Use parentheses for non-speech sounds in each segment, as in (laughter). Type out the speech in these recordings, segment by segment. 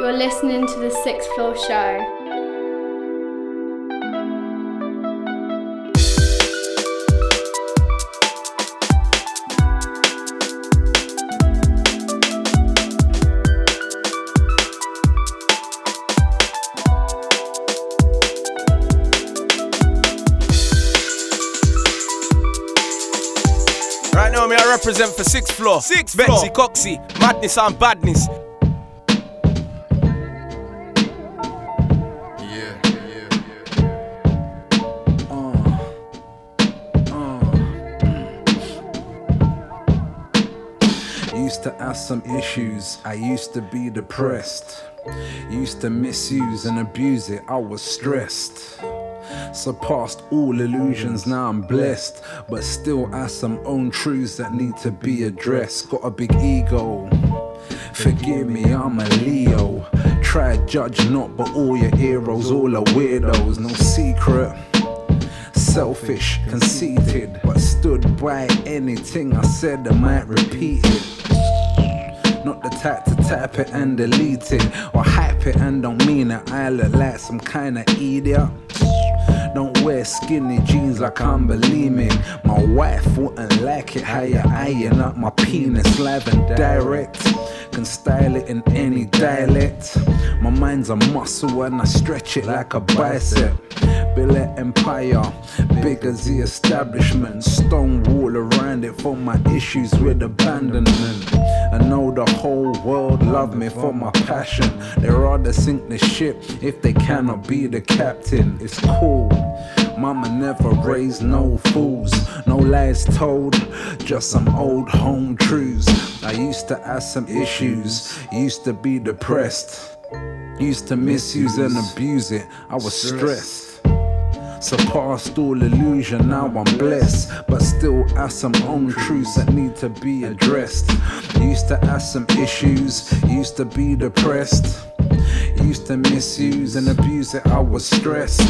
You're listening to the Sixth Floor Show. Right now, me I represent for sixth floor. Sixth Betsy floor. Coxie, madness and badness. Have some issues, I used to be depressed. Used to misuse and abuse it, I was stressed. Surpassed all illusions, now I'm blessed. But still I have some own truths that need to be addressed. Got a big ego. Forgive me, I'm a Leo. Try judge not, but all your heroes, all are weirdos, no secret. Selfish, conceited, but stood by anything I said, I might repeat it. The type to tap it and delete it, or hype it and don't mean it. I look like some kind of idiot. Don't wear skinny jeans like I'm bulimic. My wife wouldn't like it how you eyeing up my penis live and direct. Can style it in any dialect. My mind's a muscle and I stretch it like a bicep. An empire, big as the establishment. Stone wall around it for my issues with abandonment. I know the whole world love me for my passion. They'd rather sink the ship if they cannot be the captain. It's cool. Mama never raised no fools, no lies told, just some old home truths. I used to have some issues, used to be depressed, used to misuse and abuse it. I was stressed. Surpassed all illusion, now I'm blessed. But still have some own truths that need to be addressed. Used to have some issues, used to be depressed. Used to misuse and abuse it, I was stressed.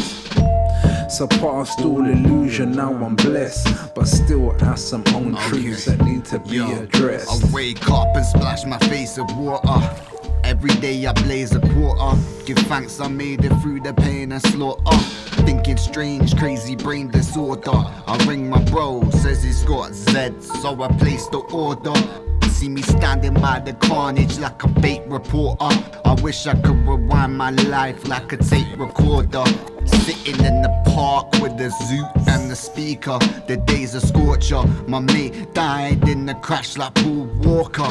Surpassed all illusion, now I'm blessed. But still have some own oh, truths that need to be Yo, addressed. I wake up and splash my face with water. Every day I blaze a quarter. Give thanks I made it through the pain and slaughter. Thinking strange, crazy brain disorder. I ring my bro, says he's got Z, so I place the order. See me standing by the carnage like a bait reporter. I wish I could rewind my life like a tape recorder. Sitting in the park with the zoo and the speaker. The days of scorcher. My mate died in the crash like Paul Walker.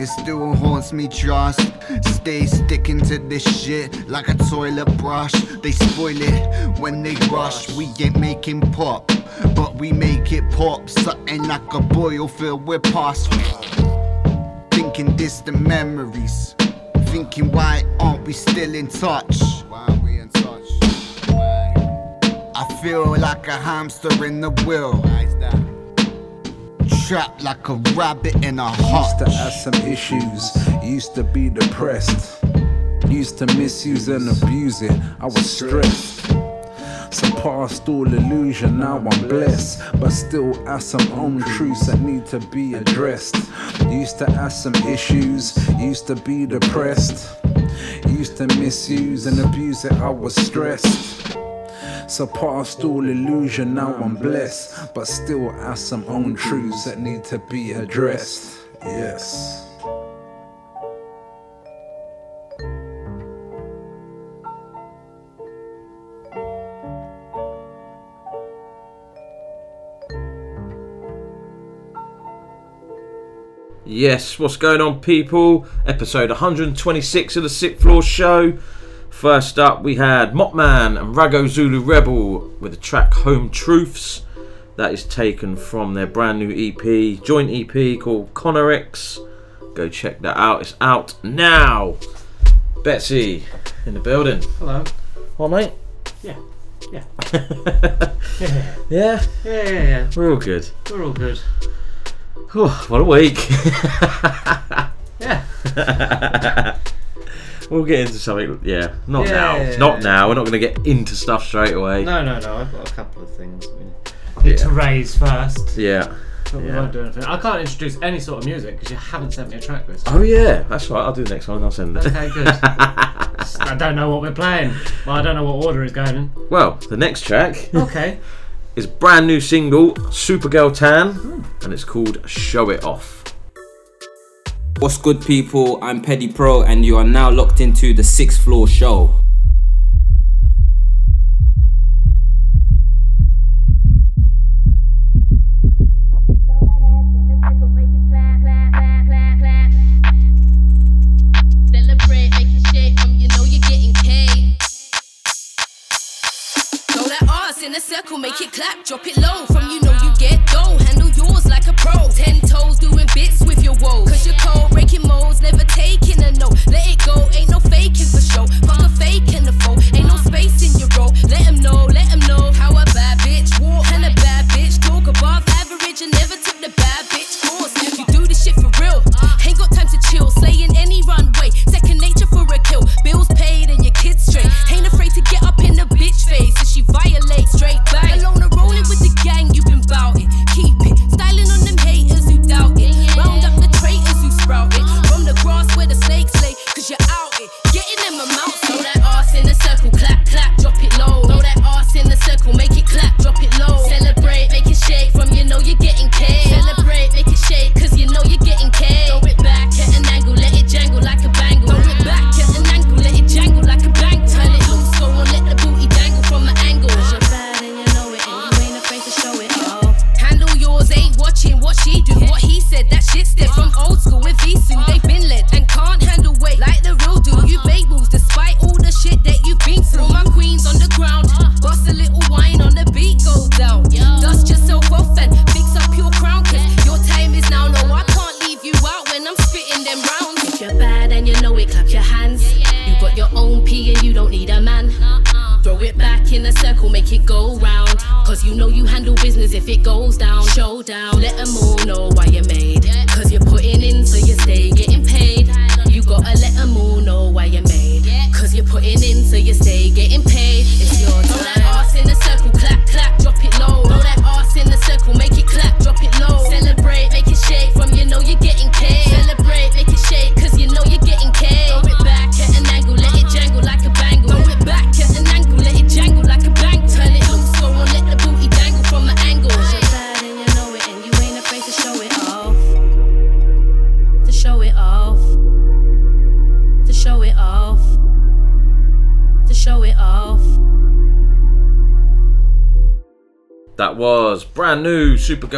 It still haunts me, trust. Stay sticking to this shit like a toilet brush. They spoil it when they rush. We ain't making pop, but we make it pop. Something like a boil filled with past. Thinking distant memories. Thinking why aren't we still in touch? Why aren't we in touch? I feel like a hamster in the wheel. Why is that? Trapped like a rabbit in a Used to have some issues, used to be depressed, used to misuse and abuse it. I was stressed. Surpassed all illusion, now I'm blessed. But still have some own truths that need to be addressed. Used to have some issues, used to be depressed, used to misuse and abuse it. I was stressed. Surpassed all illusion, now I'm blessed. But still have some own truths that need to be addressed. Yes. Yes, what's going on, people? Episode 126 of the Sixth Floor Show. First up, we had Motman and Raggo Zulu Rebel with the track Home Truths. That is taken from their brand new EP, joint EP called Connerex. Go check that out. It's out now. Betsy in the building. Hello. What, mate? Yeah. Yeah. (laughs) Yeah, Yeah, yeah, yeah. we're all good. We're all good. Whew, what a week. (laughs) Yeah. (laughs) we'll get into something. Yeah, not Yeah, now. yeah, not yeah. now. We're not going to get into stuff straight away. No, no, no. I've got a couple of things we need to raise first. Yeah. But we Yeah. won't do anything. I can't introduce any sort of music because you haven't sent me a track list. Oh yeah, that's right. I'll do the next one. I'll send it. Okay, good. (laughs) I don't know what we're playing. Well, I don't know what order is going in. Well, the next track (laughs) Okay. is brand new single Supergirl Tan, hmm. and it's called Show It Off. What's good, people? I'm Petty Pro, and you are now locked into the Sixth Floor Show.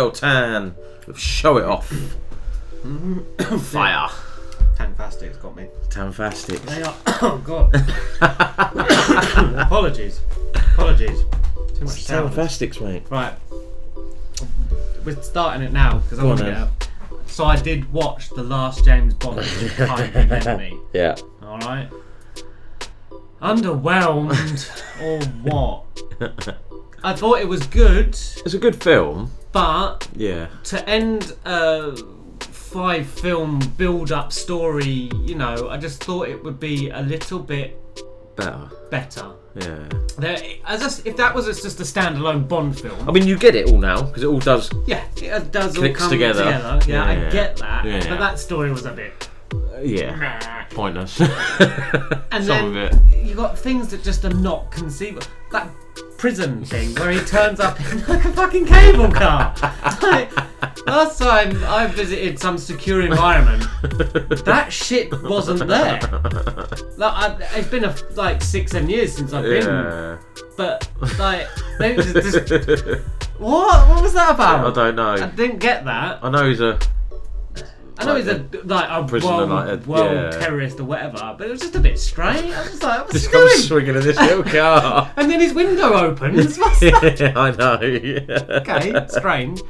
New Tan with Show It Off. (coughs) Fire. Tankfastic's got me. Tanfastic. They are. (coughs) Oh god. (coughs) Apologies. Apologies. Too much sound. Tanfastics, mate. Right. We're starting it now because I Go want on to get then. So I did watch the last James Bond Time You Lent Me. Yeah. Alright. Underwhelmed or what? (laughs) I thought it was good, It's a good film. But Yeah. to end a five film build up story, you know, I just thought it would be a little bit Better. better. Yeah. There, as a, if that was just a standalone Bond film, I mean, you get it all now because it all does. yeah, it uh, does all come together. together. Yeah, I Yeah. get that. Yeah. But that story was a bit. Uh, yeah. meh. Pointless. (laughs) And Some then of it. you got things that just are not conceivable. That prison thing where he turns up in (laughs) like a fucking cable car. (laughs) Like, last time I visited some secure environment, that shit wasn't there. Like, I, it's been a, like six, seven years since I've been, Yeah. but like, they just, just what? What was that about? I don't know. I didn't get that. I know he's a. I know Like he's a like a prisoner, world, like a- world yeah. terrorist or whatever, but it was just a bit strange. I was just like, what's Just he comes doing? swinging in this little (laughs) car. And then his window opens. (laughs) What's that? yeah, I know. Yeah. Okay, strange.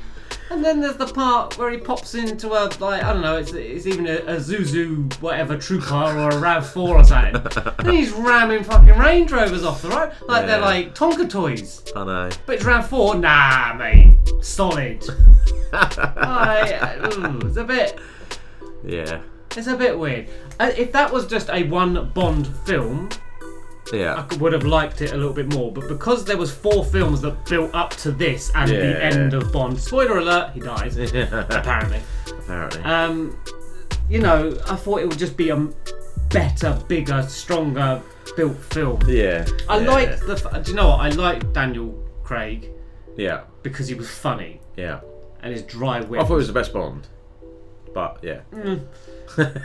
And then there's the part where he pops into a like I don't know, it's it's even a, a Zuzu whatever trooper or a Rav Four or something. (laughs) and he's ramming fucking Range Rovers off the road like they're Yeah. like Tonka toys. I know. But it's Rav Four, nah, mate, solid. I, ooh, it's a bit. Yeah. It's a bit weird. Uh, If that was just a one Bond film, Yeah. I would have liked it a little bit more. But because there was four films that built up to this and Yeah. the end of Bond, spoiler alert, he dies (laughs) apparently. Apparently. Um, you know, I thought it would just be a better, bigger, stronger built film. yeah. I yeah. liked the. Do you know what? I liked Daniel Craig Yeah. because he was funny Yeah. and his dry wit. I thought it was the best Bond. But yeah. Mm. (laughs)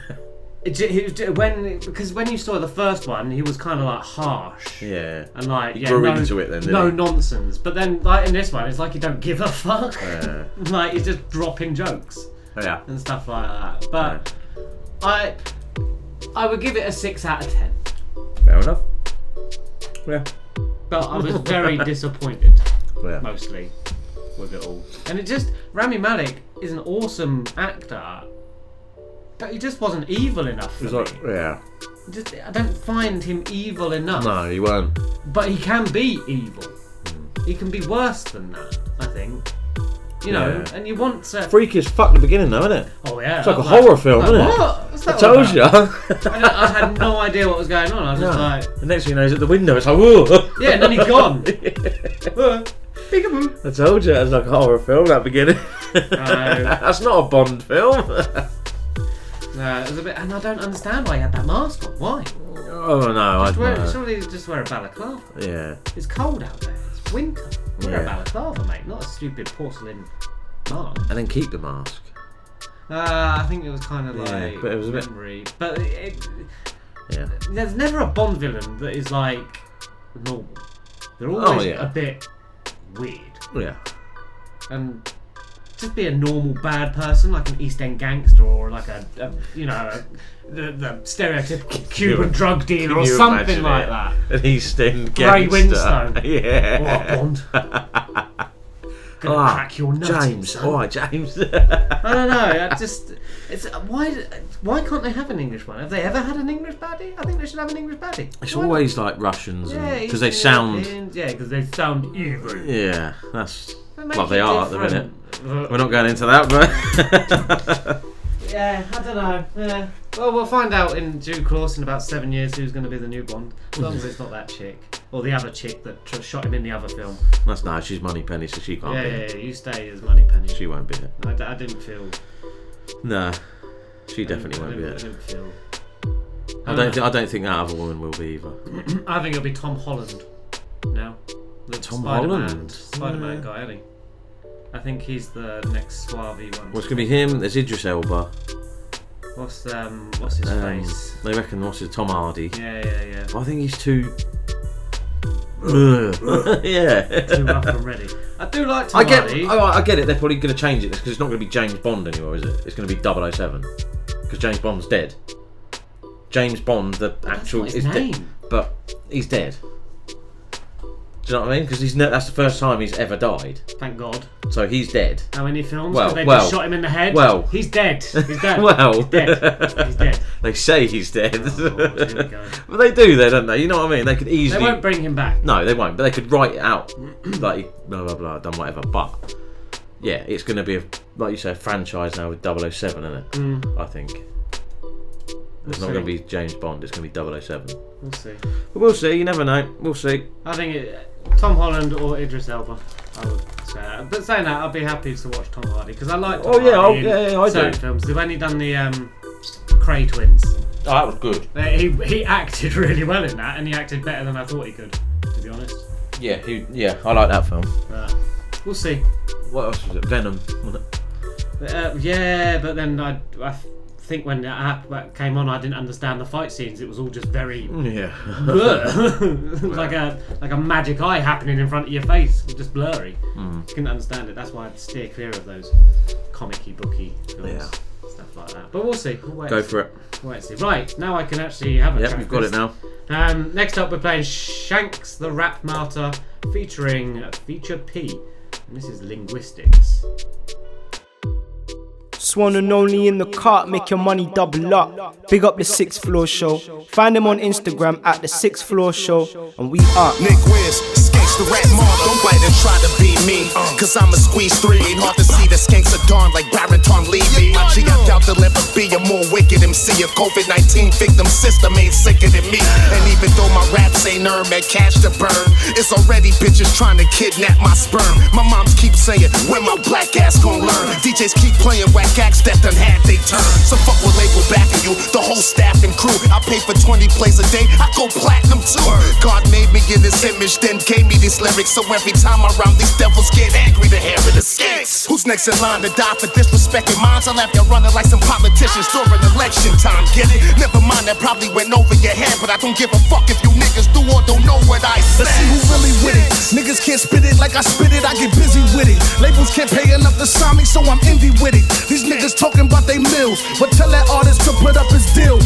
It j- he was j- when because when you saw the first one, he was kind of like harsh. Yeah. And like, He yeah, grew no, into it then, didn't no he? nonsense. But then, like in this one, it's like he don't give a fuck. Yeah. (laughs) like he's just dropping jokes oh, Yeah. and stuff like that. But I, I would give it a six out of ten. Fair enough. Yeah. But I was (laughs) very disappointed, Yeah. mostly, with it all. And it just Rami Malek is an awesome actor, but he just wasn't evil enough. For like, me. yeah. Just, I don't find him evil enough. No, he won't. But he can be evil. He can be worse than that, I think. You know, Yeah. and you want to. Freaky as fuck at the beginning, though, isn't it? Oh yeah, It's like a horror film, isn't it? What? What's I that all told about? you. (laughs) I, don't- I had no idea what was going on. I was just like, The next thing you know, he's at the window. It's like, whoa. yeah, and then he's gone. (laughs) Uh, I told you, it's like a horror film at the beginning. (laughs) That's not a Bond film. (laughs) No, it was a bit, and I don't understand why he had that mask on. Why? oh no, I Just wear, don't know. surely just wear a balaclava. Yeah. It's cold out there. It's winter. Wear a Yeah. balaclava, mate. Not a stupid porcelain mask. And then keep the mask. Uh, I think it was kind of Yeah, like but it was a bit- memory. But it, Yeah. there's never a Bond villain that is like normal. They're always Oh, yeah. a bit weird. Yeah. And just be a normal bad person, like an East End gangster or like a, a you know, a, the, the stereotypical Cuban drug dealer or something like that. An East End Ray gangster. Winstone. (laughs) Yeah. What Bond? (laughs) Gonna Ah, crack your nuts, James. right, James. I don't know. I (laughs) just it's why why can't they have an English one? Have they ever had an English baddie? I think they should have an English baddie. it's Why not? always like Russians Yeah, because they sound. Yeah, because they sound evil. Yeah, that's well, they are at the minute. We're not going into that, but (laughs) Yeah, I don't know. Yeah. Well, we'll find out in due course in about seven years who's going to be the new Bond. As long as it's not that chick or the other chick that tr- shot him in the other film. that's nice. She's Moneypenny, so she can't Yeah, be. yeah, it. yeah, you stay as Moneypenny. She won't be it. I, d- I didn't feel. No, she I definitely didn't- won't be I it. didn't feel. I don't. Th- I don't think that other woman will be either. (clears throat) I think it'll be Tom Holland now. The Tom Spider-Man, Holland? Spider-Man Yeah. guy, isn't he? I think he's the next suave one. What's gonna be him? There's Idris Elba. What's um what's his Um, face? they reckon what's his Tom Hardy. Yeah, yeah, yeah. I think he's too. (laughs) (laughs) yeah. Too rough and ready. I do like Tom I get. Hardy. Oh, I get it. They're probably going to change it because it's not going to be James Bond anymore, is it? It's going to be 007 because James Bond's dead. James Bond, the actual, not his is dead, name. but he's dead. Do you know what I mean? Because he's ne- that's the first time he's ever died. Thank God. So he's dead. How many films? Well, they well, just shot him in the head. well. he's dead. He's (laughs) dead. well, he's dead. He's dead. (laughs) they say he's dead, Oh, Lord, here we go. (laughs) but they do, they don't they? You know what I mean? They could easily. They won't bring him back. No, they won't. But they could write it out, (clears throat) like blah blah blah, done whatever. But yeah, it's going to be a like you say, a franchise now with 007 in it. Mm. I think it's We'll not going to be James Bond. It's going to be 007. We'll see. But we'll see. You never know. We'll see. I think it, Tom Holland or Idris Elba. I would say. That. But saying that, I'd be happy to watch Tom Hardy because I like. Tom Oh, yeah, Hardy oh, in yeah, yeah, I do. certain films. They've only done the um, Kray twins. Oh, that was good. Uh, He he acted (laughs) really well in that, and he acted better than I thought he could. To be honest. Yeah, he, yeah, I like that film. But we'll see. What else was it? Venom. Wasn't it? Uh, yeah, but then I, I think when that hap- that came on, I didn't understand the fight scenes. It was all just very Yeah. (laughs) like a like a magic eye happening in front of your face, just blurry. Mm. Couldn't understand it. That's why I'd steer clear of those comic-y, booky films, Yeah. stuff like that. But we'll see. We'll wait Go for it. We'll wait and see. Right now, I can actually have a Yep, track you've got it now. Um, next up, we're playing Skanks the Rap Martyr featuring Feature P. And this is Linguistics. Swan and only in the cart, make your money double up. Big up the sixth floor show. Find them on Instagram at the sixth floor show, and we are. Nick skanks the rap. Don't bite and try to beat me, uh. cause I'm a squeeze three. Ain't hard to see the skanks are darn like Barrington Levy. My G, I doubt they'll ever be a more wicked MC a COVID 19 victim system ain't sicker than me. And even though my raps ain't earned man cash to burn, it's already bitches trying to kidnap my sperm. My moms keep saying, when my black ass gon' learn? DJs keep playing whack acts that done had they turn. So fuck with label backing you, the whole staff and crew. I pay for 20 plays a day, I go platinum too. God made me in his image, then gave me these lyrics. So every time I rhyme, these devils get angry to hear it escapes. Who's next in line to die for disrespecting minds? I'll have you running like some politicians during election time. Get it? Never mind, that probably went over your head, but I don't give a fuck if you niggas do or don't know what I said. Let's see who really with it. Niggas can't spit it like I spit it, I get busy with it. Labels can't pay enough to sign me, so I'm indie with it. These niggas talking about they mills, but tell that artist to put up his deal.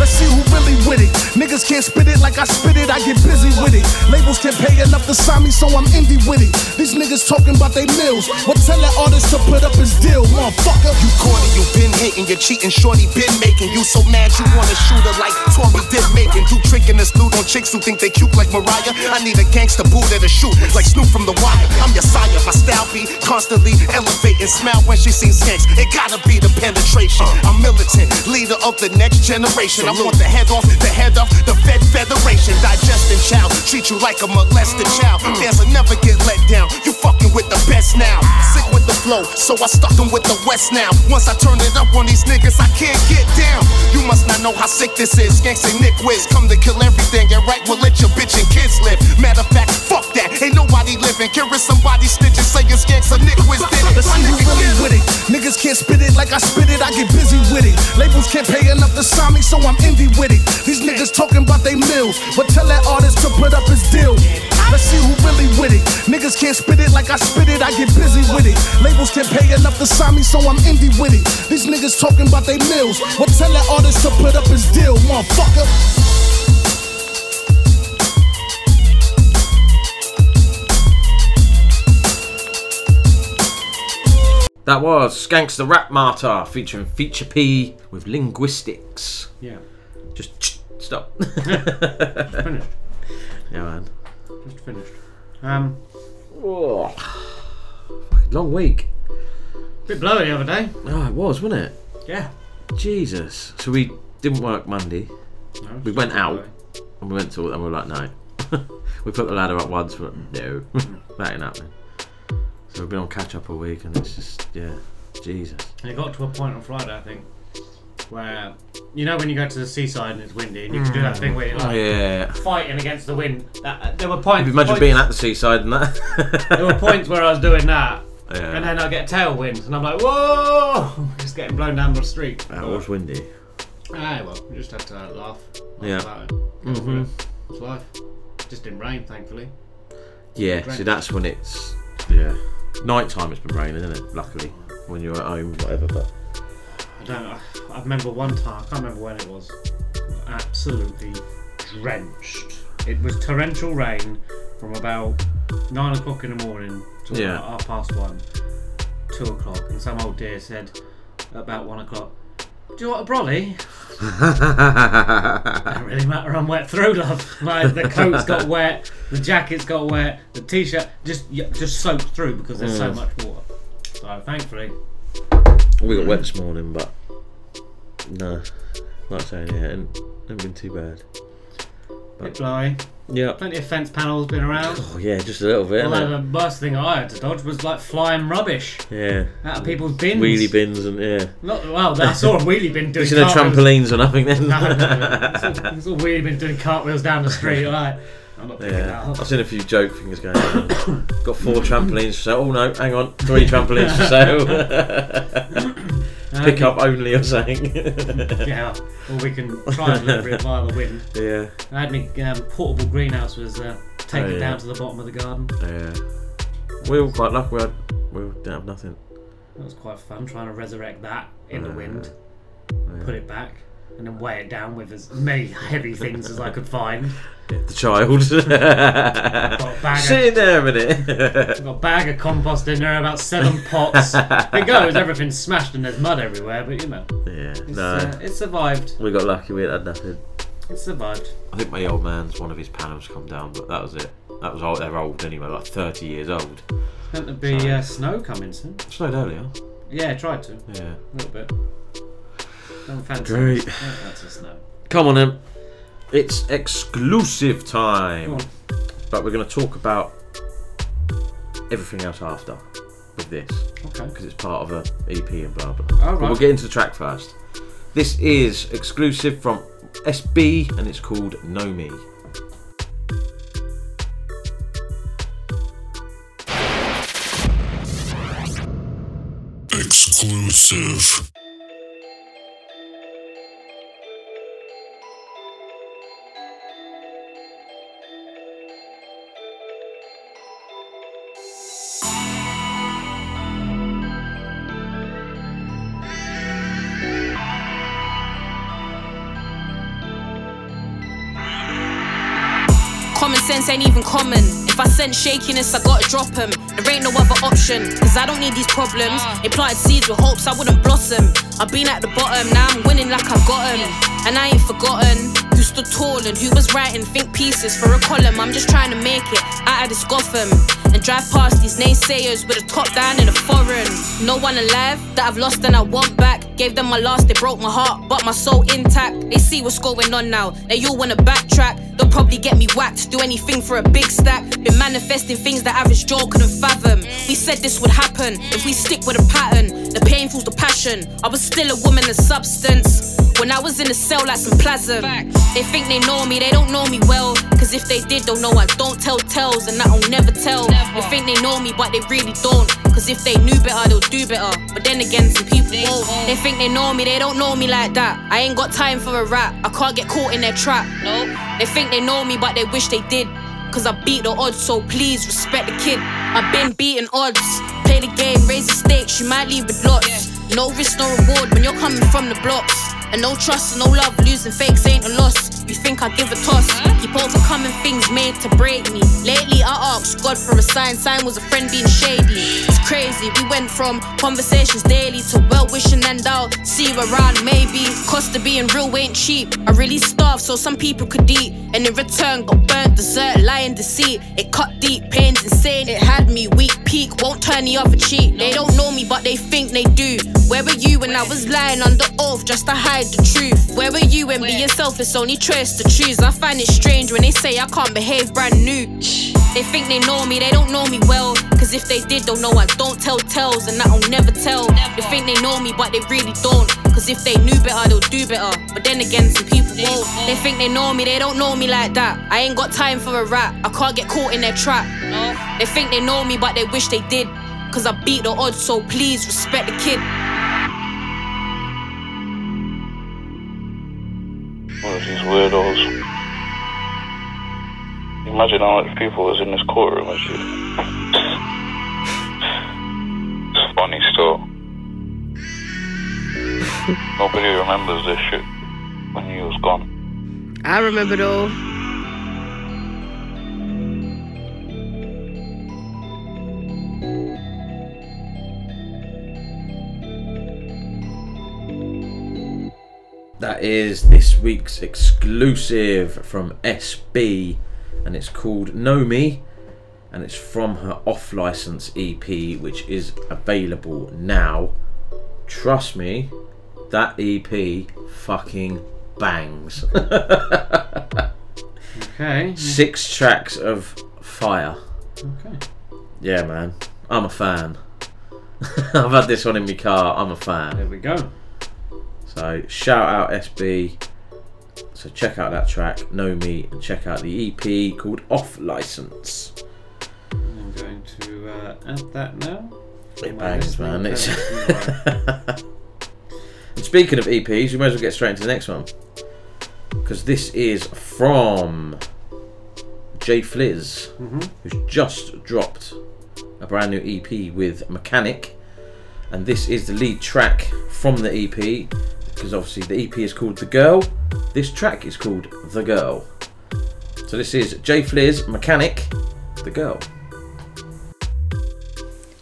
Let's see who really with it. Niggas can't spit it like I spit it, I get busy with it. Labels can't pay enough to sign me, so I'm indie with it. These niggas talking about they mills, but tell that artist to put up his deal, motherfucker. You corny, you been hating, you're cheating, shorty been making you so mad you wanna shoot her like Tory did making. Do tricking the snoot on chicks who think they cute like Mariah. I need a gangster boo to shoot like Snoop from the wire. I'm your sire, my style be constantly elevating. Smile when she sees skanks, it gotta be the penetration. I'm militant, leader of the next generation. I want the head off, the head of the Fed Federation. Digesting child, treat you like a molested child. Will never get let down. You fucking with the best now. Sick with the flow, so I stuck them with the West now. Once I turn it up on these niggas, I can't get down. You must not know how sick this is. Skanks and Nick Wiz come to kill everything. And right, will let your bitch and kids live. Matter of fact, fuck that. Ain't nobody living. Hearing somebody snitching, saying Skanks and Nick Wiz. Let's see who with it. Niggas can't spit it like I spit it, I get busy with it. Labels can't pay enough to sign me, so I'm indie with it. These niggas talking about they mills, but tell that artist to put up his deal. Let's see who really with it. Niggas can't spit it like I spit it, I get busy with it. Labels can't pay enough to sign me, so I'm indie with it. These niggas talking about they mills, but tell that artist to put up his deal, motherfucker. That was Skanks the Rap Martyr featuring Feature P with Linguistics. Yeah. Just stop. (laughs) Finished. (laughs) Yeah, man. Just finished. Um, Long week. bit blowy the other day. Oh, it was, wasn't it? Yeah. Jesus. So we didn't work Monday. No, We went out blowy. and we went to and we were like, no. (laughs) we put the ladder up once, but no, that ain't happening. So we've been on catch up all week and it's just, yeah, Jesus. And it got to a point on Friday, I think, where you know when you go to the seaside and it's windy and you can do that thing where you're Oh, like yeah. fighting against the wind. That, there were points. Imagine points, being at the seaside and that. (laughs) There were points where I was doing that, Yeah. and then I get tailwind, and I'm like, whoa, (laughs) just getting blown down the street. That was windy. Ah, well, we just had to uh, laugh. laugh Yeah. About it. Mhm. It's life. Just didn't rain, thankfully. Yeah, see, that's when it's, yeah. Night time it's been raining, isn't it? Luckily. When you're at home, whatever, but. I don't. I remember one time, I can't remember when it was, absolutely drenched. It was torrential rain from about nine o'clock in the morning to Yeah. about half past one, two o'clock, and some old dear said about one o'clock, Do you want a brolly? (laughs) Don't really matter. I'm wet through, love. Like the coat's got wet, the jacket's got wet, the t-shirt just just soaked through because there's so Mm. much water. So thankfully, We got wet this morning, but. No. Like saying, yeah, it ain't been too bad. bit blowy. Yeah. Plenty of fence panels been around. Oh, yeah, just a little bit. Although the worst thing I had to dodge was like flying rubbish Yeah. out of people's bins. Wheelie bins and, yeah. Not well. I saw a wheelie bin (laughs) doing. See no cartwheels. trampolines or nothing then? No, no, no. (laughs) It's all, it's all wheelie bin doing cartwheels down the street. Like, I'm not picking that Yeah, up. I've seen a few joke things going on. (coughs) Got four trampolines for sale. Oh no, hang on, three (laughs) trampolines for sale. Pick up only or something. yeah, or we can try and deliver it via the wind. Yeah. I had my um, portable greenhouse was uh, taken Oh, yeah. down to the bottom of the garden. Yeah. We were quite lucky. We, had, we didn't have nothing. That was quite fun trying to resurrect that in the Uh, wind, yeah. put it back, and then weigh it down with as many heavy things as I could find. (laughs) The child. Got a bag of- (laughs) Sitting there a minute. I've (laughs) got a bag of compost in there, about seven pots. it goes, everything's smashed and there's mud everywhere, but you know, Yeah, it's, no. uh, it survived. we got lucky. We had nothing. It survived. I think my old man's one of his panels come down, but that was it. That was old. They're old anyway, like thirty years old. Meant to be uh, snow coming soon. Snowed earlier. Yeah, tried to. Yeah. A little bit. Don't fancy Great. Don't fancy snow. Come on then. It's exclusive time. Go on. But we're going to talk about everything else after with this. Okay. Because it's part of a EP and blah blah. Oh, But we'll get into the track first. This is exclusive from SB and it's called Know Me. Exclusive. Common. Sense shakiness, I gotta drop 'em. There ain't no other option, cause I don't need these problems. Ah. They planted seeds with hopes I wouldn't blossom. I've been at the bottom, now I'm winning like I've got 'em. And I ain't forgotten who stood tall and who was writing think pieces for a column. I'm just trying to make it out of this Gotham. And drive past these naysayers with a top down in a foreign. No one alive that I've lost and I want back. Gave them my last, they broke my heart, but my soul intact. They see what's going on now, they all wanna backtrack. They'll probably get me whacked, do anything for a big stack. Been manifesting things that average Joe couldn't fathom. We said this would happen if we stick with a pattern. The pain fuels the passion. I was still a woman of substance. When I was in the cell like some plasm. They think they know me, they don't know me well. Cause if they did, they'll know I don't tell tales and that'll never tell. They think they know me, but they really don't. Cause if they knew better, they'll do better. But then again, some people won't. They think they know me, they don't know me like that. I ain't got time for a rap, I can't get caught in their trap. No. They think they know me, but they wish they did. Cause I beat the odds, so please respect the kid. I've been beating odds. Play the game, raise the stakes, you might leave with lots. No risk, no reward when you're coming from the blocks. And no trust, and no love, losing fakes ain't a loss. You think I give a toss? Keep overcoming things made to break me. Lately, I asked God for a sign. Sign was a friend being shady. It's crazy. We went from conversations daily to well wishing and I'll see you around maybe. Cost of being real ain't cheap. I really starved so some people could eat. And in return, got burnt, dessert, lying, deceit. It cut deep, pain's insane. It had me weak, peak, won't turn the other cheek. They don't know me, but they think they do. Where were you when I was lying under oath just to hide the truth? Where were you when be yourself? It's only choice to choose. I find it strange when they say I can't behave brand new. They think they know me, they don't know me well. Cause if they did, they'll know I don't tell tales and that'll never tell. They think they know me, but they really don't. Cause if they knew better, they'll do better. But then again, some people won't. They think they know me, they don't know me like that. I ain't got time for a rap, I can't get caught in their trap. They think they know me, but they wish they did. Cause I beat the odds, so please respect the kid. These weirdos? Imagine how much people was in this courtroom and shit. it's funny still. Nobody remembers this shit when you was gone. I remember though. That is this week's exclusive from SB, and it's called Know Me, and it's from her off license EP, which is available now. Trust me, that EP fucking bangs. (laughs) Okay. Six tracks of fire. Okay. Yeah, man, I'm a fan. (laughs) I've had this one in my car. I'm a fan. There we go. So shout out SB. So check out that track, Know Me, and check out the EP called Off License. I'm going to uh, add that now. It bangs, man. It's and (laughs) speaking of EPs, we might as well get straight into the next one. Because this is from JFliz, Mhm. who's just dropped a brand new EP with Mechanic. And this is the lead track from the EP. Because obviously the EP is called The Girl. This track is called The Girl. So this is JFliz, Mechanic, The Girl.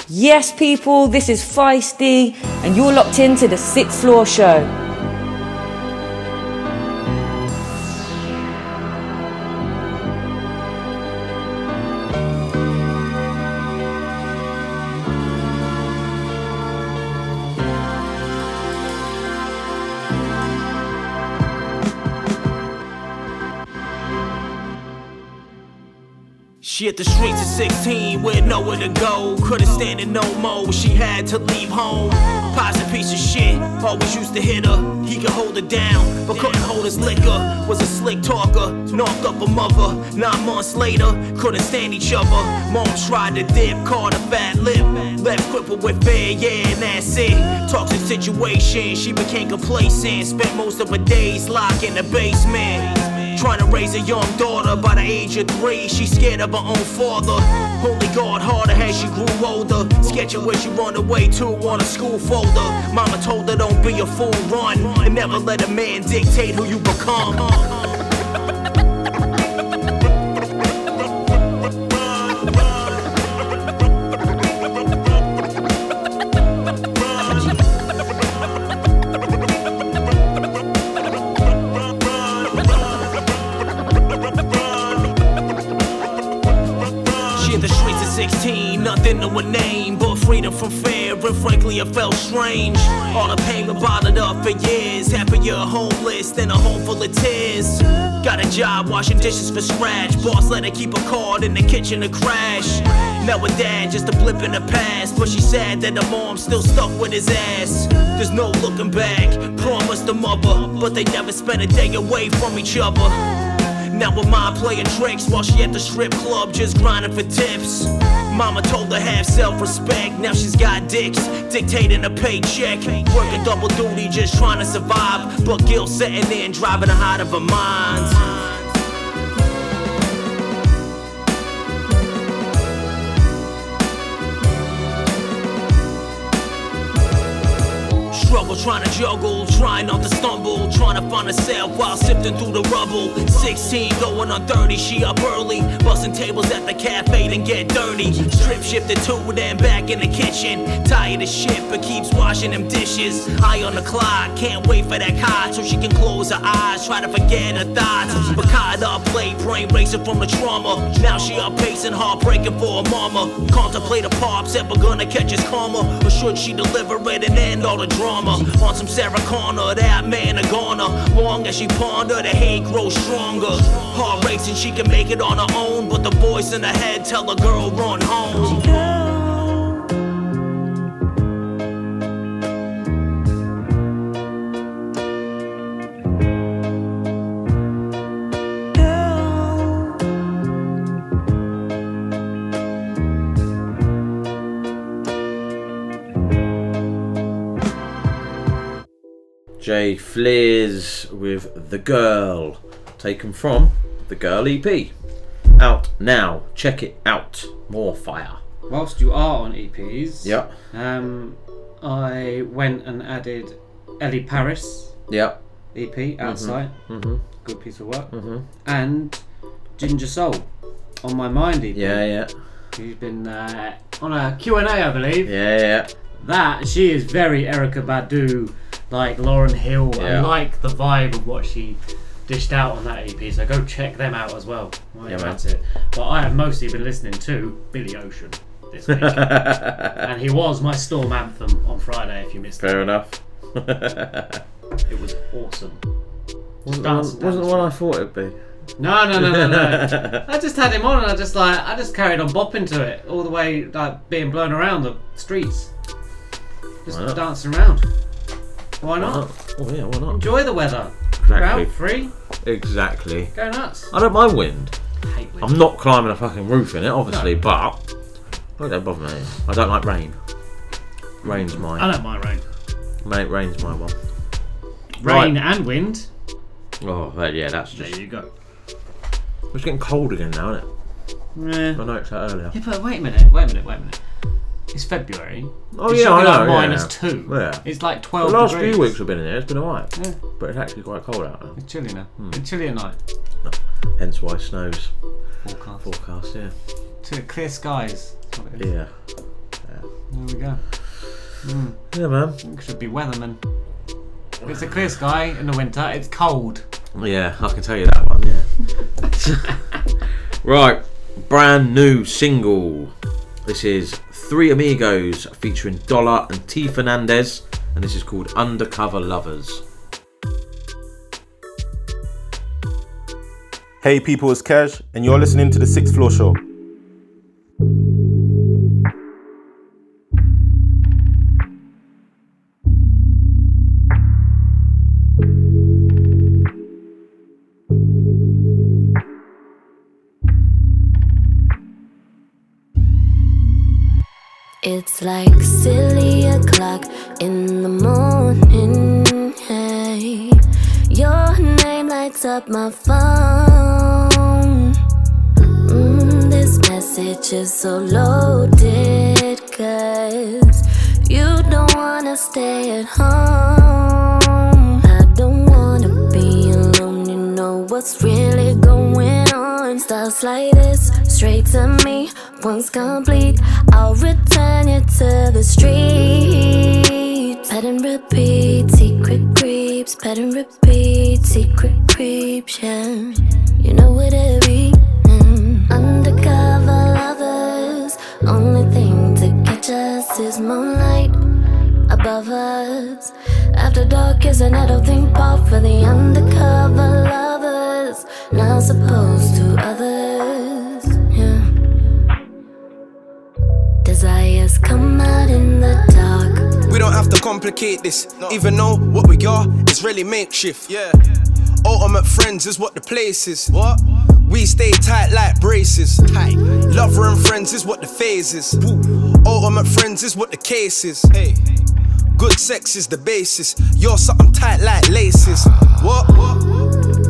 Yes, people, this is Feisty, and you're locked into the Sixth Floor Show. She hit the streets at 16 with nowhere to go. Couldn't stand it no more. She had to leave home. Pops a piece of shit. Always used to hit her. He could hold her down, but couldn't hold his liquor. Was a slick talker. Knocked up a mother. Nine months later, couldn't stand each other. Mom tried to dip, caught a fat lip. Left crippled with fear, yeah, and that's it. Toxic situation, she became complacent. Spent most of her days locked in the basement. Trying to raise a young daughter by the age of three. She's scared of her own father. Only God harder as she grew older. Sketching where she run away to on a school folder. Mama told her don't be a fool, run. And never let a man dictate who you become. Freedom from fear, and frankly, it felt strange. All the pain been bottled up for years, happier homeless than a home full of tears. Got a job washing dishes for scratch, boss let her keep a card in the kitchen to crash. Met with dad, just a blip in the past, but she said that her mom's still stuck with his ass. There's no looking back, promised the mother, but they never spent a day away from each other. Now her mom playing tricks while she at the strip club just grinding for tips. Mama told her have self-respect. Now she's got dicks dictating a paycheck. Working double duty just trying to survive, but guilt setting in, driving her out of her mind. Struggle trying to juggle, trying not to stumble, trying to find herself while sifting through the rubble. 16 going on 30, she up early, busting tables at the cafe and get dirty. Strip shifted to then back in the kitchen, tired of shit but keeps washing them dishes. Eye on the clock, can't wait for that card so she can close her eyes, try to forget her thoughts. But caught up late, brain racing from the trauma. Now she up pacing, heartbreaking for her mama. Contemplate a pops ever gonna catch his karma, or should she deliver it and end all the drama? On some Sarah Connor, that man a goner. Long as she ponder, the hate grows stronger. Heart racing, she can make it on her own, but the voice in her head tell her girl run home. JFliz with The Girl, taken from The Girl EP. Out now. Check it out. More fire. Whilst you are on EPs, Yep. um, I went and added Ellie Paris Yep. EP outside. mhm. Good piece of work. Mhm. And Ginger Soul on my mind EP. Yeah, yeah. She's been uh, on a Q&A, I believe. Yeah, yeah. That she is very Erykah Badu, like Lauryn Hill. I like the vibe of what she dished out on that EP. So go check them out as well. While Yeah, you're man. it. But I have mostly been listening to Billy Ocean this week, (laughs) and he was my Storm anthem on Friday. If you missed it. Fair it, enough. (laughs) it was awesome. Wasn't, Dance- wasn't the one I thought it'd be. No, no, no, no, no. (laughs) I just had him on, and I just like I just carried on bopping to it all the way, like being blown around the streets, just dancing around. Why not? Oh yeah, why not? Enjoy the weather. Exactly. Out free. Exactly. Go nuts. I don't mind wind. hate wind. I'm not climbing a fucking roof in it, obviously, but it don't bother me. I don't like rain. Rain's mine. I don't mind rain. Mate, rain's my one. Rain Right. and wind. Oh, well, yeah, that's just. There you go. It's getting cold again now, isn't it? Yeah. I know it's that earlier. Yeah, but wait a minute. Wait a minute. Wait a minute. It's February. Oh It yeah, I know. like yeah, minus yeah. two. Yeah. It's like twelve. The last degrees. few weeks we've been in here, It's been alright. Yeah. But it's actually quite cold out now. It's chilly now. Hmm. It's chilly at night. Hence why snows. Forecast. Forecast, yeah. To clear skies. That's what it is. Yeah. There we go. Mm. Yeah, man. It should be weatherman. If it's a clear sky in the winter, it's cold. Yeah, I can tell you that one, yeah. (laughs) (laughs) right, brand new single. This is Three Amigos featuring Dollar and T Fernandez, and this is called Undercover Lovers. Hey people, it's Cash, and you're listening to the Sixth Floor Show. It's like silly o'clock in the morning. Hey, your name lights up my phone. Mm, this message is so loaded, cause you don't wanna stay at home. I don't wanna be alone, you know what's really going on. Stuff like this, straight to me. Once complete, I'll return you to the street. Pet and repeat, secret creeps. Pet and repeat, secret creeps. Yeah, you know what it be. Mm. Undercover lovers, only thing to catch us is moonlight above us. After dark is an adult thing pop for the undercover lovers, not supposed to others. Come out in the dark. We don't have to complicate this, even though what we are is really makeshift. Yeah. Ultimate friends is what the place is. What? We stay tight like braces. Tight. Lover and friends is what the phase is. Ultimate friends is what the case is. Hey. Good sex is the basis. You're something tight like laces. (sighs) What?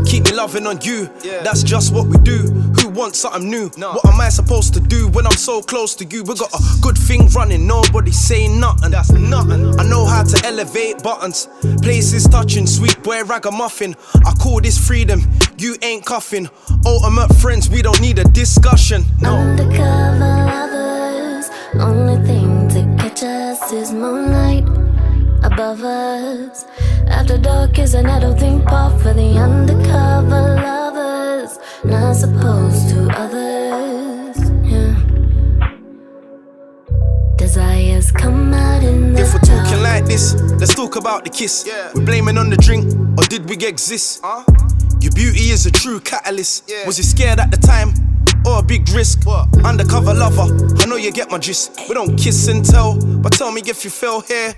Keep me loving on you. That's just what we do. Who wants something new? What am I supposed to do when I'm so close to you? We got a good thing running. Nobody saying nothing. That's nothing. I know how to elevate buttons. Places touching. Sweet boy ragamuffin. I call this freedom. You ain't cuffing. Ultimate friends. We don't need a discussion. No. Undercover lovers, only thing to catch us is moonlight above us. After dark is an adult thing pop for the undercover lovers, not supposed to others. Yeah. Desires come out in the If we're talking like this, let's talk about the kiss. Yeah. We're blaming on the drink, or did we exist? Your beauty is a true catalyst. Was you scared at the time? Or a big risk? Undercover lover, I know you get my gist. We don't kiss and tell, but tell me if you fell here.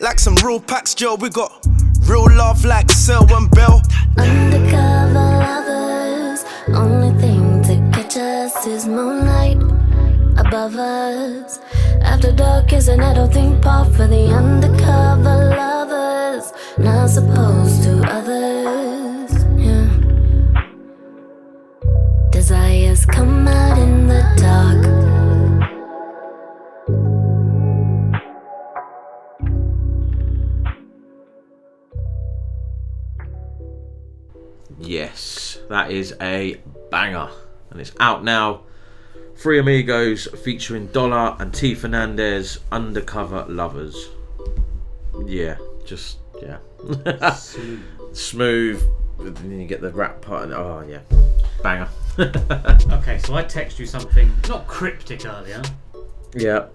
Like some real packs, Joe, we got real love like Sel and Bell. Undercover above. After dark is an adult thing pop for the undercover lovers, not supposed to others. Yeah. Desires come out in the dark. Yes, that is a banger. And it's out now. Three Amigos featuring Dollar and T Fernandez, Undercover Lovers. Yeah, just, yeah. Smooth. (laughs) Smooth. Then you get the rap part. and- Oh, yeah. Banger. (laughs) Okay, so I text you something not cryptic earlier. yeah.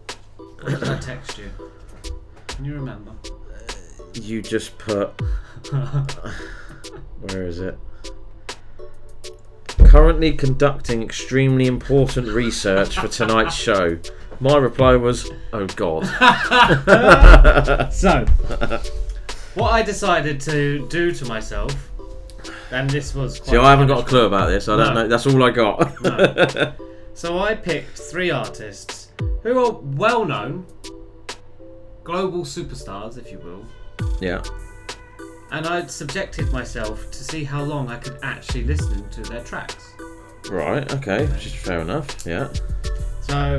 What did I text you? Can you remember? You just put. (laughs) Where is it? Currently conducting extremely important research for tonight's show. My reply was, "Oh God." so, what I decided to do to myself, and this was. Quite See, I haven't got a clue about this. I don't No. know. That's all I got. So I picked three artists who are well known, global superstars, if you will, yeah. And I subjected myself to see how long I could actually listen to their tracks. Right. Okay. Which is fair enough. Yeah. So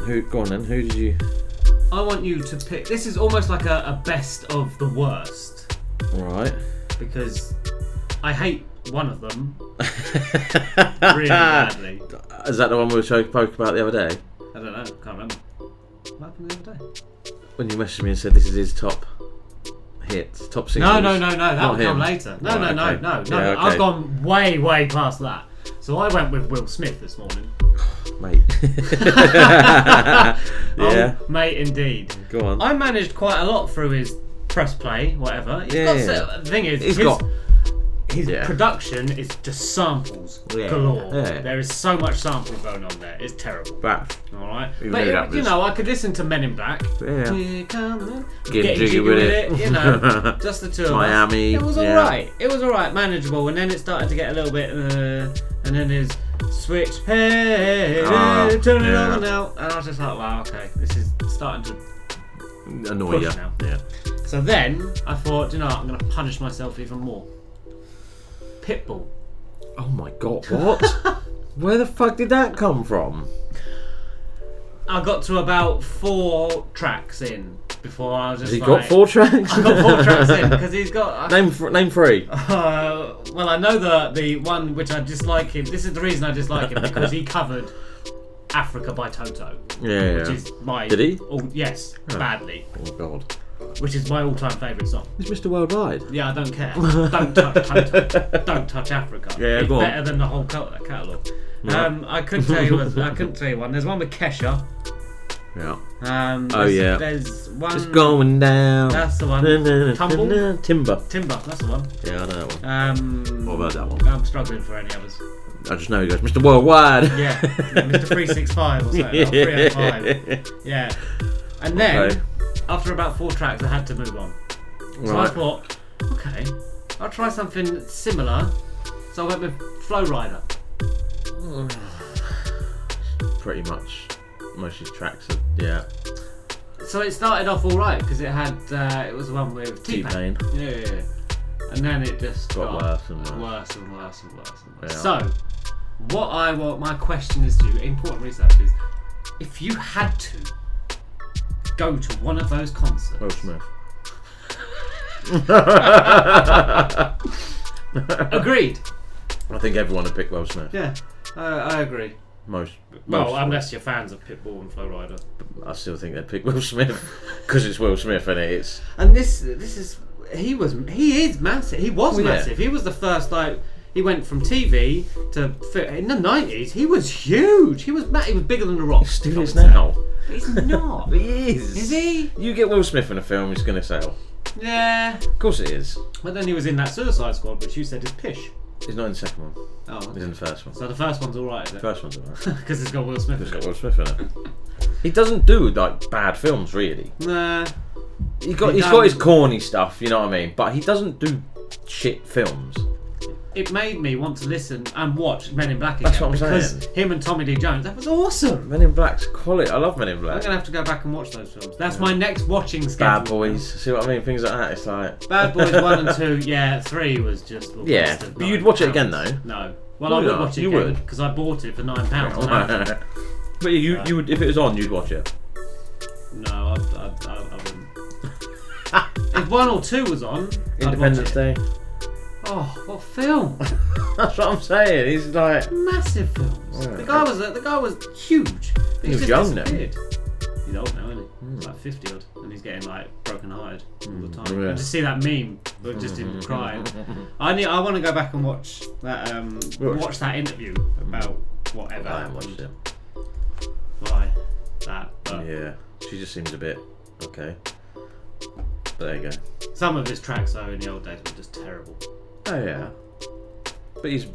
Who? Go on then. Who did you? I want you to pick. This is almost like a, a best of the worst Right. because I hate one of them (laughs) really badly. Is that the one we were spoke about the other day? I don't know. Can't remember. What happened the other day? When you messaged me and said this is his top hits, top singles. No, no, no, no. That Not will come later. No, Right, no, okay. no, no, no. Yeah, I've gone way, way past that. So I went with Will Smith this morning. (sighs) mate. (laughs) Oh, yeah. Oh, mate, indeed. Go on. I managed quite a lot through his press play, whatever. He's Yeah, got yeah. the thing is, He's his, got- his Yeah. production is just samples Yeah, galore. yeah. There is so much sampling going on there. It's terrible. Back. All right, but it- you know, I could listen to Men in Black. Yeah. Come Getting jiggy with it. You know, (laughs) just the two of us. Miami, It was all right. It was all right, manageable. And then it started to get a little bit, uh, and then his switch, hey, Oh, hey, turn it on now. And I was just like, wow, okay, this is starting to Annoy you. now. Yeah. So then I thought, you know, I'm going to punish myself even more. Pitbull. Oh my god, what? (laughs) Where the fuck did that come from? I got to about four tracks in before I was just Has he like, got four tracks? I got four (laughs) tracks in because he's got. Name th- name three. (laughs) Uh, well, I know the the one which I dislike him. This is the reason I dislike him because he covered Africa by Toto. Yeah, which yeah. is my. Did he? all- yes, Oh. badly. Oh god. Which is my all-time favourite song. Is Mr. Worldwide? Yeah, I don't care. (laughs) don't touch Toto. Don't touch Africa. Yeah, it's go on. better than the whole catalogue. Right. Um, I couldn't tell you. I couldn't tell you one. There's one with Kesha. Yeah. Um, Oh, yeah. There's one. Just going down. That's the one. Na, na, na, Tumble. na, na, Timber. Timber. That's the one. Yeah, I know that one. Um, What about that one? I'm struggling for any others. I just know he goes, Mr. Worldwide. Yeah, yeah, Mr. 365 or something. (laughs) or 305. Yeah. And then, Okay. After about four tracks, I had to move on. So I thought, okay, I'll try something similar. So I went with Flo Rida. (sighs) Pretty much. Most of his tracks are, yeah. So it started off all right because it had uh, it was the one with T-Pain. T-Pain. Yeah, yeah, yeah. And then it just Got worse and worse. worse and worse and worse and worse. Yeah. So, what I want, my question is to you, important research is, if you had to go to one of those concerts, Will Smith. (laughs) agreed. I think everyone would pick Will Smith. Yeah, I, I agree. Most. Well, most unless you're fans of Pitbull and Flo Rida. I still think they'd pick Will Smith (laughs) because it's Will Smith and it's And this, this is he was he is massive. He was Well, yeah. massive. He was the first like he went from TV to in the nineties. He was huge. He was ma- he was bigger than the Rock. He still is now. He's not. (laughs) he is. Is he? You get Will Smith in a film, he's gonna sell. Yeah. Of course it is. But then he was in that Suicide Squad, which you said is pish. He's not in the second one. Oh, He's in the first one. So the first one's all right. The first one's alright. because (laughs) it's got Will Smith. It's in got. Will Smith in it. He doesn't do like bad films really. Nah. He got He he's got his corny stuff, you know what I mean. But he doesn't do shit films. It made me want to listen and watch Men in Black again That's what I'm because saying. him and Tommy Lee Jones. That was awesome. Men in Black's quality. I love Men in Black. I'm gonna have to go back and watch those films. That's my next watching schedule. Bad Boys. See what I mean? Things like that. It's like Bad Boys (laughs) one and two, yeah, three was just. a Yeah, of but you'd nine watch it pounds. again, though. No, well Why I would not? watch it You again would. because I bought it for nine pounds. (laughs) but you you would if it was on, you'd watch it. no, I, I, I, I wouldn't. (laughs) if one or two was on, I'd Independence watch it. Day. Oh, what film? (laughs) That's what I'm saying. He's like Massive films. Yeah. The guy was the guy was huge. He He's was young then. He's old now, isn't he? He's like fifty odd, and he's getting like broken hearted all the hmm, time. yeah. I just see that meme, but just him (laughs) crying. I need. I want to go back and watch that. Um, Watch. watch that interview hmm. about whatever. I haven't watched it. Why? That. But Yeah, she just seems a bit okay. But there you go. Some of his tracks though in the old days were just terrible. Oh yeah, but he's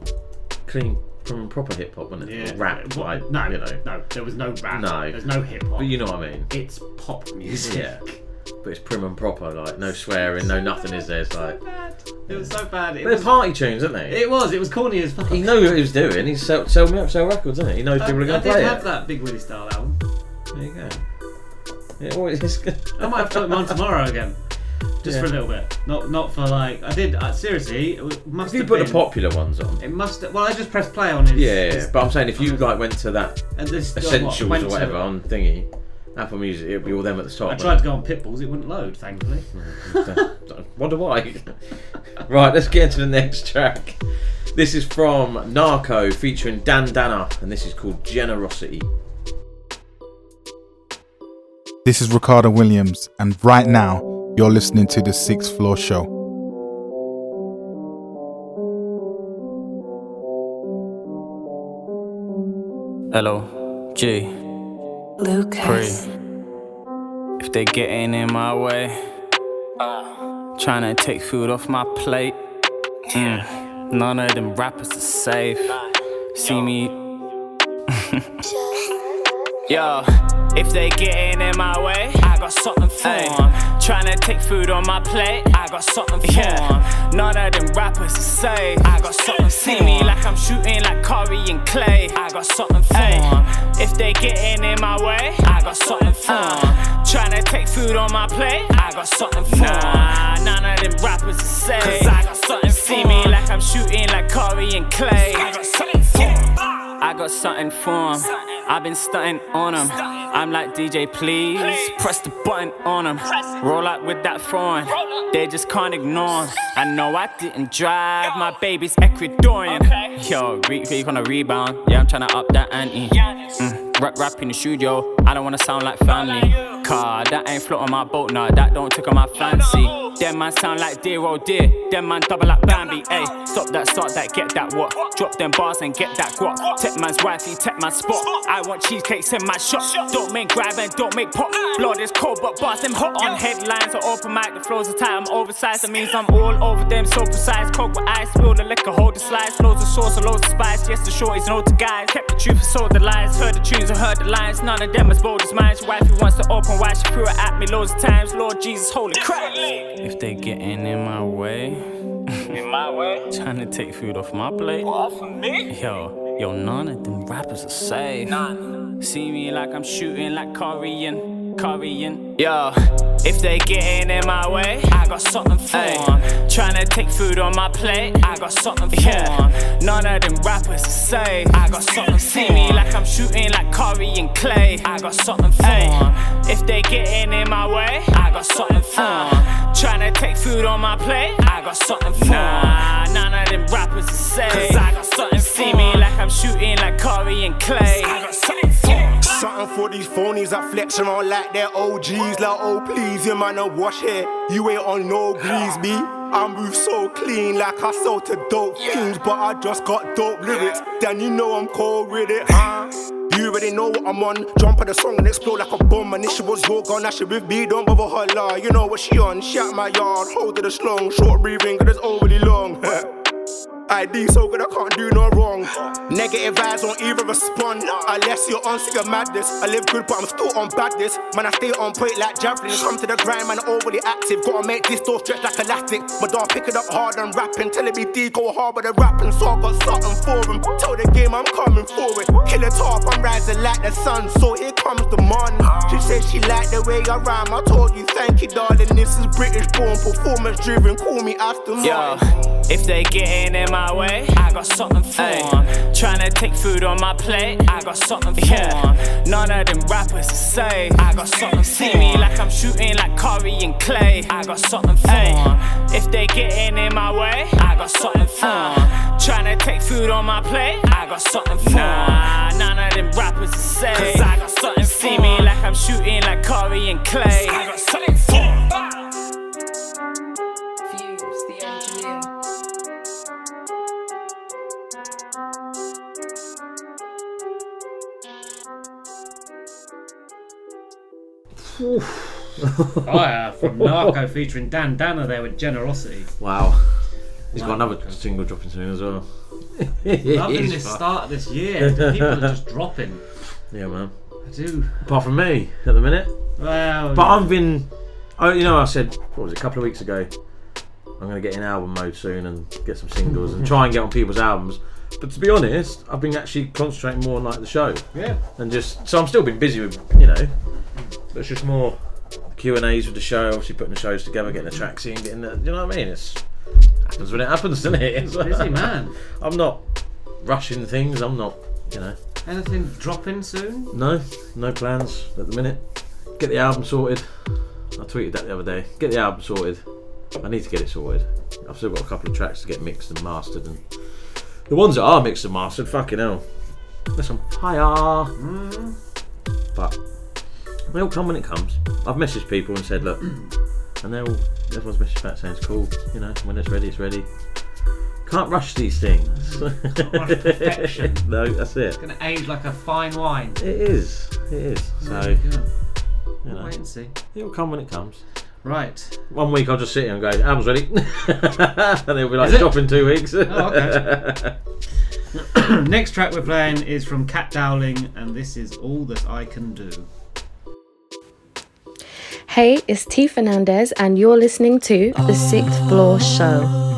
clean from proper hip hop, wasn't it? Yeah. Or rap, What- like no, you know. no, there was no rap. No. there's no hip hop. But you know what I mean. It's pop music. Yeah, but it's prim and proper, like no swearing, no nothing. Is there? It's like It was so bad. It they're was, party tunes, aren't they? it was. It was corny as fuck. He knew what he was doing. He sell sell, me up, sell records, doesn't he? He knows I, people are I going to did play have it. that Big Willie style album. There you go. Yeah, well, it's good. (laughs) I might have to put them on tomorrow again, just Yeah. for a little bit. Not not for like I did. Uh, seriously, it must If you have put been, the popular ones on. It must. Well, I just pressed play on it. Yeah, yeah, his- but I'm saying if you like went to that and this what, essentials went or to- whatever on thingy, Apple Music, it'd be all them at the top. I tried to go on Pitbulls. It wouldn't load, thankfully. (laughs) Wonder why. right, let's get into the next track. This is from Narko featuring Dan Dannah, and this is called Generosity. This is Ricardo Williams, and right now you're listening to the Sixth Floor Show. Hello, G. Lucas. Pre. If they getting in my way, trying to take food off my plate. Mm, none of them rappers are safe. See me. (laughs) Yo, if they getting in my way, I got something for 'em. Trying to take food on my plate. I got something for 'em. None of them rappers say. I got something See me like I'm shooting like Curry and Klay. I got something for 'em. If they getting in my way, I got something for 'em. Uh. Tryna take food on my plate. I got something for 'em. None of them rappers to say. Cause I got something See me like I'm shooting like Curry and Klay. I got something for 'em. I got something for 'em. I've been stunting on 'em. I'm like DJ, please press the button on 'em. Roll up with that phone. They just can't ignore 'em. I know I didn't drive. My baby's Ecuadorian. Yo, re- fake on a rebound. Yeah, I'm tryna up that ante. Mm, rap, rap in the studio. I don't wanna sound like family. Car, that ain't float on my boat, nah. That don't tickle my fancy. Them man sound like dear oh dear. Them man double like Bambi. Ayy, stop that, start that, get that what? Drop them bars and get that guap. Tech man's wifey, tech my spot. I want cheesecakes in my shop. Don't make grab and don't make pop. Blood is cold, but bars them hot on headlines or open mic. The flows are tight, I'm oversized. That means I'm all over them, so precise. Coke with ice, spill the liquor, hold the slice. Loads of sauce and loads of spice. Yes, the shorties know to guys. Kept the truth and sold the lies. Heard the tunes and heard the lines. None of them as bold as mine. Your wifey wants to open wide. She threw it at me loads of times. Lord Jesus, holy crap. If they getting in my way, in my way, (laughs) trying to take food off my plate. Off of me? Yo, yo, none of them rappers are safe. None. See me like I'm shooting like Korean, Korean. Yo, if they getting in my way, I got something for 'em. Tryna take food on my plate, I got something for 'em. None of them rappers are safe. I got something See me like I'm shooting like Korean clay. I got something for 'em. If they getting in my way, I got something for uh. 'em. Tryna take food on my plate, I got something for 'em. None of them rappers are safe. Cause I got something See me like I'm shooting like Korean clay. I got something for 'em. Something for these phonies that flex around like they're OGs. Like, oh, please, you man, a wash hair. You ain't on no grease, B. I move so clean, like I sold to dope fiends, but I just got dope lyrics. Then you know I'm cold with it, huh? You already know what I'm on. Jump on the song and explode like a bomb. And if she was your gun, I should with me. Don't bother her, lie. You know what she on. Shout my yard, hold it a slung. Short breathing, cause it's overly long. (laughs) ID so good I can't do no wrong. Negative vibes won't even respond unless you're on to your madness. I live good, but I'm still on badness. Man, I stay on point like javelin. Come to the grind, man, overly active. Gotta make this door stretch like elastic. My dog picking pick it up hard and rapping. Telling me D go hard, but the rapping, so I got something for him. Tell the game I'm coming for it. Kill it off, I'm rising like the sun. So here comes the money. She said she liked the way I rhyme. I told you, thank you, darling. This is British born, performance driven. Call me Aston Yo, Martin. if they getting in my way, I got something for 'em. Tryna take food on my plate, I got something for 'em. None of them rappers safe. I got something See me like I'm shooting like Curry and Klay. I got something for 'em. If they getting in my way, I got something for uh. 'em. Tryna take food on my plate, I got something for 'em. None of them rappers safe. Cause I got something See me like I'm shooting like Curry and Klay. I got something for 'em. Oh (laughs) yeah, from Narko featuring Dan Dannah there with Generosity. Wow. He's got another single dropping soon as well. Loving this start of this year. People are just dropping. Yeah, man. I do. Apart from me at the minute. Well, But I've been. Oh, you know, I said what was it, a couple of weeks ago. I'm gonna get in album mode soon and get some singles and try and get on people's albums. But to be honest, I've been actually concentrating more on like the show. Yeah. And just so I'm still been busy with you know, but it's just more Q and A's with the show. Obviously putting the shows together, getting the tracks in, getting the. You know what I mean? It's happens when it happens, doesn't it? It's Busy (laughs) man. I'm not rushing things. I'm not. You know. Anything dropping soon? No, no plans at the minute. Get the album sorted. I tweeted that the other day. Get the album sorted. I need to get it sorted. I've still got a couple of tracks to get mixed and mastered, and the ones that are mixed and mastered, fucking hell, there's some fire. But they'll come when it comes. I've messaged people and said, look, and they're all everyone's messaged back saying it's cool. You know, when it's ready, it's ready. Can't rush these things. Mm. perfection. (laughs) no, that's it. It's gonna age like a fine wine. It is. It is. Oh so, There you know, Wait and see. It'll come when it comes. Right. One week I'll just sit here and go, album's ready. (laughs) and it'll be like, stop in two weeks. Oh, (laughs) (coughs) Next track we're playing is from Cat Dowling, and this is All That I Can Do. Hey, it's T Fernandez, and you're listening to The Sixth Floor Show.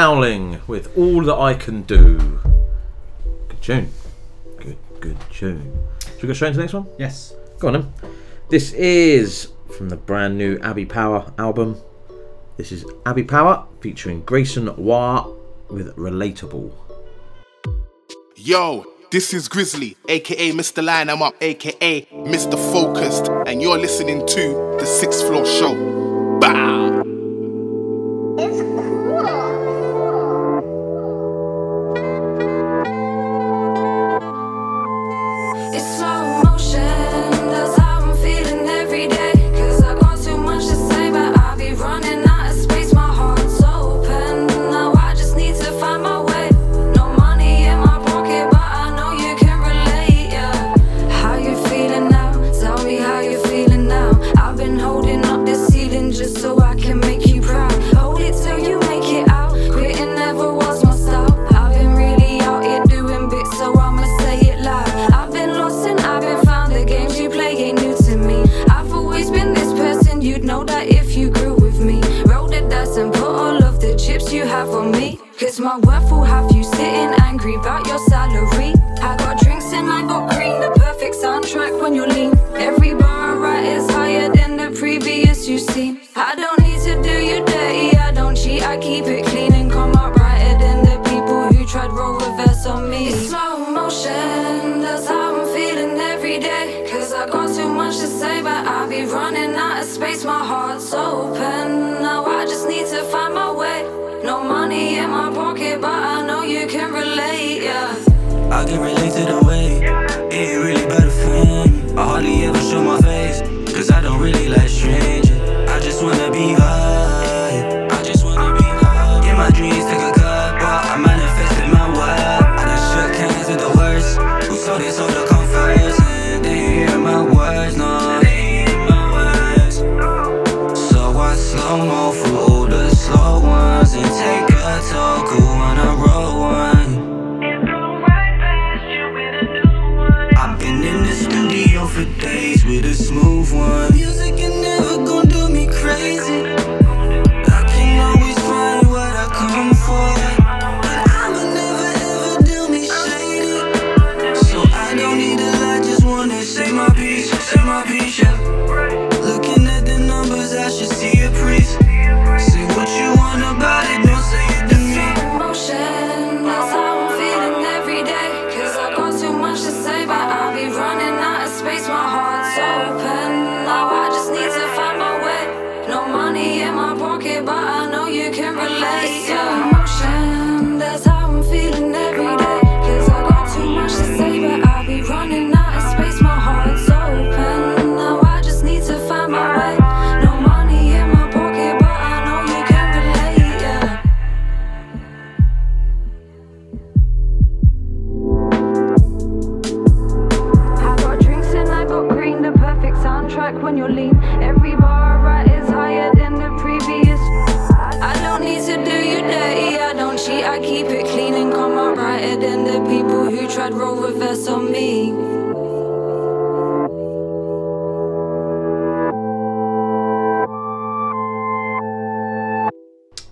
Owling with All That I Can Do. Good tune. Good, good tune. Should we go straight into the next one? Yes. Go on then. This is from the brand new Abby Power album. This is Abby Power featuring Grayson Waugh with Relatable. Yo, this is Grizzly, aka Mr. Line I'm Up, aka Mr. Focused, and you're listening to The Sixth Floor Show.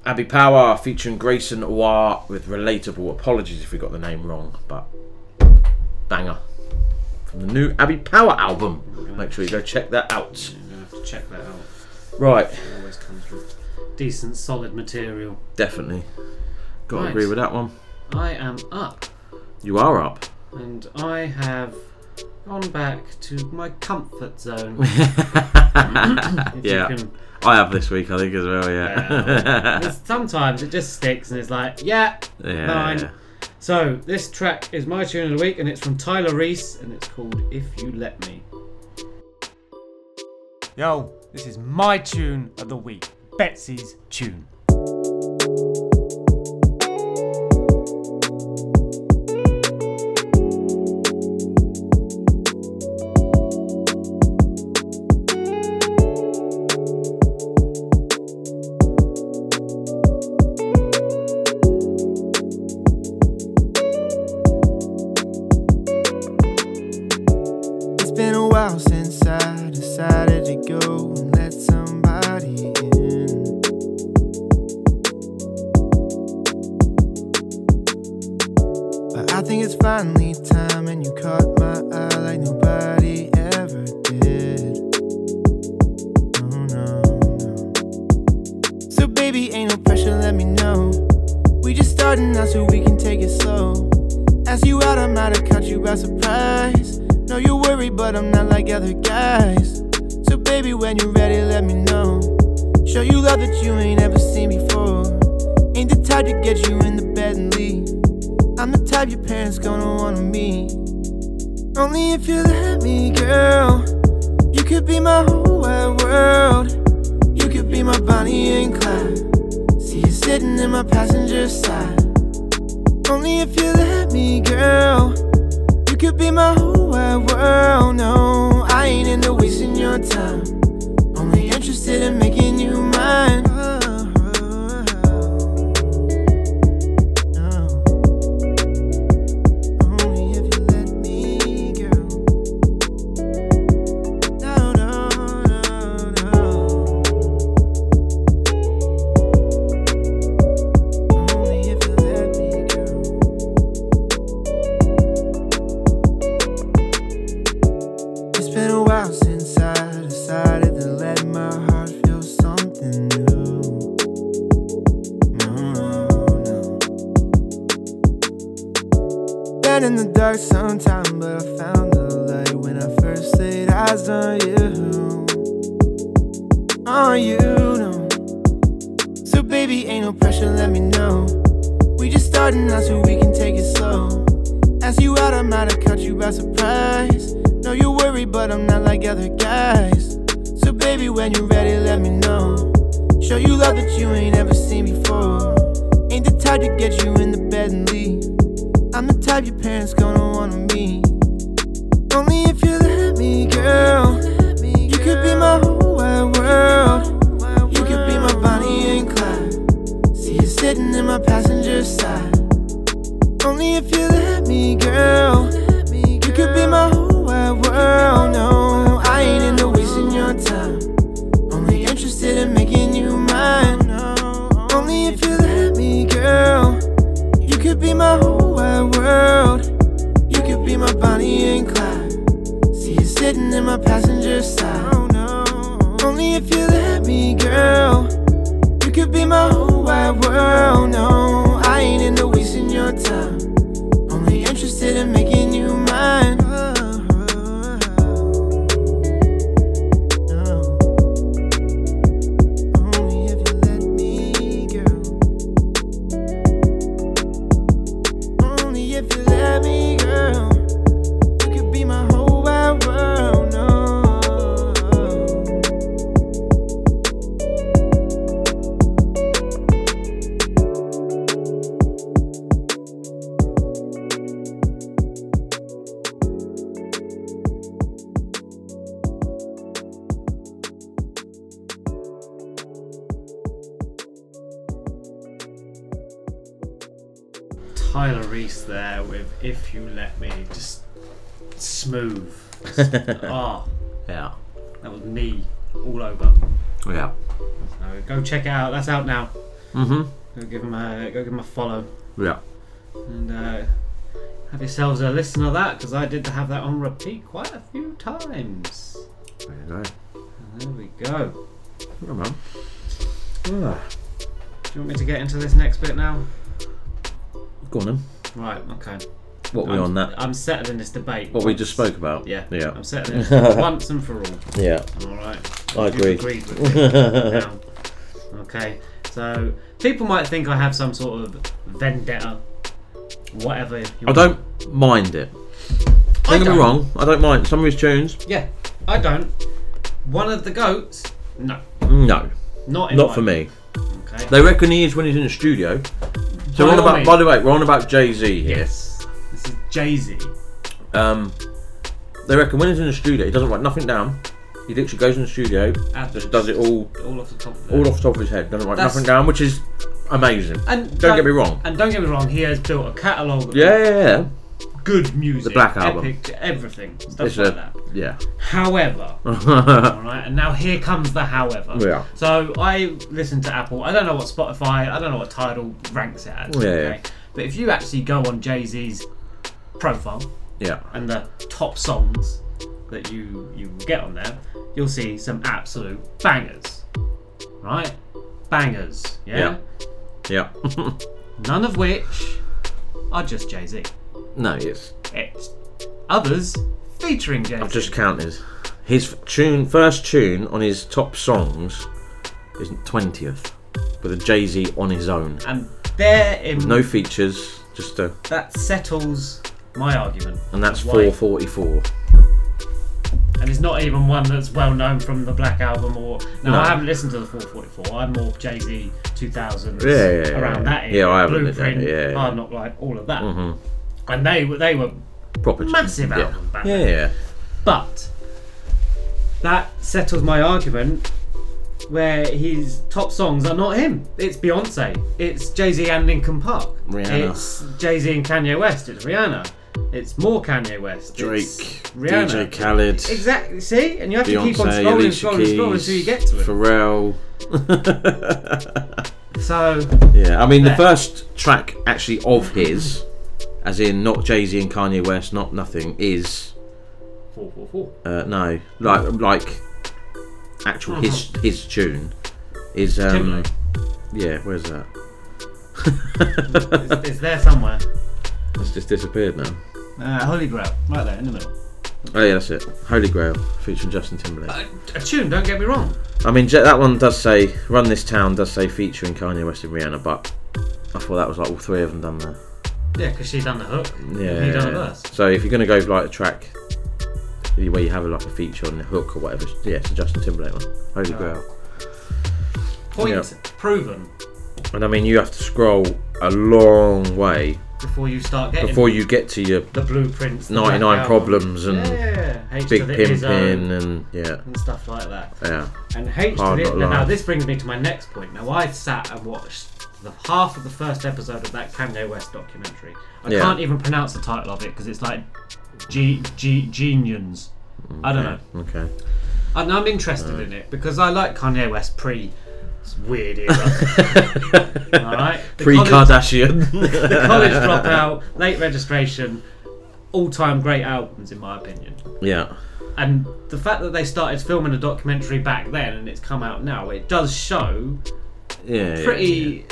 Abby Power featuring Grayson Owa with Relatable. Apologies if we got the name wrong, but banger. From the new Abby Power album. Make sure you go check that out. Yeah, have to check that out. Right. It always comes with decent, solid material. Definitely. Gotta agree with that one. I am up. You are up. And I have gone back to my comfort zone. (laughs) yeah. I have this week, I think, as well. Yeah. yeah. (laughs) sometimes it just sticks, and it's like, yeah, yeah. Yeah. So this track is my tune of the week, and it's from Tyler Reese, and it's called "If You Let Me." Yo, this is my tune of the week, Betsy's tune. Smooth. Ah, (laughs) Yeah. that was me all over. Yeah. So go check it out. That's out now. Mhm. Go give him a go give him a follow Yeah. and uh, have yourselves a listen of that because I did have that on repeat quite a few times. There you go. There we go. Come on. Do you want me to get into this next bit now? Go on then. Right. Okay. What we I'm, on that? I'm settling this debate. What we just spoke about? Yeah. Yeah. I'm settling this (laughs) once and for all. Yeah. All right. I agree. agreed with (laughs) me now. Okay. So people might think I have some sort of vendetta, whatever. I don't mind it. Don't get me wrong. I don't mind some of his tunes. Yeah. I don't. One of the goats. No. No. Not in Not for me. Okay. They reckon he is when he's in the studio. So we're By on about. By the way, we're on about Jay Z here. Yes. Jay Z. Um, they reckon when he's in the studio, he doesn't write nothing down. He literally goes in the studio, just does it all, All off the top of it. all off the top of his head. Doesn't write That's- nothing down, which is amazing. And don't get me wrong. And don't get me wrong, he has built a catalogue of Yeah, yeah, yeah. good music. The Black Album. Epic, everything. Stuff It's like a- that. yeah. However, (laughs) alright, and now here comes the however. Yeah. So I listen to Apple. I don't know what Spotify, I don't know what Tidal ranks it as. Yeah, okay? yeah. But if you actually go on Jay Z's profile Yeah. and the top songs that you you will get on there, you'll see some absolute bangers. Right? Bangers. Yeah. Yeah. (laughs) None of which are just Jay Z. no, yes. It's others featuring Jay Z. I've just counted. His tune, first tune on his top songs, is twentieth, with a Jay Z on his own. And there in No features, just a, that settles my argument. and that's Why- four forty four. And it's not even one that's well known from the Black Album or. No, No. I haven't listened to the 444. I'm more Jay Z 2000s. Yeah, yeah, yeah, around yeah. that era. Yeah, I haven't, Blueprint, yeah, yeah. Hard Knock Life, all of that. Mhm. And they were they were Proper massive yeah. albums back Yeah, then. yeah. But that settles my argument where his top songs are not him. It's Beyonce. It's Jay Z and Linkin Park. Rihanna. It's Jay Z and Kanye West. It's Rihanna. It's more Kanye West. Drake, Rihanna. DJ Khaled, Exactly. See, and you have to keep on scrolling, Alicia scrolling, Keys, scrolling until you get to it. Pharrell. (laughs) So Yeah, I mean the first track actually of his, as in not Jay Z and Kanye West, not nothing, is four, four, four. uh, no like like actual his Uh-huh. his tune is um Timberlake. yeah where's that? It's, it's there somewhere. (laughs) It's just disappeared now. Uh, Holy Grail, right there in the middle. Oh yeah, that's it. Holy Grail featuring Justin Timberlake. A tune, don't get me wrong. I mean, that one does say "Run This Town" does say featuring Kanye West and Rihanna, but I thought that was like all three of them done there. Yeah, because she done the hook. Yeah. He done the verse. So if you're gonna go for like a track where you have like a feature on the hook or whatever, yeah, it's a Justin Timberlake one. Holy Grail. Point Yeah. proven And I mean, you have to scroll a long way before you start getting before you get to your the blueprints, the 99 Album. problems and Yeah, yeah. Big the Pimpin' um, and yeah. and stuff like that. Yeah. And H to the now, now this brings me to my next point. Now I sat and watched the half of the first episode of that Kanye West documentary. I Yeah. can't even pronounce the title of it because it's like G G Genions. I don't know. Okay. And I'm interested in it because I like Kanye West pre it's weird era. (laughs) Alright? Pre Kardashian. the college dropout, late registration, all time great albums in my opinion. Yeah. And the fact that they started filming a documentary back then and it's come out now, it does show Yeah. yeah, pretty.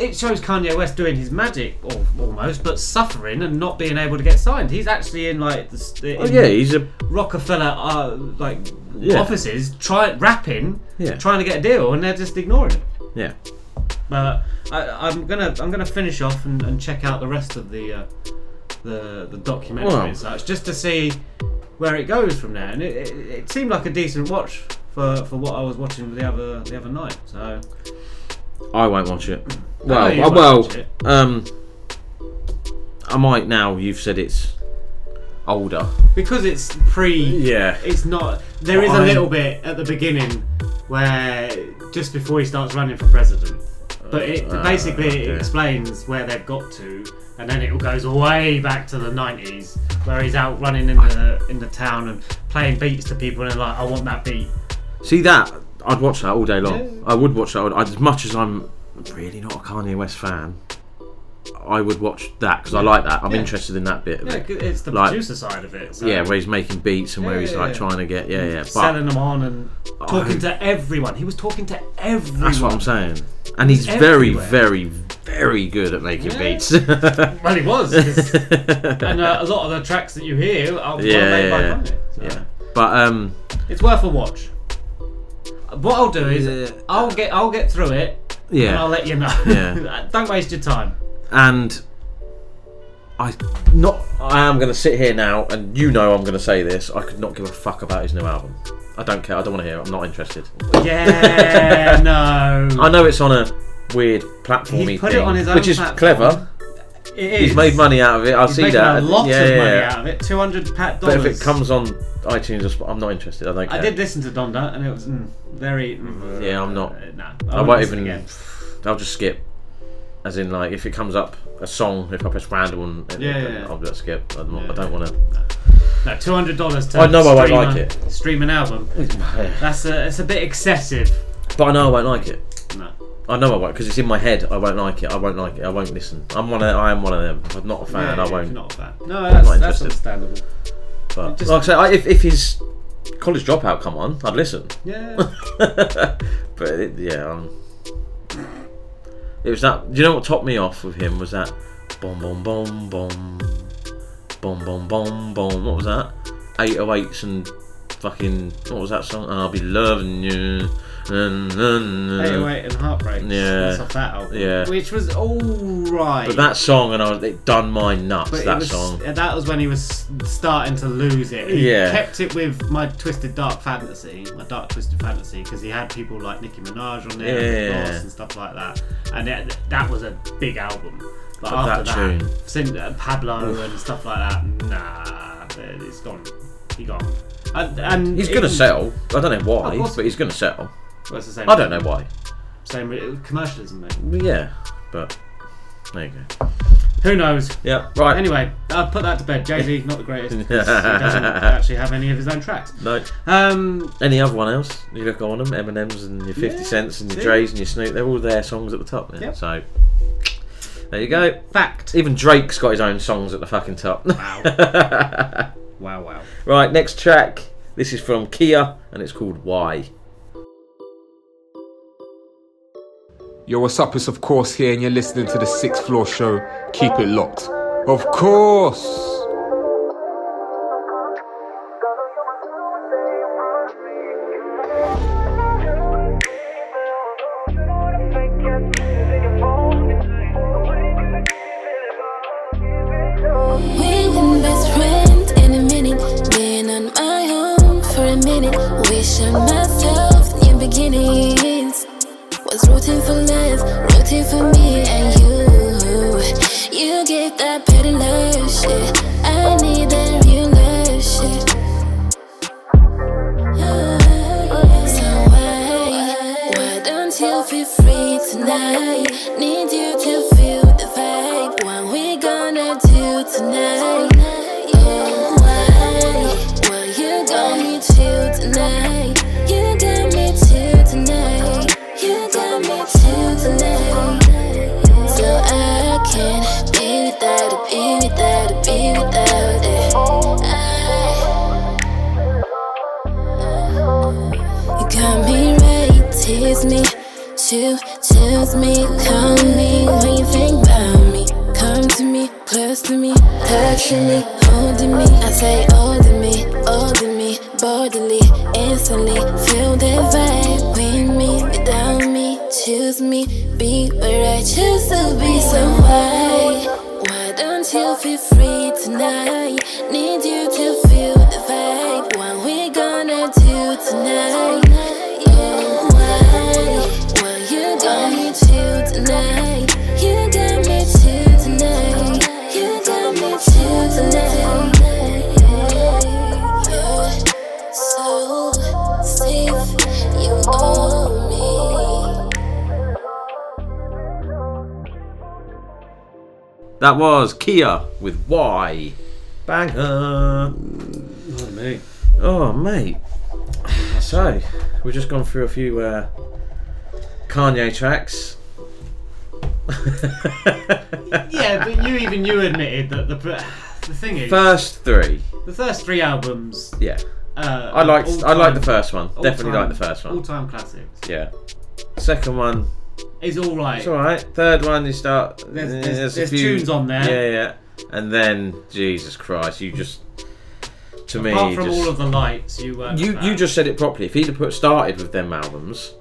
It shows Kanye West doing his magic, or almost, but suffering and not being able to get signed. He's actually in like the, the Oh, yeah, he's a Rockefeller uh, like Yeah. offices, try rapping, Yeah. trying to get a deal, and they're just ignoring it. Yeah. But I, I'm gonna I'm gonna finish off and, and check out the rest of the uh, the the documentary Well. and such, just to see where it goes from there. And it, it, it seemed like a decent watch for, for what I was watching the other the other night. So I won't watch it. Well, you uh, well, um, I might now. You've said it's older. because it's pre, Yeah. it's not. There is a little bit at the beginning where just before he starts running for president. But it Uh, basically okay. explains where they've got to, and then it goes way back to the '90s, where he's out running in the in the town and playing beats to people, and they're like, "I want that beat." See that? I'd watch that all day long. I would watch that. all- As much as I'm really not a Kanye West fan, I would watch that because I like that. I'm Yeah. interested in that bit. Of Yeah, it. 'cause it's the Like- producer side of it. So. Yeah, where he's making beats and where Yeah, he's yeah, like yeah. trying to get yeah, yeah. But selling them on and talking I- to everyone. He was talking to everyone. that's what I'm saying. And he's He's very, everywhere. very, very good at making Yeah. beats. (laughs) Well, he was, 'cause- (laughs) and uh, a lot of the tracks that you hear are yeah, well made by yeah, Kanye. So yeah. But um, It's worth a watch. What I'll do is I'll get I'll get through it. Yeah. And I'll let you know. Yeah. (laughs) Don't waste your time. And I not I am going to sit here now, and you know I'm going to say this. I could not give a fuck about his new album. I don't care. I don't want to hear. it. I'm not interested. Yeah, (laughs) no. I know it's on a weird platformy He's put it on his own which is platform. clever. It He's made money out of it. I He's see making that. a lot yeah, of yeah, money yeah. out of it. Two hundred pat But dollars. if it comes on iTunes, or Sp- I'm not interested. I don't care. I did listen to Donda and it was mm, very. mm, Yeah, I'm not. uh, nah, I, won't won't listen even. again. I'll just skip. As in, like, if it comes up a song, if I press random, and Yeah, yeah, yeah. I'll just skip. I'm not, I don't want to. No, two hundred dollars to I know I won't stream like a- it. Stream an album. (laughs) That's a, it's a bit excessive. But I know I won't like it. No. I know I won't because it's in my head. I won't like it. I won't like it. I won't listen. I'm one of. I am one of them. I'm not a fan. Yeah, I won't. Not a fan. No, that's, that's interested. understandable. But Just- like I say, I, if if his college dropout come on, I'd listen. Yeah. (laughs) but it, yeah, um, it was that. Do you know what topped me off with him was that boom, boom, boom, boom, boom, boom, boom, boom. What was that? 808s and fucking. What was that song? I'll be loving you. And, and, 808 and Heartbreak. Yeah. That's off that album. Yeah. Which was alright. But that song and I was it done my nuts. But that was- song. That was when he was starting to lose it. He Yeah. kept it with my twisted dark fantasy, my dark twisted fantasy, because he had people like Nicki Minaj on there, and Yeah. Ross and stuff like that, and it, that was a big album. But But after that that, tune. Uh, Pablo Oof. and stuff like that, nah, it's gone. He gone. And, and He's gonna even- sell. I don't know why, but he's gonna sell. Well, it's the same I don't know why. Same with commercialism, mate. Yeah, but there you go. Who knows? Yeah, right. Anyway, I'll put that to bed. Jay Z, (laughs) not the greatest. 'cause (laughs) he doesn't actually have any of his own tracks. No. Um, Any other one else? You look on them, M and your Fifty Yeah, Cents and your see? Dre's and your Snoop. They're all their songs at the top. Yeah. Yep. So there you go. Fact. Even Drake's got his own songs at the fucking top. Wow. (laughs) wow, wow. right, next track. This is from Kia and it's called Why. Yo, what's up? It's of course here, and you're listening to the Sixth Floor Show. Keep it locked. Of course! Wishing myself in beginning rooting for love, rooting for me and you. You give that petty love shit. I need that real love shit. So why, why don't you feel free tonight? Need you to. miss me, call me when you think about me. Come to me, close to me, touching me, holding me. I say, holding me, holding me, boldly, instantly. Feel the vibe with me, without me. Choose me, be where I choose to be. So why, why don't you feel free tonight? That was Kia with Why. Banger. Oh, mate. Oh, mate. So, we've just gone through a few uh, Kanye tracks. (laughs) Yeah, but you even you admitted that the the thing is First three. the first three albums. Yeah. Uh, I liked I liked the first one. Definitely all-time- liked the first one. All-time classics. Yeah. Second one. Is all right. It's alright. Third one, you start. There's- eh, there's- there's few- tunes on there. Yeah, yeah. And then, Jesus Christ, you just. To me, Apart from just, all of the lights, you weren't. you you just said it properly. If he'd have put started with them albums,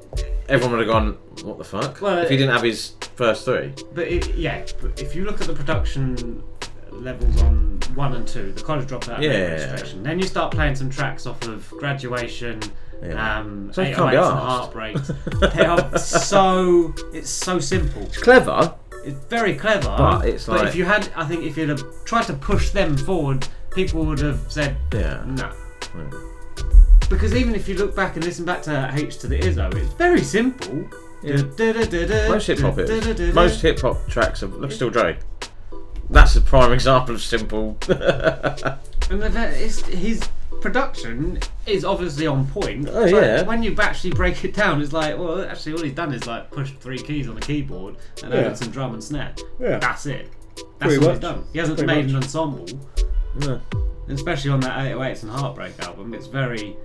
everyone would have gone, "What the fuck?" Well, if he didn't have his first three. But it, yeah, but if you look at the production levels on one and two, the college dropout Yeah. registration, then you start playing some tracks off of graduation. Yeah. Um, So you can't be and heartbreaks. (laughs) they are so it's so simple. It's clever. It's very clever. But it's like- if you had, I think, if you'd have tried to push them forward, people would have said, Yeah. no. Because even if you look back and listen back to H to the Izzo, it's very simple. Yeah. Most hip hop is. Most hip hop tracks are. Look, still Dre. That's a prime example of simple. (laughs) And is, his production is obviously on point. Oh, So yeah. When you actually break it down, it's like, well, actually, all he's done is like push three keys on the keyboard and Yeah. added some drum and snare. Yeah. That's it. That's Pretty all he's much. done. He hasn't Pretty made much. an ensemble. No. Especially on that 808s and Heartbreak album, it's very.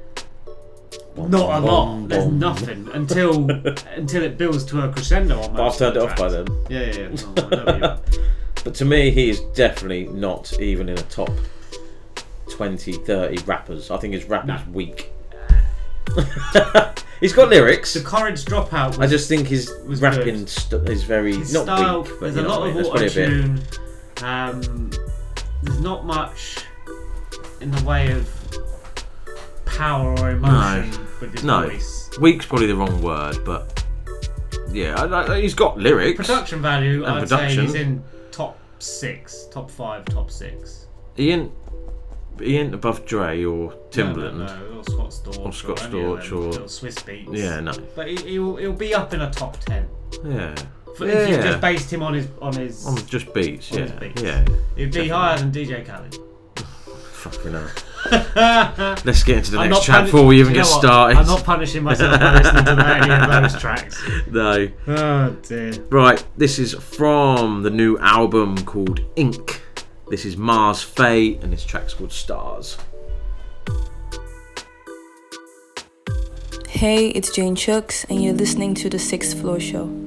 Bom, not a bom, lot. There's bom. nothing until (laughs) until it builds to a crescendo almost. But I've turned it off by then. Yeah, yeah. yeah. Oh, I know you are. (laughs) But to me, he is definitely not even in a top 20, 30 rappers. I think his rap is weak. (laughs) He's got lyrics. The Courage Dropout. Was, I just think his rapping st- is very His not style, weak. But there's a lot of auto Let's put it a bit. tune. Um, there's not much in the way of power or emotion with his No, voice. weak's probably the wrong word, but yeah, I, I, he's got lyrics. Production value, I'd production. say he's in top six, top five, top six. He ain't, he ain't above Dre or Timbaland. No, no, no, or Scott Storch, Or Scott Storch them or- little Swizz Beatz. Yeah, no. But he, he'll he'll be up in a top ten. Yeah. For, If you just based him on his on his On just beats, on yeah, beats. yeah. He'd be higher than DJ Khaled. (laughs) Fucking hell. (laughs) Let's get into the I'm next track puni- before we even get what? started. I'm not punishing myself by listening to any of those tracks. (laughs) No. Oh dear. Right, this is from the new album called Ink. This is Marz Fay, and this track's called Stars. Hey, it's Jane Chucks, and you're listening to The Sixth Floor Show.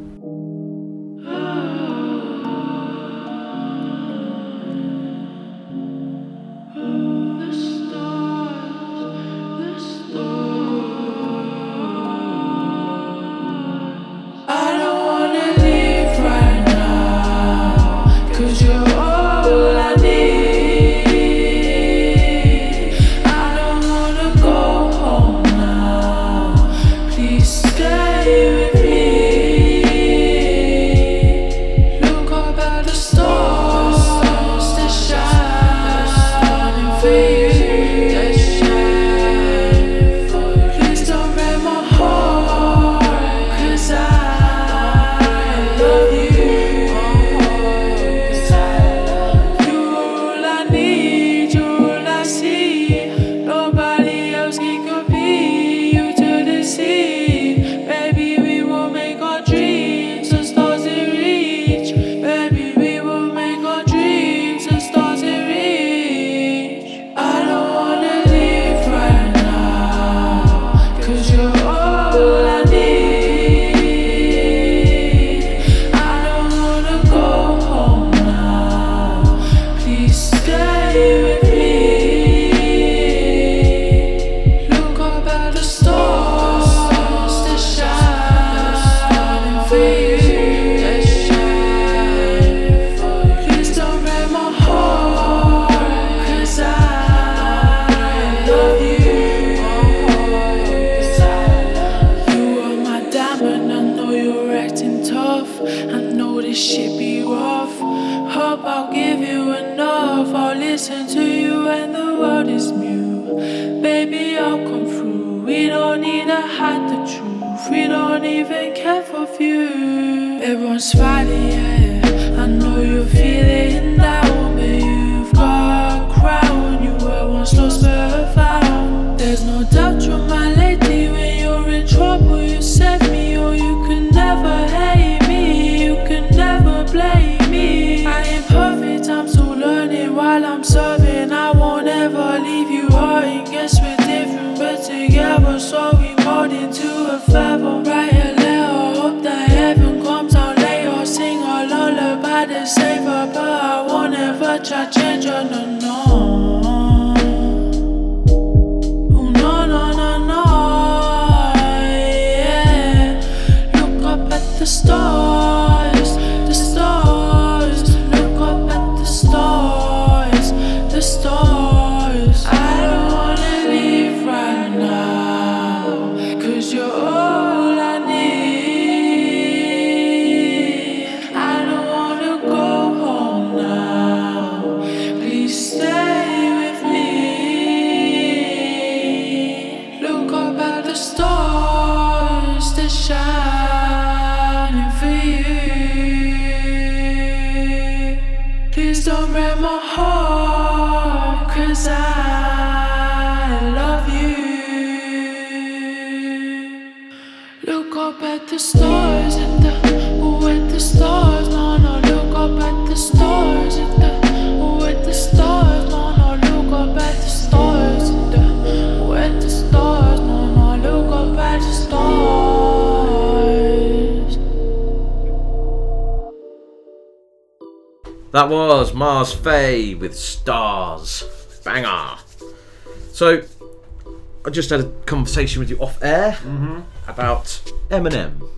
Just had a conversation with you off air Mhm. about Eminem.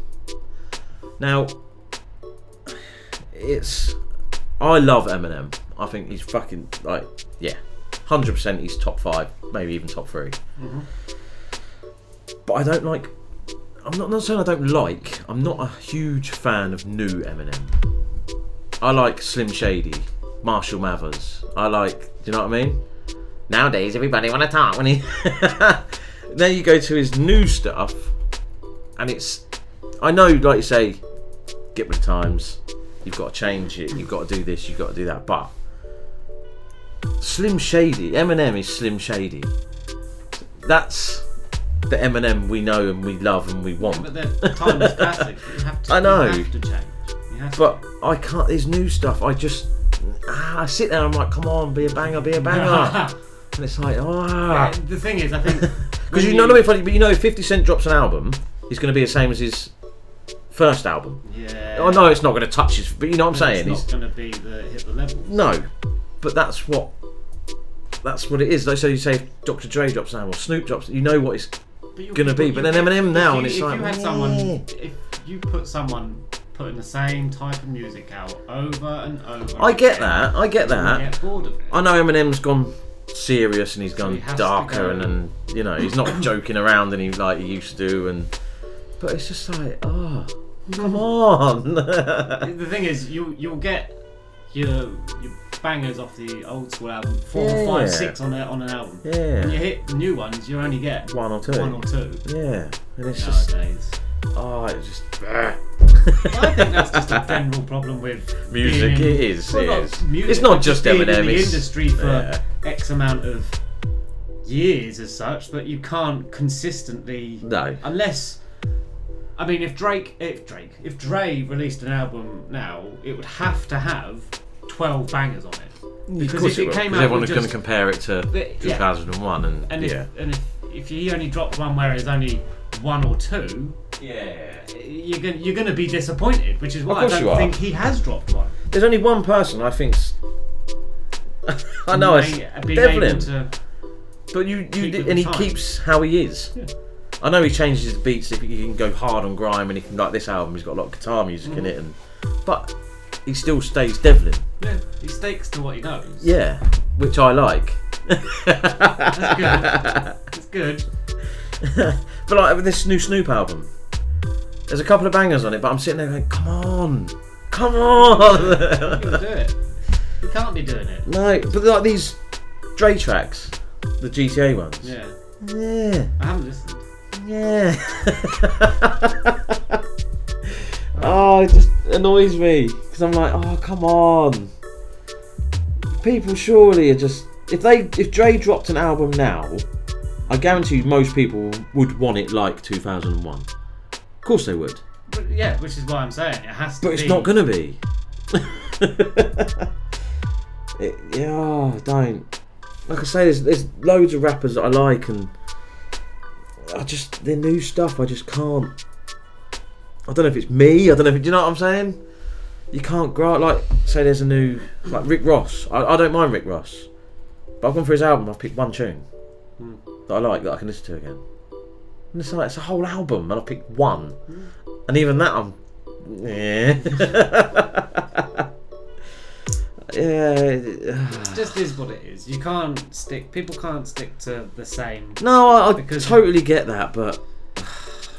Now, it's. I love Eminem. I think he's fucking. Like, yeah. 100% he's top five, maybe even top 3 Mhm. But I don't like. I'm not, not saying I don't like. I'm not a huge fan of new Eminem. I like Slim Shady, Marshall Mathers. I like. Do you know what I mean? Nowadays, everybody want to talk when (laughs) he. Then you go to his new stuff, and it's. I know, like you say, get with the times. You've got to change it. You've got to do this. You've got to do that. But Slim Shady, Eminem is Slim Shady. That's the Eminem we know and we love and we want. But they're timeless classics. You have to, (laughs) I know. You have to change. Have to. But I can't. There's new stuff. I just. Ah, I sit there. I'm like, come on, be a banger, be a banger. (laughs) and it's like, Yeah, ah. the thing is, I think Because you know, no, funny, but you know, if 50 Cent drops an album, he's going to be the same as his first album. Yeah. I know it's not going to touch his, but you know what I'm saying? It's not going to be the hit the level. no, but that's what. That's what it is. Like, so you say, if Dr. Dre drops an album, or Snoop drops, you know what it's going to be. But then Eminem now, if and you- it's if like, you had someone, if you put someone putting the same type of music out over and over, I get again, that. I get you that. Get bored of it. I know Eminem's gone serious and he's gone he darker and, and you know he's not joking around and he like he used to do and but it's just like oh come on (laughs) the thing is, you you'll get your your bangers off the old school album, four, Yeah. five, six on a, on an album. Yeah. When you hit new ones, you only get one or two One or two. yeah and it's just Nowadays. Oh it's just ah. I think that's just a general problem with (laughs) Music, being it is, well, it is. music, It's not but just Eminem, in the it's- industry for yeah. X amount of years as such that you can't consistently. No. Unless, I mean, if Drake, if Drake, if Dre released an album now, it would have to have twelve bangers on it. of course it, will, 'cause everyone's with going to compare it to But, yeah. 2001 and, and if, yeah and if, if he only dropped one where there's only one or two, yeah, you're gonna you're gonna be disappointed. Which is why I course don't are. think he has dropped one. there's only one person I think's (laughs) I know it's being able Devlin to But you, you keep did, and he times. keeps how he is. I know he changes his beats. If he can go hard on grime, and he can like this album, he's got a lot of guitar music in Mhm. it, and but he still stays Devlin. Yeah, he stakes to what he knows. Yeah, which I like. That's good. (laughs) It's good. (laughs) but like with this new Snoop album, there's a couple of bangers on it, but I'm sitting there going, "Come on, come on!" You can do it. You can't be doing it. no, but like these Dre tracks, the GTA ones. Yeah. Yeah. I haven't listened. Yeah. (laughs) oh, it just annoys me because I'm like, oh, come on. People surely are just if they if Dre dropped an album now, I guarantee you most people would want it like 2001. Of course they would, But yeah, which is why I'm saying it has to be but it's not gonna be. (laughs) It, yeah, oh, don't. Like I say, there's there's loads of rappers that I like, and I just their new stuff. I just can't. I don't know if it's me. I don't know if do you know what I'm saying. You can't grow like say there's a new like Rick Ross. I, I don't mind Rick Ross, but I've gone for his album. I've picked one tune Hmm. that I like that I can listen to again. And it's like it's a whole album, and I picked one, and even that I'm. Yeah. (laughs) yeah. It just is what it is. You can't stick. People can't stick to the same. No, I, I totally get that, but (sighs)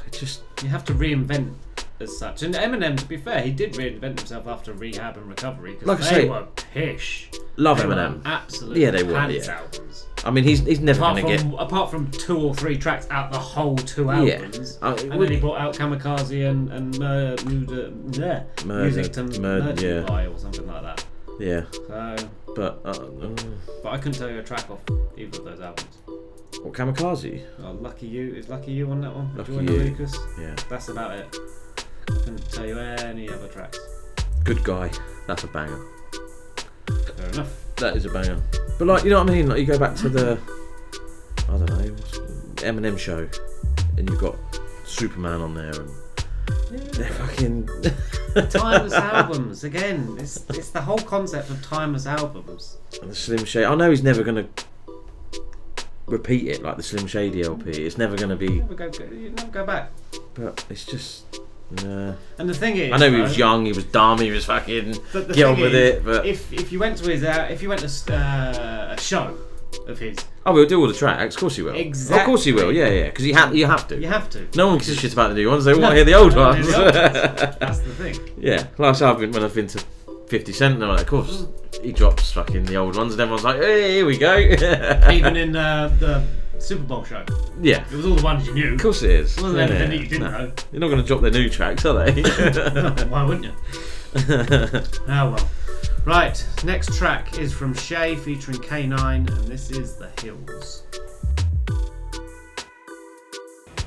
it just You have to reinvent as such. And Eminem, to be fair, he did reinvent himself after rehab and recovery because Like I they say, were pish. love They Eminem. absolutely Yeah, they were. Yeah. albums. I mean, he's he's never Apart going to from, get. apart from two or three tracks out the whole two Yeah. albums, Uh, and then he brought out Kamikaze and and Mur- Muda, yeah, Murder- music to Murder, murder yeah. or something like that. Yeah, So, but uh, uh, but I couldn't tell you a track off either of those albums. what Kamikaze? Oh, Lucky You is Lucky You on that one. Lucky You. Lucas. Yeah. That's about it. I couldn't tell you any other tracks. Good guy. That's a banger. Fair enough. That is a banger. But like, you know what I mean? Like, you go back to the, I don't know, Eminem show, and you've got Superman on there, and they're fucking. (laughs) timeless (laughs) albums again. It's it's the whole concept of timeless albums. And the Slim Shady. I know he's never gonna repeat it like the Slim Shady LP. It's never gonna be. Never go, go, you never go back. But it's just. Nah. And the thing is, I know he though- was young, he was dumb, he was fucking get on with is, it. But if if you went to his uh, if you went to uh, a show of his, oh, we'll do all the tracks. Of course he will. Exactly. Of course he will. Yeah, yeah. Because he ha- you have to. you have to. No one gives a shit about the new ones. They want to (laughs) hear the old No one ones. the old ones. (laughs) That's the thing. Yeah, last I've been when I've been to Fifty Cent, and I'm like, of course he drops fucking the old ones, and everyone's like, hey, here we go. (laughs) Even in uh, the Super Bowl show, yeah, it was all the ones you knew. of course it is. It wasn't Yeah. anything that you didn't No. know. You're not going to drop their new tracks, are they? (laughs) Why wouldn't you? Oh (laughs) well. Right, next track is from Chey featuring K9, and this is The Hills.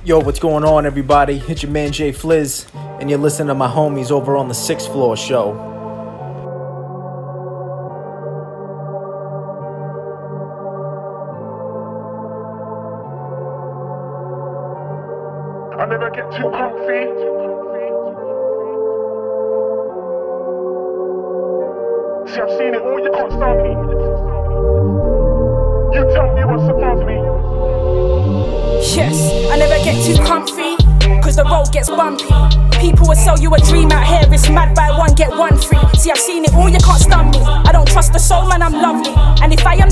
Yo, what's going on, everybody? It's your man JFliz, and you're listening to my homies over on the Sixth Floor Show.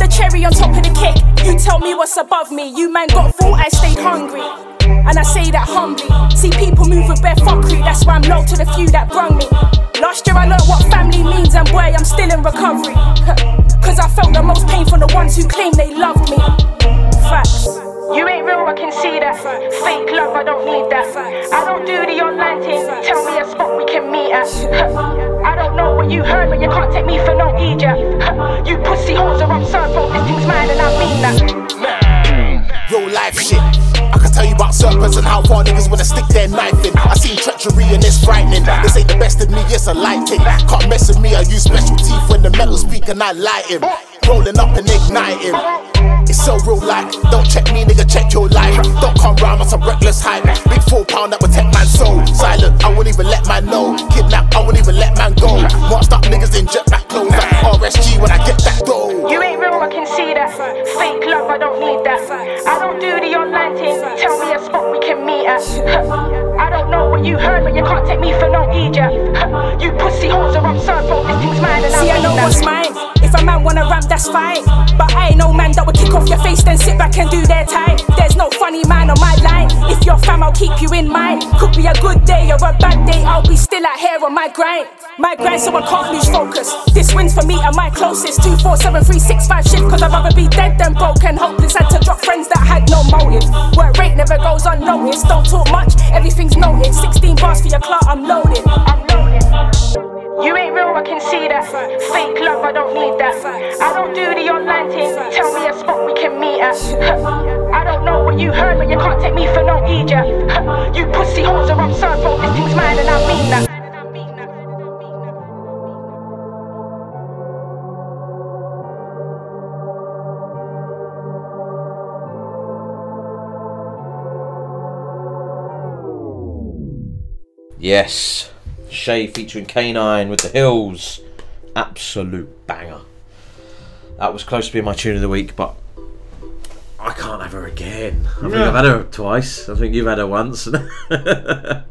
Cherry on top of the cake, you tell me what's above me. You man got full, I stayed hungry. And I say that humbly. See people move with bare fuckery, that's why I'm low to the few that brung me. Last year I learned what family means, and boy, I'm still in recovery. (laughs) Cause I felt the most pain from the ones who claim they loved me. Facts. You ain't real, I can see that. Fake love, I don't need that. I don't do the online thing. Tell me a spot we can meet at. I don't know what you heard, but you can't take me for no idiot. You pussy hoes are absurd, bro. This thing's mine, and I mean that. Real life shit. I can tell you about serpents and how far niggas wanna stick their knife in. I seen treachery and it's frightening. This ain't the best of me, it's a light thing. Can't mess with me, I use special teeth when the metal speak and I light him. Rolling up and igniting. It's so real like, don't check me, nigga, check your life. Don't come round on some reckless hype. Big four pound that would take man soul. Silent, I won't even let man know. Kidnap, I won't even let man go. Marched up niggas in jetpack clothes. Like RSG when I get that dough. You ain't real, I can see that. Fake love, I don't need that. I don't do the online thing. Tell me a spot we can meet at. I don't know what you heard, but you can't take me for no idiot. You pussy hoes are absurd, bro. This thing's mine, and I See, I know that. what's mine. If a man wanna ramp, that's that's fine. But I ain't no man that would kick off your face, then sit back and do their time. There's no funny man on my line. If you're fam, I'll keep you in mind. Could be a good day or a bad day, I'll be still out here on my grind. My grind, so I can't lose focus. This wins for me and my closest. 247365 shift, cause I'd rather be dead than broken. Hopeless, had to drop friends that had no motive. Work rate never goes unnoticed. Don't talk much, everything's noted. 16 bars for your clock, I'm loaded. I'm loaded. You ain't real, I can see that. Fake love, I don't need that. I don't do the online thing. Tell me a spot we can meet at. I don't know what you heard, but you can't take me for no Egypt. You pussy hoes are on bro. This thing's mine, and I mean that. Yes. Chey featuring K9 with the Hills. Absolute banger. That was close to being my tune of the week, but I can't have her again. I think Yeah. I've had her twice. I think you've had her once. (laughs) so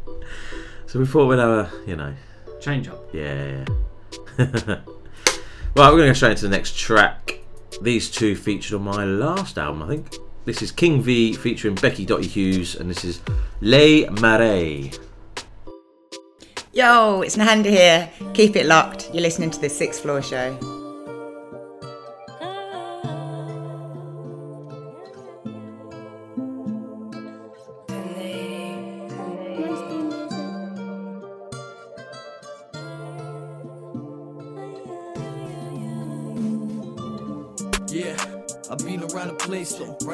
we thought we'd have a, you know. Change up. Yeah. (laughs) right, we're going to go straight into the next track. These two featured on my last album, I think. This is King V featuring Beki Dotty Hughes, and this is Les Marees. Yo, it's Nahanda here. Keep it locked. You're listening to the Sixth Floor Show.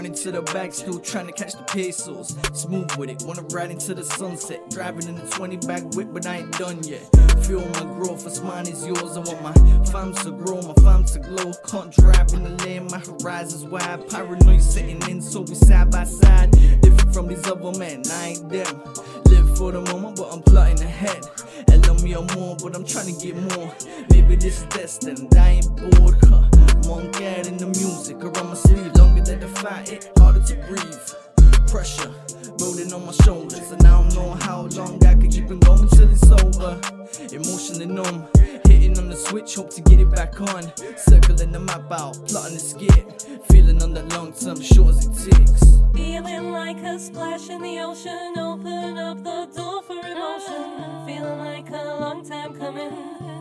Running to the back, still trying to catch the pesos. Smooth with it, wanna ride into the sunset, driving in the 20 back whip, but I ain't done yet. Feel my growth, what's mine is yours. I want my farm to grow, my farm to glow. Can't drive in the lane, my horizon's wide. Paranoid sitting in, so we side by side. Different from these other men, I ain't them. Live for the moment, but I'm plotting ahead. Love me or more, but I'm trying to get more. Maybe this is destined, I ain't bored. Huh. Monk in the music around my sleeve. Fight, harder to breathe. Pressure rolling on my shoulders, and now I don't know how long I can keep it going till it's over. Emotionally numb, hitting on the switch, hope to get it back on. Circling the map out, plotting the skit. Feeling on the long term, sure as it takes. Feeling like a splash in the ocean, open up the door for emotion. Feeling like a long time coming.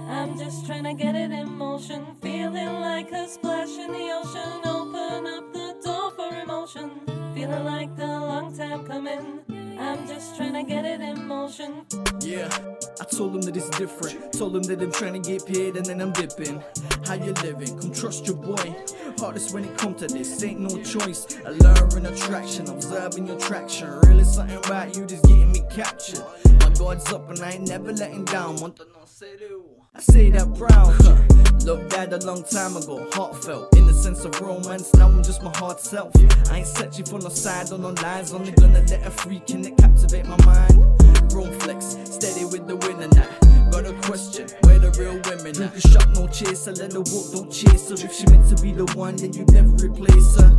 I'm just trying to get it in motion. Feeling like a splash in the ocean, open up the emotion. Feeling like the long time coming. I'm just trying to get it in motion. Yeah, I told him that it's different. Told him that I'm trying to get paid and then I'm dipping. How you living? Come trust your boy. Hardest when it come to this, ain't no choice. A learning attraction, observing your traction. Really something right, you just getting me captured. My guard's up and I ain't never letting down. I say that proud. Huh. Love died a long time ago, heartfelt. In the sense of romance, now I'm just my hard self. I ain't searching for no side or no lies, only gonna let a freak in it captivate my mind. Grown flex, steady with the winner now. A question, where the real women? Who can shot no chaser, let her walk, don't chase her. If she meant to be the one, then you never replace her.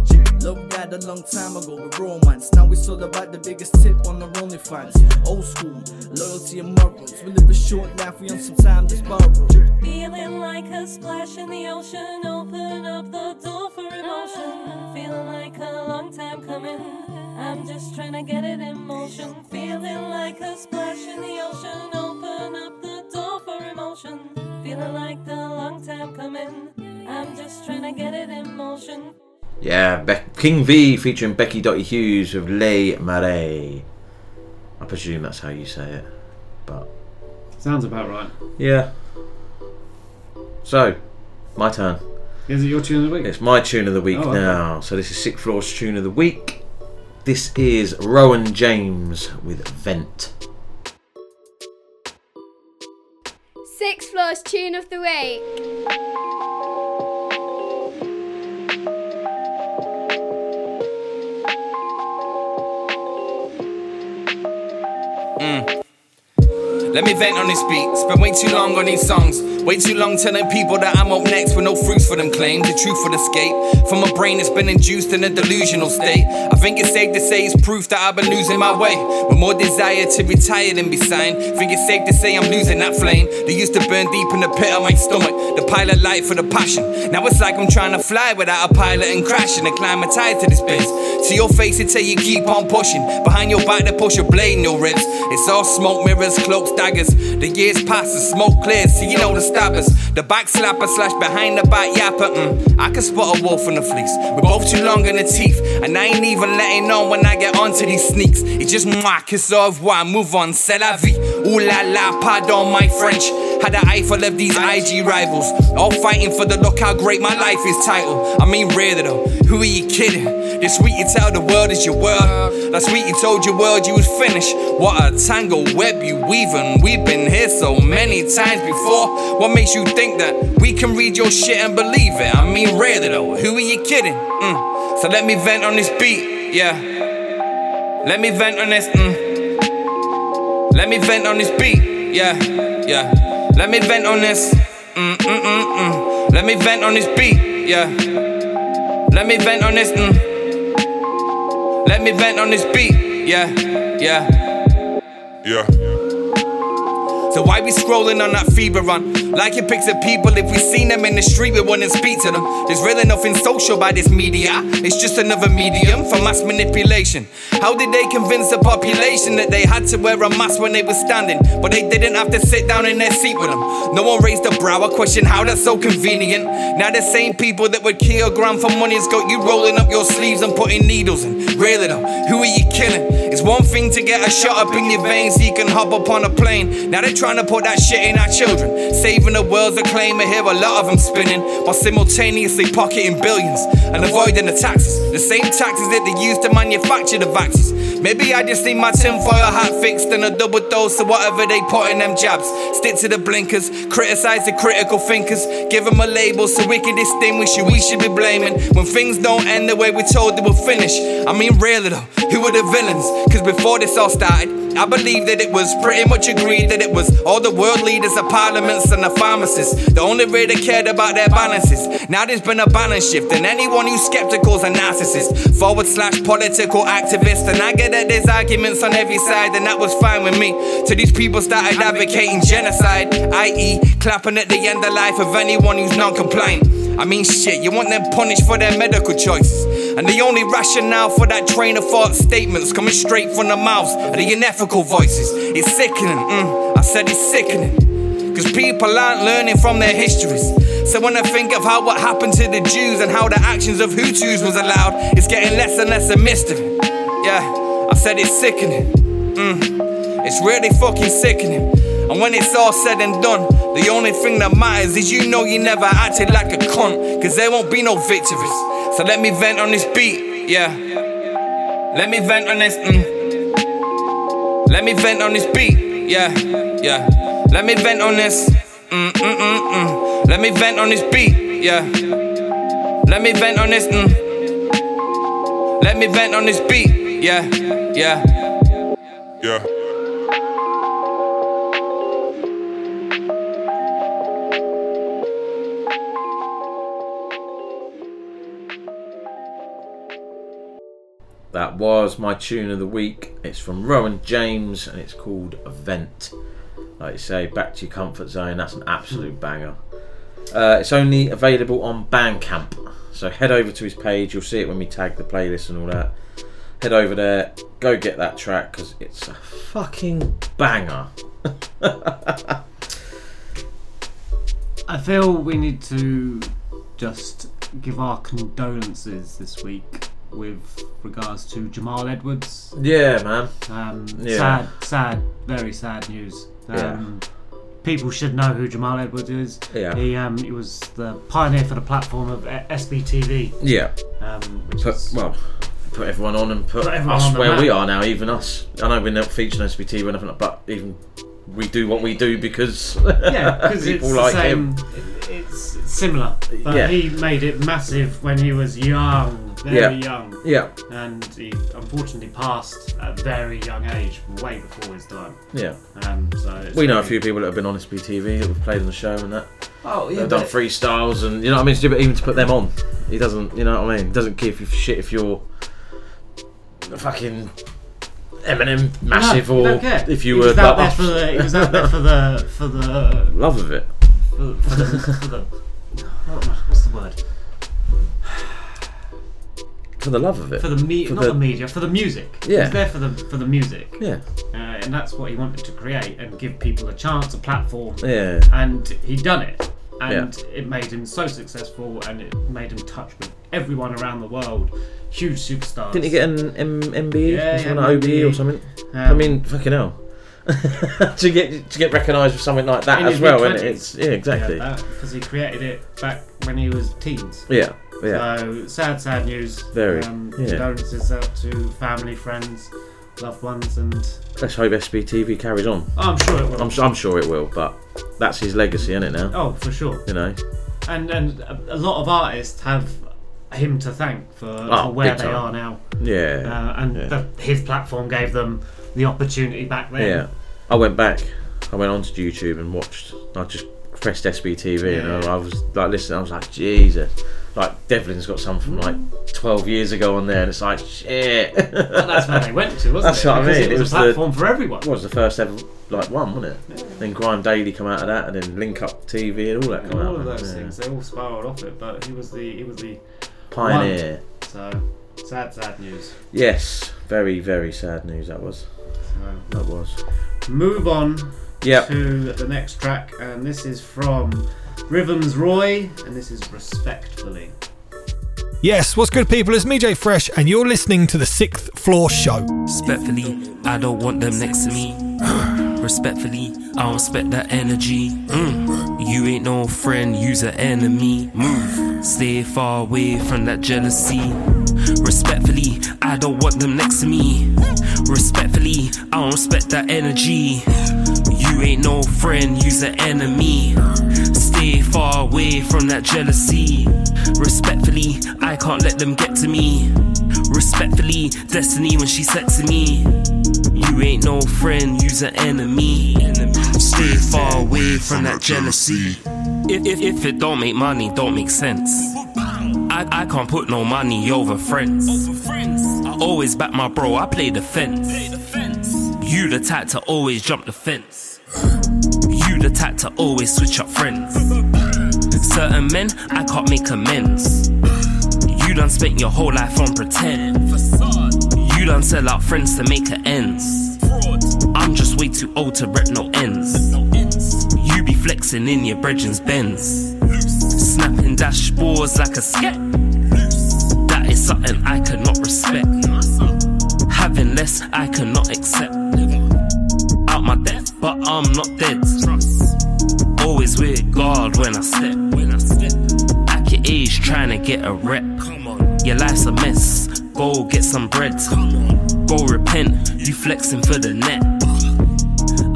Love died a long time ago with romance. Now it's all about the biggest tip on the only fans. Old school, loyalty and morals. We live a short life, we on some time that's borrowed. Feeling like a splash in the ocean, open up the door for emotion. Feeling like a long time coming. I'm just trying to get it in motion. Feeling like a splash in the ocean, open up the for emotion. Feeling like the long time coming. I'm just trying to get it in motion. Yeah, Be- King V featuring Beki Dotty Hughes with Les Marees. I presume that's how you say it, but Sounds about right. yeah. So, my turn. Is it your tune of the week? It's my tune of the week Oh, okay. now. So this is Sixth Floor's tune of the week. This is Rowen James with Vent. Six Floors Tune of the Week. Mm. Let me vent on this beat. Spent way too long on these songs. Way too long telling people that I'm up next with no fruits for them claim. The truth would escape from a brain that's been induced in a delusional state. I think it's safe to say it's proof that I've been losing my way. With more desire to retire than be signed. Think it's safe to say I'm losing that flame. That used to burn deep in the pit of my stomach. The pilot light for the passion. Now it's like I'm trying to fly without a pilot and crashing. Acclimatized to this place. To your face, it tell you keep on pushing. Behind your back, they push a blade in your ribs. It's all smoke mirrors, cloaks, daggers. The years pass, the smoke clears, so you know the stabbers. The back slapper slash behind the back yapper. Mm, I can spot a wolf in the fleece. We're both too long in the teeth, and I ain't even letting on when I get onto these sneaks. It's just moi, kiss au revoir, move on, c'est la vie. Ooh la la, pardon my French. Had an eyeful of these IG rivals, all fighting for the look how great my life is title. I mean, really though, who are you kidding? This week you tell the world is your world. Last week you told your world you was finished. What a tangled web you weaving. We've been here so many times before. What makes you think that we can read your shit and believe it? I mean, really though, who are you kidding? Mm. So let me vent on this beat, yeah. Let me vent on this, mm. Let me vent on this beat, yeah, yeah. Let me vent on this, mm, mm, mm, mm. Let me vent on this beat, yeah. Let me vent on this, mm. Let me vent on this beat, yeah, yeah. Yeah. So why we scrolling on that fever run? Liking pics of people, if we seen them in the street, we wouldn't speak to them. There's really nothing social by this media. It's just another medium for mass manipulation. How did they convince the population that they had to wear a mask when they were standing, but they didn't have to sit down in their seat with them? No one raised a brow or question how that's so convenient. Now the same people that would kill gram for money has got you rolling up your sleeves and putting needles in. Really though, who are you killing? It's one thing to get a shot up in your veins so you can hop up on a plane. Now they're trying to put that shit in our children. Saving the world's acclaim, I hear a lot of them spinning, while simultaneously pocketing billions and avoiding the taxes. The same taxes that they use to manufacture the vaccines. Maybe I just need my tinfoil hat fixed and a double dose of whatever they put in them jabs. Stick to the blinkers, criticize the critical thinkers, give them a label so we can distinguish who we should be blaming. When things don't end the way we told they would finish. I mean, really though, who were the villains? Cause before this all started, I believe that it was pretty much agreed that it was all the world leaders, the parliaments, and the pharmacists. The only really cared about their balances. Now there's been a balance shift, and anyone who's skeptical's a narcissist. Forward slash political activist, and I get that there's arguments on every side, and that was fine with me. Till these people started advocating genocide, i.e., clapping at the end of life of anyone who's non compliant. I mean, shit, you want them punished for their medical choices. And the only rationale for that train of thought statements coming straight from the mouths of the unethical voices. It's sickening, mm, I said it's sickening. Cause people aren't learning from their histories. So when I think of how what happened to the Jews and how the actions of Hutus was allowed, it's getting less and less a mystery. Yeah, I said it's sickening. Mm, it's really fucking sickening. And when it's all said and done, the only thing that matters is you know you never acted like a cunt. Cause there won't be no victories. So let me vent on this beat, yeah. Let me vent on this, mm. Let me vent on this beat, yeah, yeah. Let me vent on this, mm, mm, mm, mm. Let me vent on this beat, yeah. Let me vent on this, mm. Let me vent on this beat, yeah, yeah. Yeah. That was my tune of the week. It's from Rowen James and it's called Event. Like you say, back to your comfort zone. That's an absolute banger. Uh, it's only available on Bandcamp. So head over to his page. You'll see it when we tag the playlist and all that. Head over there. Go get that track because it's a fucking banger. (laughs) I feel we need to just give our condolences this week with regards to Jamal Edwards. Yeah, man. Um, Yeah. Sad, sad, very sad news. Um, People should know who Jamal Edwards is. Yeah. He um, he was the pioneer for the platform of SBTV. Yeah. Um, which Put, is well, put everyone on and put, Put everyone us on the where map. we are now, even us. I know we're not featuring SBT or anything, but even we do what we do because yeah, because (laughs) it's people the like same. him. It's similar, but Yeah. he made it massive when he was young, very young. Yeah. and he unfortunately passed at a very young age, way before his time. Yeah. Um, so it's We know a few people that have been on SBTV that we've played on the show and that. Oh, yeah, They've done but- freestyles and you know what I mean. It's even to put them on, he doesn't. You know what I mean. He doesn't give you shit if you're fucking Eminem massive No, or if you were was out like there for the. He was out there for the for the love of it. for, for the, for the what's the word For the love of it. for the me not the, media for the music. Yeah. was there for the for the music. Yeah. uh, and that's what he wanted to create and give people a chance, a platform. Yeah. and he done it, and it made him so successful, and it made him touch with everyone around the world. Huge superstars. Didn't he get an M- MBE Yeah, or something, yeah, like OBE or something? I Um, mean, fucking hell. (laughs) to get to get recognised with something like that as well. And it's yeah, exactly. Because he created it back when he was teens. Yeah, yeah. So sad, sad news. Very, Um, yeah. Condolences out to family, friends, loved ones, and Let's hope SBTV carries on. Oh, I'm sure it will. I'm, su- I'm sure it will, but that's his legacy, isn't it? Now. oh, for sure. You know. And and a lot of artists have him to thank for, Oh, for where they time. are now. Yeah, Uh, and yeah. The, his platform gave them the opportunity back then. Yeah, I went back. I went onto YouTube and watched. I just pressed SBTV and Yeah. I, I was like, listening. I was like, Jesus. Like Devlin's got some from like 12 years ago on there, and it's like shit. But that's where they went to, wasn't That's it? what I mean. it was a platform for everyone. It was the first ever like one, wasn't it? Then Grime Daily come out of that, and then Link Up TV and all that come out. all of those yeah. things, they all spiraled off it. But he was the he was the Pioneer. one. So sad, sad news. Yes, very very sad news that was. So That was. move on Yep. to the next track, and this is from RythemzRoye, and this is Respectfully. Yes, what's good, people? It's me, Jay Fresh, and you're listening to the Sixth Floor Show. Respectfully, I don't want them next to me. (laughs) Respectfully, I don't respect that energy. Mm. You ain't no friend, you's an enemy. Move, stay far away from that jealousy. Respectfully, I don't want them next to me. Respectfully, I don't respect that energy. You ain't no friend, you's an enemy. Stay far away from that jealousy. Respectfully, I can't let them get to me. Respectfully, destiny when she said to me, You ain't no friend, you's an enemy. Stay far away from that jealousy. If, if, if it don't make money, don't make sense. I, I can't put no money over friends. Always back my bro, I play defense. You the type to always jump the fence. You the type to always switch up friends. Certain men, I can't make amends. You done spent your whole life on pretend. You done sell out friends to make a ends. I'm just way too old to rep no ends. You be flexing in your brethren's Benz. Snapping dashboards like a scat. That is something I cannot respect. Having less, I cannot accept. Out my depth, but I'm not dead. Always with God when I step. At your age, trying to get a rep. Your life's a mess. Go get some bread. Go repent. You flexing for the net.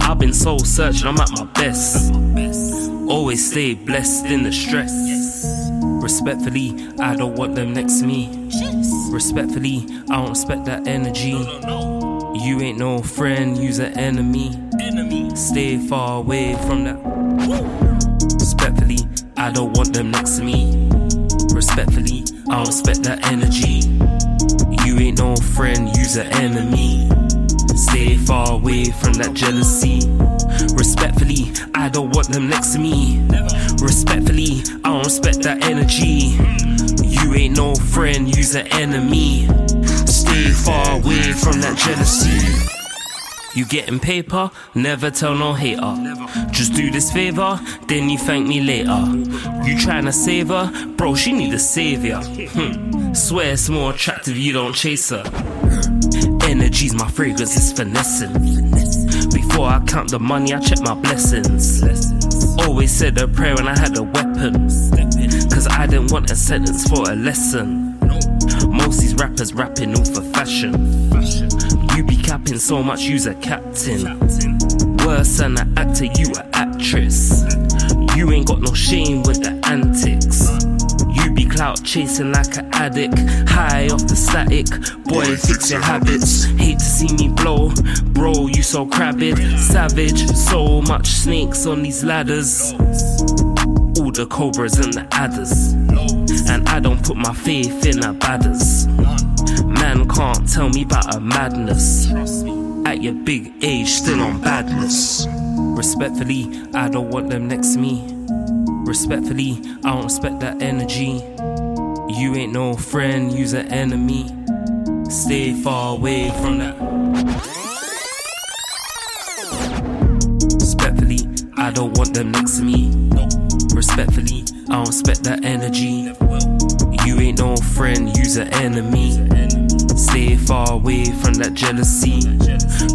I've been soul searching, I'm at my best. Always stay blessed in the stress. Respectfully, I don't want them next to me. Respectfully, I don't respect that energy. You ain't no friend, you's an enemy. Stay far away from that. Respectfully, I don't want them next to me. Respectfully, I don't respect that energy. You ain't no friend, you's an enemy. Stay far away from that jealousy. Respectfully, I don't want them next to me. Respectfully, I don't respect that energy. You ain't no friend, you's an enemy. Stay far away from that jealousy. You getting paper? Never tell no hater. Just do this favor, then you thank me later. You tryna save her? Bro, she need a savior. Hmm. Swear it's more attractive, you don't chase her. Energy's my fragrance, it's finessing. Before I count the money, I check my blessings. Always said a prayer when I had a weapon. Cause I didn't want a sentence for a lesson. Most these rappers rapping all for fashion. You be capping so much, you's a captain. Worse than an actor, you a actress. You ain't got no shame with the antics. Clout chasing like an addict, high off the static. Boy, fix your habits. Hate to see me blow, bro. You so crabbed, savage. So much snakes on these ladders. All the cobras and the adders, and I don't put my faith in the badders. Man can't tell me about a madness. At your big age, still on badness. Respectfully, I don't want them next to me. Respectfully, I don't respect that energy. You ain't no friend, you's an enemy. Stay far away from that. Respectfully, I don't want them next to me. Respectfully, I don't respect that energy. You ain't no friend, you's an enemy. Stay far away from that jealousy.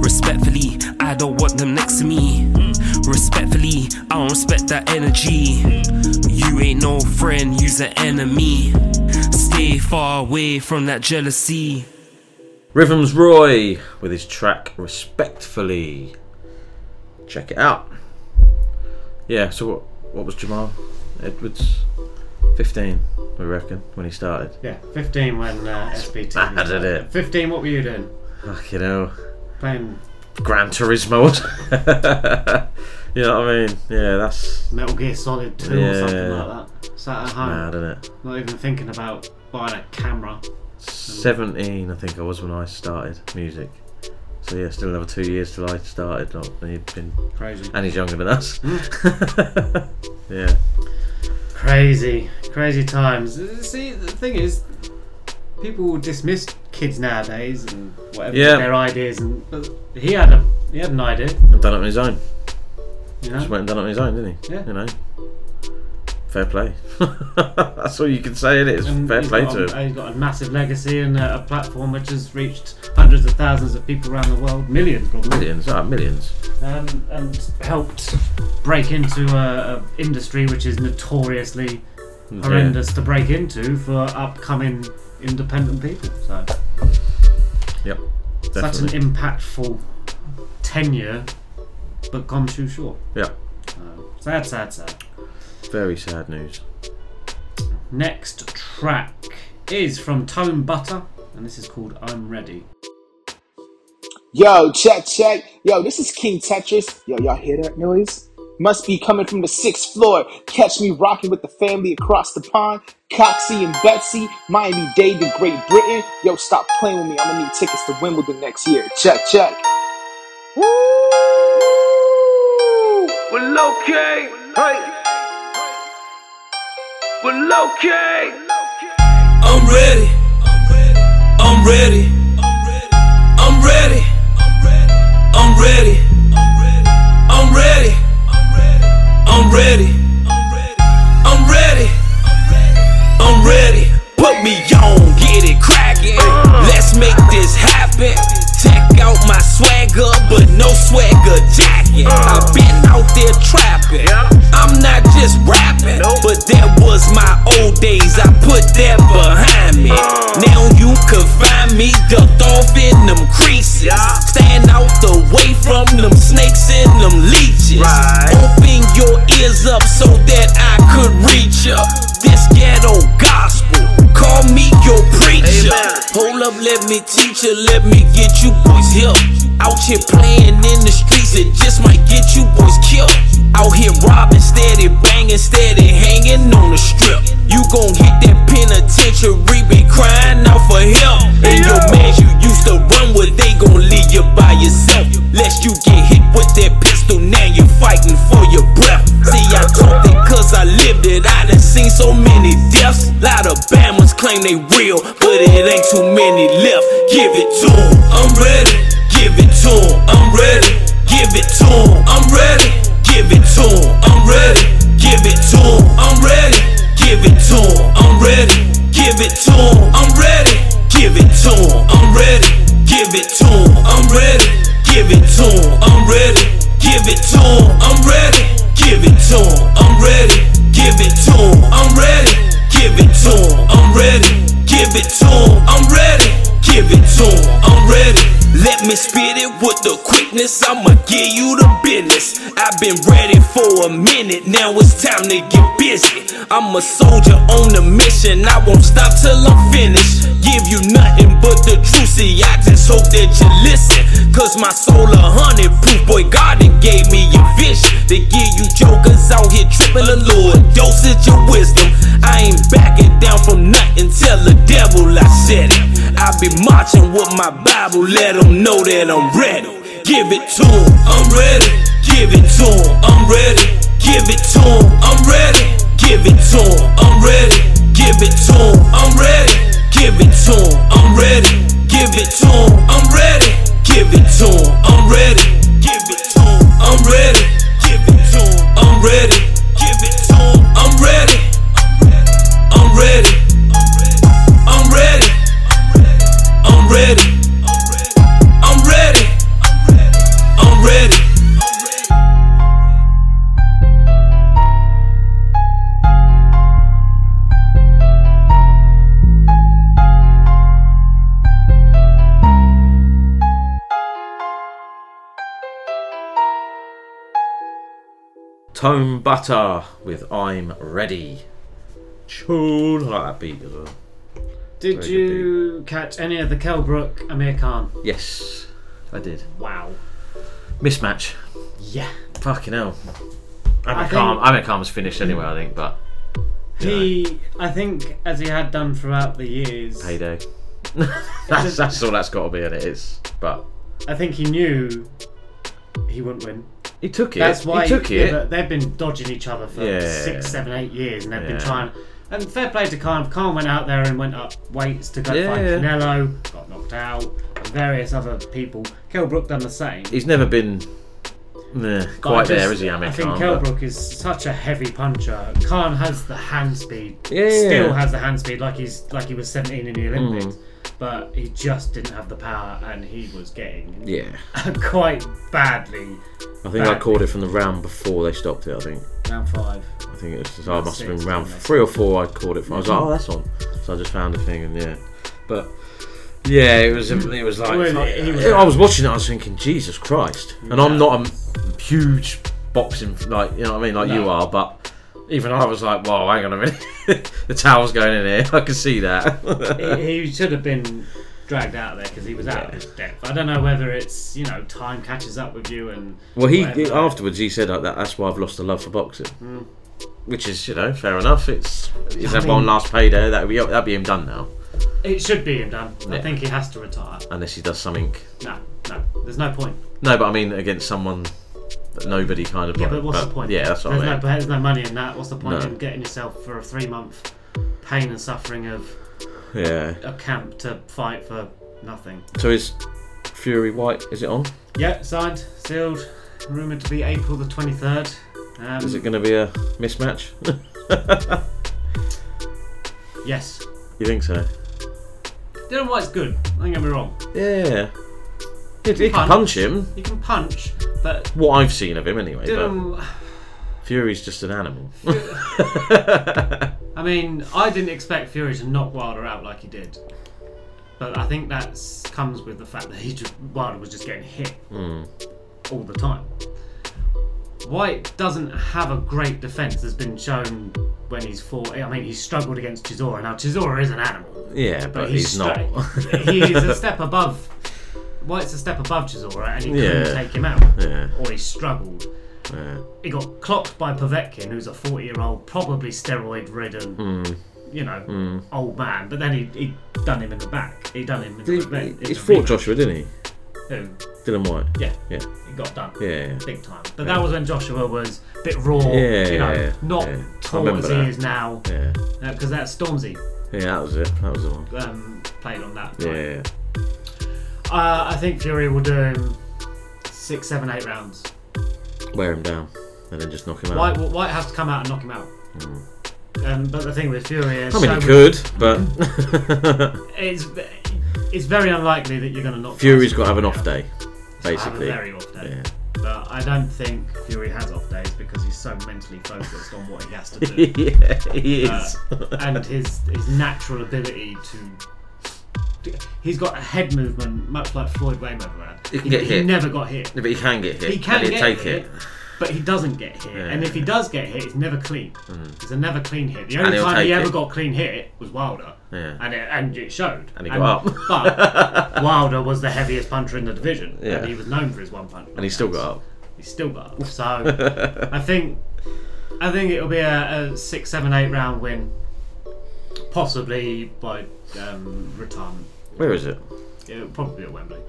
Respectfully, I don't want them next to me. Respectfully, I don't respect that energy. You ain't no friend, you's an enemy. Stay far away from that jealousy. RythemzRoye with his track Respectfully. Check it out. Yeah, so what, what was Jamal Edwards? 15, I reckon, when he started. Yeah, 15 when uh, SBT. mad, was it? 15, what were you doing? Fucking hell. Playing Gran Turismo. (laughs) you know what I mean? Yeah, that's Metal Gear Solid 2 or something like that. Sat at home. mad, isn't it? Not even thinking about buying a camera. 17, I think I was when I started music. So yeah, still another two years till I started. And he'd been Crazy. and he's younger than us. (laughs) yeah, Crazy, crazy times. See, the thing is, people dismiss kids nowadays and whatever Yeah. their ideas, and but he had a he had an idea. and done it on his own. You know? Just went and done it on his own, didn't he? Yeah. You know, fair play. (laughs) That's all you can say. It is And fair play to a, him. He's got a massive legacy and a, a platform which has reached hundreds of thousands of people around the world, millions probably. Millions, ah, millions. um, and helped break into a, a industry which is notoriously Yeah. horrendous to break into for upcoming independent people. So Yep, such an impactful tenure, but gone too short. Yeah, Uh, sad, sad, sad. Very sad news. Next track is from Tone Butta, and this is called "I'm Ready." Yo, check, check. Yo, this is King Tetris. Yo, y'all hear that noise? Must be coming from the sixth floor. Catch me rocking with the family across the pond. Coxie and Betsy, Miami Dade to Great Britain. Yo, stop playing with me. I'm gonna need tickets to Wimbledon next year. Check, check. Well, okay. Hey. Okay. I'm ready. I'm ready. I'm ready. I'm ready. I'm ready. I'm ready. I'm ready. I'm ready. I'm ready. Put me on, get it crackin'. Let's make this happen. Out my swagger, but no swagger jacket. Uh. I've been out there trapping. I'm not just rapping, but that was my old days. I put that behind me. Uh. Now you can find me ducked off in them creases. Stand out the way from them snakes and them leeches. Open your ears up so that I could reach ya. This ghetto gospel, call me your preacher. Hold up, let me teach you, let me get you boys help. Out here playing in the streets, it just might get you boys killed. Out here robbing, steady banging, steady hanging on the strip. You gon' hit that penitentiary, be crying out for help. And your man you used to run with, they gon' leave you by yourself. Lest you get hit with that pistol, now you're fighting for your breath. See, I talk it cause I lived it, I done seen so many deaths. Lot of Bama's claim they real, but it ain't too many left. Give it to to 'em, I'm ready. Give it to to 'em, I'm ready. Give it to to 'em, I'm ready. Give it to to 'em, I'm ready. Give it to to 'em, I'm ready. Give it to to 'em, I'm ready. Give it to 'em, I'm ready. Give it to 'em, I'm ready. Give it to it to 'em, I'm ready. Give it to 'em, I'm ready. Let me spit it with the quickness, I'ma give you the business. I've been ready for a minute, now it's time to get busy. I'm a soldier on a mission, I won't stop till I'm finished. Give you nothing but the truth, see, I just hope that you listen. Cause my soul a hundred proof, boy, God done gave me a vision. They give you jokers out here tripping a little dosage of wisdom. I ain't backing down from nothing, tell the devil I said it. I be marching with my Bible, let them know that I'm ready give it to him. I'm ready, give it to him. I'm ready, give it to him. I'm ready, give it to him. I'm ready, give it to him. I'm ready, give it to him. I'm ready, give it to him. I'm ready, give it to him. I'm ready. Tone Butta with I'm Ready. I like that beat as well. Did Very you catch any of the Kell Brook Amir Khan? Yes, I did. Wow. Mismatch. Yeah. Fucking hell. I Amir think- Khan, Amir Khan was finished anyway, I think, but He, I think, as he had done throughout the years, payday. (laughs) (laughs) that's, that's all that's got to be in it. It's but I think he knew he wouldn't win. He took it. That's why He took yeah, it. but they've been dodging each other for Yeah. six, seven, eight years, and they've been trying. And fair play to Khan. Khan went out there and went up weights to go Yeah, fight yeah. Canelo, got knocked out, and various other people. Kell Brook done the same. he's never been meh, I quite there, just- is he, Amir I think Khan? Kell But- Brook is such a heavy puncher. Khan has the hand speed. Yeah, Still has the hand speed like he's like he was 17 in the Olympics. Mm. But he just didn't have the power, and he was getting Yeah. (laughs) quite badly. I think I badly. called it from the round before they stopped it. I think. round five. I think it was. Oh, I Round must have been round three or four. I called it from. I was like, oh, that's on. So I just found a thing, and yeah, but yeah, it was. It was like Well, he was- I was watching it. I was thinking, Jesus Christ! And I'm not a huge boxing like you know what I mean, like you are, but. Even I was like, "Whoa, hang on a minute! (laughs) the towel's going in here. (laughs) I can see that." he, he should have been dragged out there because he was out of his depth. I don't know whether it's you know time catches up with you and Well, he, whatever. afterwards he said like that. That's why I've lost the love for boxing, Mm. which is you know fair enough. It's he's that one mean- last payday. That would be that'd be him done now, It should be him done. I think he has to retire. unless he does something. No, no, there's no point. No, but I mean against someone that nobody kind of. Yeah, but what's the point? Yeah, that's what there's I mean. no, there's no money in that. What's the point No. in getting yourself for a three month pain and suffering of Yeah. a camp to fight for nothing? So is Fury Whyte? Is it on? Yeah, signed, sealed, rumored to be April the 23rd. Um, is it going to be a mismatch? (laughs) Yes. you think so? Dillian Whyte's good. Don't get me wrong. Yeah. He, he can punch him. He can punch, but What I've seen of him anyway. But Fury's just an animal. (laughs) I mean, I didn't expect Fury to knock Wilder out like he did, but I think that comes with the fact that he just, Wilder was just getting hit Mm. all the time. Whyte doesn't have a great defense. Has been shown when he's fought. I mean, he's struggled against Chisora. Now Chisora is an animal. Yeah, but he's stra- not. he is a step above. Whyte's a step above Chisora, right? and he couldn't Yeah. take him out, Yeah. or he struggled. Yeah. He got clocked by Povetkin, who's a 40 year old, probably steroid ridden, Mm. you know, Mm. old man. But then he he done him in the back. He done him in the back. in He's fought. Joshua, didn't he? Who? Dillian Whyte. Yeah. Yeah. He got done. Yeah. Big time. But that was when Joshua was a bit raw, Yeah, you know, yeah, not yeah. I tall remember as he that. is now. Yeah. Because that's Stormzy Yeah, that was it. That was the one. um, played on that. Yeah. Uh, I think Fury will do him six, seven, eight rounds. Wear him down and then just knock him out. Whyte, Whyte has to come out and knock him out. Um, but the thing with Fury is, I mean, he so- could, but (laughs) it's it's very unlikely that you're going to knock. Fury's got to have an off day, basically. Have a very off day. Yeah. But I don't think Fury has off days because he's so mentally focused on what he has to do. (laughs) Yeah, he Uh, and his his natural ability to. He's got a head movement, much like Floyd Mayweather had. He can get hit. never got hit. But he can get hit. He can get take hit, it. but he doesn't get hit. Yeah. And if he does get hit, it's never clean. Mm. It's a never clean hit. The only he'll time he take ever it. got clean hit was Wilder. Yeah. And it, and it showed. And he got up. But (laughs) Wilder was the heaviest puncher in the division. Yeah. And he was known for his one punch. And he still got up. He still got up. So (laughs) I think I think it'll be a, a six, seven, eight round win. Possibly by um, retirement. Where is it? It'll probably be at Wembley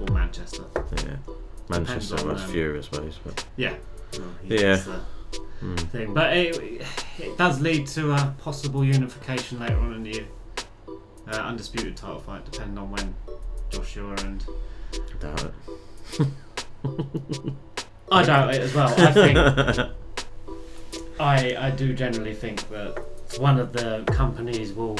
or Manchester. Yeah. Manchester, Depends on, that's um, Fury, I suppose. But Yeah. Well, Yeah. the Mm. Thing. But it, it does lead to a possible unification later on in the year. Uh, undisputed title fight, depending on when Joshua and I Doubt it. (laughs) I doubt it as well. I think (laughs) I I do generally think that one of the companies will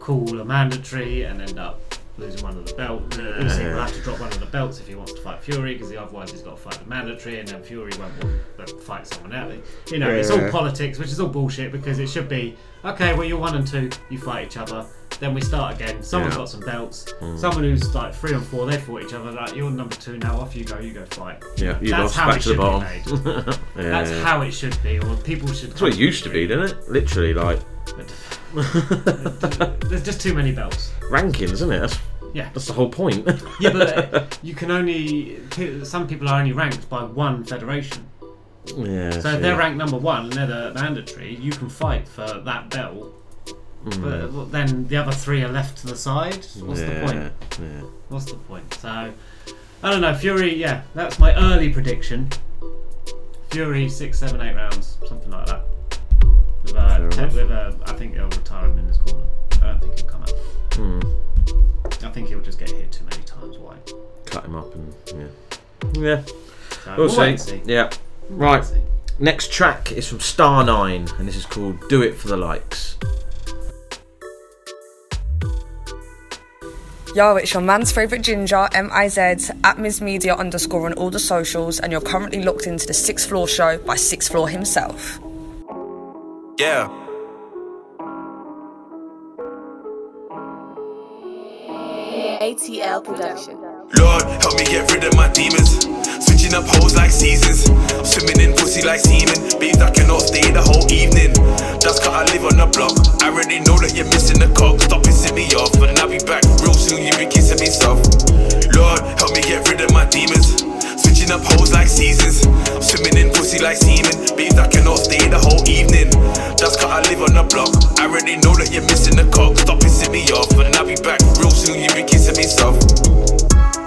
call a mandatory and end up losing one of the belts. Usyk will have to drop one of the belts if he wants to fight Fury, because otherwise he's got to fight the mandatory, and then Fury won't want to fight someone else. You know, it's all politics, which is all bullshit because it should be okay. Well, you're one and two, you fight each other. Then we start again. Someone's Yeah. got some belts. Mm. Someone who's like three and four, they fought each other. Like you're number two now. Off you go. You go fight. Yeah, you That's lost how back it to the should bottom. be made. (laughs) Yeah. That's how it should be, or people should. That's what it used to be, didn't it? Literally, like (laughs) There's just too many belts. rankings, isn't it? That's, Yeah. that's the whole point. yeah, but (laughs) you can only. Some people are only ranked by one federation. yeah. So if they're ranked number one and they're the mandatory, you can fight for that belt. Mm. But well, then the other three are left to the side. What's the point? yeah. What's the point? So I don't know. Fury, yeah, that's my early prediction. Fury six, seven, eight rounds, something like that. With, uh, with uh, I think he'll retire him in his corner. I don't think he'll come out. Hmm. I think he'll just get hit too many times. Why? Cut him up and yeah. Yeah. So we'll, we'll see. see. Yeah. We'll Right. wait and Next track is from Star9ine, and this is called "Do It for the Likes." Yo, it's your man's favourite ginger, M-I-Z, at Ms Media underscore on all the socials, and you're currently locked into the Sixth Floor Show by Sixth Floor himself. Yeah. ATL Production. Lord, help me get rid of my demons. Switching up hoes like seasons. Swimming in pussy like semen. Babes, I cannot stay the whole evening. That's cause I live on the block. I already know that you're missing the cock. Stop pissing me off. And I'll be back real soon. You be kissing me soft. Lord, help me get rid of my demons. Switching up hoes like seasons. Swimming in pussy like semen. Babes, I cannot stay the whole evening. That's cause I live on the block. I already know that you're missing the cock. Stop pissing me off. And I'll be back real soon. You be kissing me soft.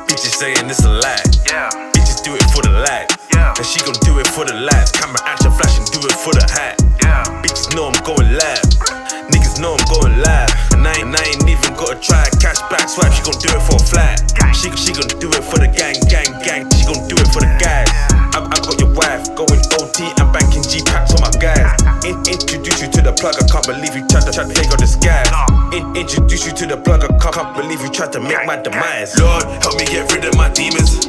Bitches saying it's a lie. Yeah. Bitches do it for the light. Yeah. And she gon' do it for the lights. Camera action flashing, do it for the hat. Yeah. Bitches know I'm going live. Niggas know I'm going live. And I ain't, I ain't gotta try. Cash back swipe, she gon' do it for a flat. She, she gon' do it for the gang, gang, gang. She gon' do it for the guys. I, I got your wife going OT and banking G packs on my guys. In, introduce you to the plug. I can't believe you tried to, take out the skies. In, introduce you to the plug. I can't believe you tried to make my demise. Lord, help me get rid of my demons.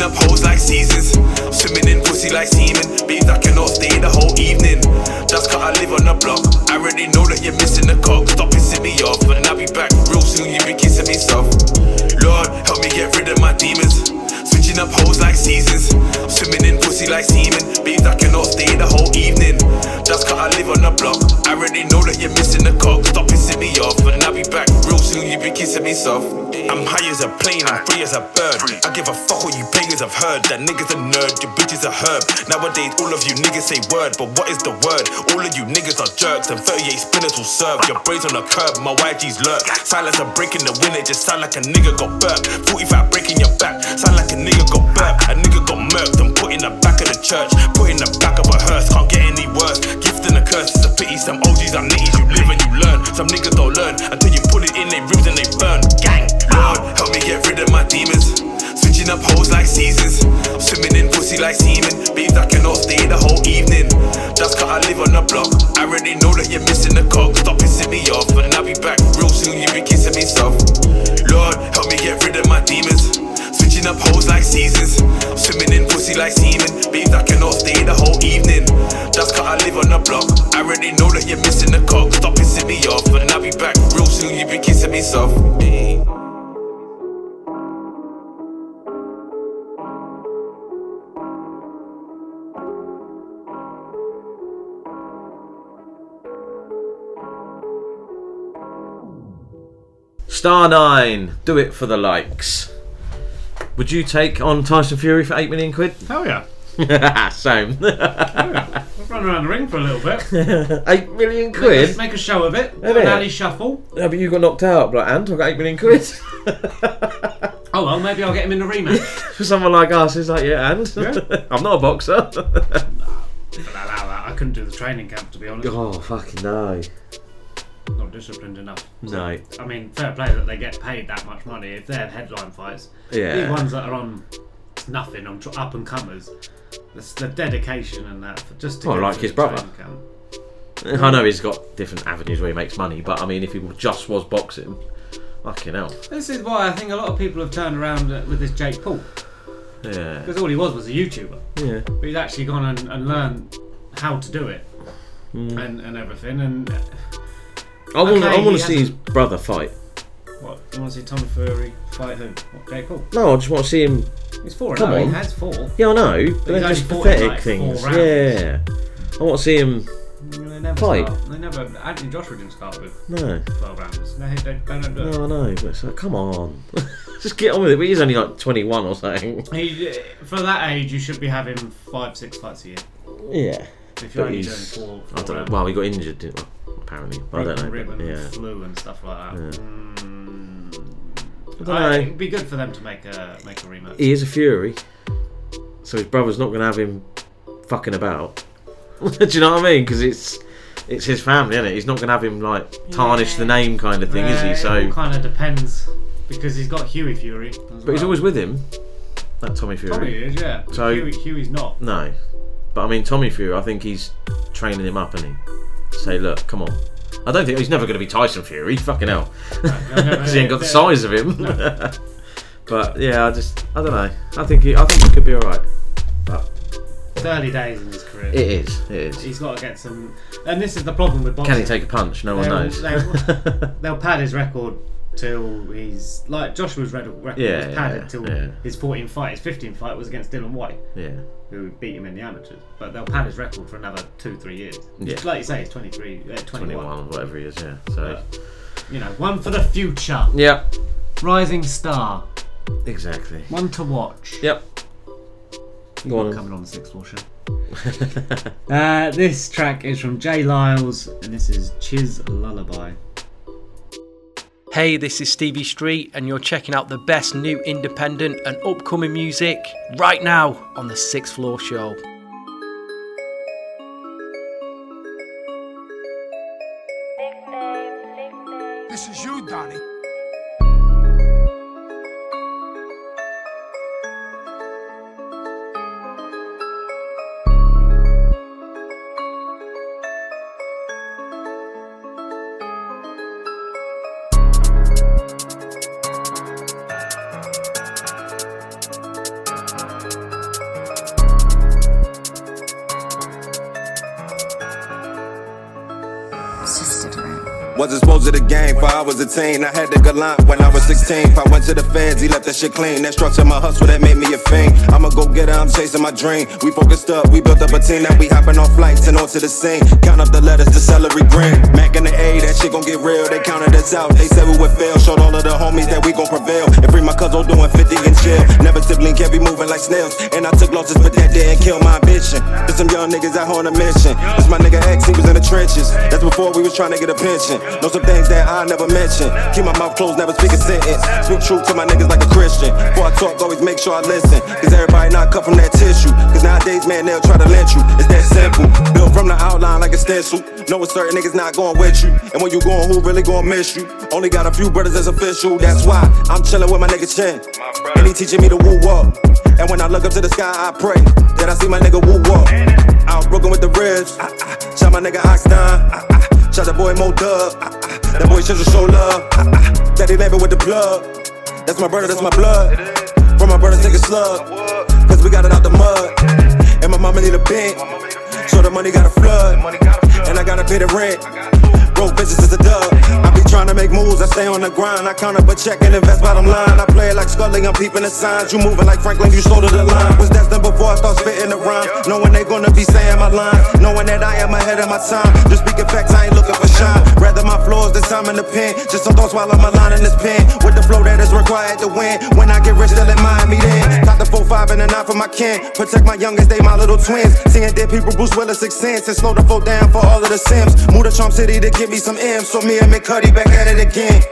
Up hoes like seasons. Swimming in pussy like semen. Babes, I cannot stay the whole evening. That's cause I live on the block. I already know that you're missing the cock. Stop pissing me off. And I'll be back real soon. You be kissing me soft. Lord, help me get rid of my demons. Switching up hoes like seasons. Swimming in pussy like semen. Babes, I cannot stay the whole evening. That's cause I live on the block. I already know that you're missing the cock. Stop pissing me off. And I'll be back real soon. You be kissing me soft. I'm high as a plane, I'm free as a bird. I give a fuck what you players have heard. That niggas a nerd, your bitches a herb. Nowadays, all of you niggas say word, but what is the word? All of you niggas are jerks, and 38 spinners will serve. Your brains on the curb, my YG's lurk. Silence are breaking the wind, it just sound like a nigga got burped. 45 breaking your back, sound like a nigga got burped. A nigga got murked and put in the back of the church, put in the back of a hearse. Can't get any worse. Gift and a curse, it's a pity. Some OGs are nitties, you live and you learn. Some niggas don't learn until you put it in their ribs and they burn. Gang, Lord, help me get rid of my demons. Switching up hoes like seasons. Swimming in pussy like semen. Babes, I cannot stay the whole evening. That's cause I live on the block. I already know that you're missing the cock. Stop pissing me off. And I'll be back real soon. You be kissing me soft. Lord, help me get rid of my demons. Switching up hoes like seasons. Swimming in pussy like semen. Babes, I cannot stay the whole evening. That's cause I live on the block. I already know that you're missing the cock. Stop pissing me off. And I'll be back real soon. You be kissing me soft. Star9ine, do it for the likes. Would you take on Tyson Fury for eight million quid? Hell yeah. (laughs) Same. (laughs) I'll run around the ring for a little bit. (laughs) eight million Make a, quid. make a show of it. An alley shuffle. No, but you got knocked out, like, and I got eight million quid. Oh well, maybe I'll get him in the rematch. For someone like us, it's like, yeah, and Yeah. I'm not a boxer. That. I couldn't do the training camp to be honest. oh fucking no. Not disciplined enough. No. I mean, fair play that they get paid that much money if they're headline fights. Yeah. These ones that are on nothing, on tr- up and comers, the, the dedication and that for just to Well, go like through his brother. camp. I know he's got different avenues where he makes money, but I mean, if he just was boxing, Fucking hell. This is why I think a lot of people have turned around uh, with this Jake Paul Yeah. because all he was was a YouTuber. Yeah. But he's actually gone and, and learned how to do it Mm. and, and everything. And I want. Okay, I want to see his brother fight. what you want to see Tommy Fury fight who? What, Jake Paul? No, I just want to see him. He's four. Come on. He has four. Yeah, I know, but, But they're just only fought in, pathetic like, things. rounds. Yeah. I want to see him They never fight. Start, they never. Anthony Joshua didn't start with No. twelve rounds. No, they, they don't do it. No, I know, but it's like, come on, (laughs) just get on with it. But he's only like 21 or something. He, for that age, you should be having five, six fights a year. Yeah. If you're But only he's- doing four, I don't know. Well, he got injured, didn't he? Apparently. I don't know. but and yeah. flu and stuff like that. Yeah. Mm, I don't I- know. It'd be good for them to make a make a rematch. He is a Fury, so his brother's not going to have him fucking about. (laughs) Do you know what I mean? Because it's it's his family, isn't it? He's not going to have him like tarnish the name kind of thing, is he? So, it kind of depends because he's got Hughie Fury. but he's always with him. That Tommy Fury. Tommy is, yeah. So Hughie, Hughie's not. No, but I mean Tommy Fury. I think he's training him up, and he say, look, come on. I don't think he's never going to be Tyson Fury. Fucking hell, because (laughs) he ain't got the size of him. (laughs) but yeah, I just I don't know. I think he I think he could be all right. But It's early days in his career. It is, it is. He's got to get some. And this is the problem with boxing. Can he take a punch? No one They'll- knows. They'll, (laughs) they'll pad his record till he's like Joshua's record Yeah, was padded yeah, till yeah. his 14 fight. His 15 fight was against Dillian Whyte, yeah. Who beat him in the amateurs. But they'll pad his record for another two, three years. Yeah. Like you say, he's 23, uh, 21. 21, whatever he is, yeah. So, You know, one for the future. yeah, Rising star. exactly. One to watch. Yep. Go on. coming on the sixth floor show. (laughs) uh, this track is from J Lyles, and this is Chizz Lullaby. Hey, this is Stevie Street, and you're checking out the best new independent and upcoming music right now on the Sixth Floor Show. 17. I had the gallant when I was 16. If I went to the feds, he left that shit clean. That structure my hustle that made me a fiend. I'm a go getter, I'm chasing my dream. We focused up, we built up a team. Now we hopping on flights and onto the scene. Count up the letters, the celery green. Mac and the A, that shit gon' get real. They counted us out, they said we would fail. Showed all of the homies that we gon' prevail. And free my cousin doing 50 and chill. Never sibling can't be moving like snails. And I took losses, but that didn't kill my ambition. There's some young niggas out on a mission. This my nigga X, he was in the trenches. That's before we was trying to get a pension. Know some things that I never mentioned mention. Keep my mouth closed, never speak a sentence. Speak truth to my niggas like a Christian. Before I talk, always make sure I listen. Cause everybody not cut from that tissue. Cause nowadays, man, they'll try to lynch you. It's that simple. Built from the outline like a stencil. Knowing certain niggas not going with you. And when you going, who really gonna miss you? Only got a few brothers that's official. That's why I'm chilling with my nigga Chin. And he teaching me to woo up. And when I look up to the sky, I pray that I see my nigga woo up. Out broken with the ribs. Ah, ah. Shout my nigga Oxdown. Ah, ah. Shout that boy Mo Dub. Ah. That boy should show love. Daddy living with the plug. That's my brother, that's my blood. From my brother, take a slug. Cause we got it out the mud. And my mama need a bank. So the money got a flood. And I gotta pay the rent. Broke business is a dub. I be trying to make moves, I stay on the grind. I count up a check and invest bottom line. I play it like Scully, I'm peeping the signs. You moving like Franklin, you slow to the line. Was destined before I start spitting the rhyme. Knowing they gonna be saying my line. Knowing that I am ahead of my time. Just speaking facts, I ain't looking for shine. Rather my flaws than time in the pen. Just some thoughts while I'm aligning this pen. With the flow that is required to win. When I get rich, they'll admire me then. Got the 4-5 and a 9 for my kin. Protect my youngest, they my little twins. Seeing dead people, Bruce Willis, six sense. And slow the flow down for all of the Sims. Move to Trump City to give me some M's. So me and McCuddy back at it again.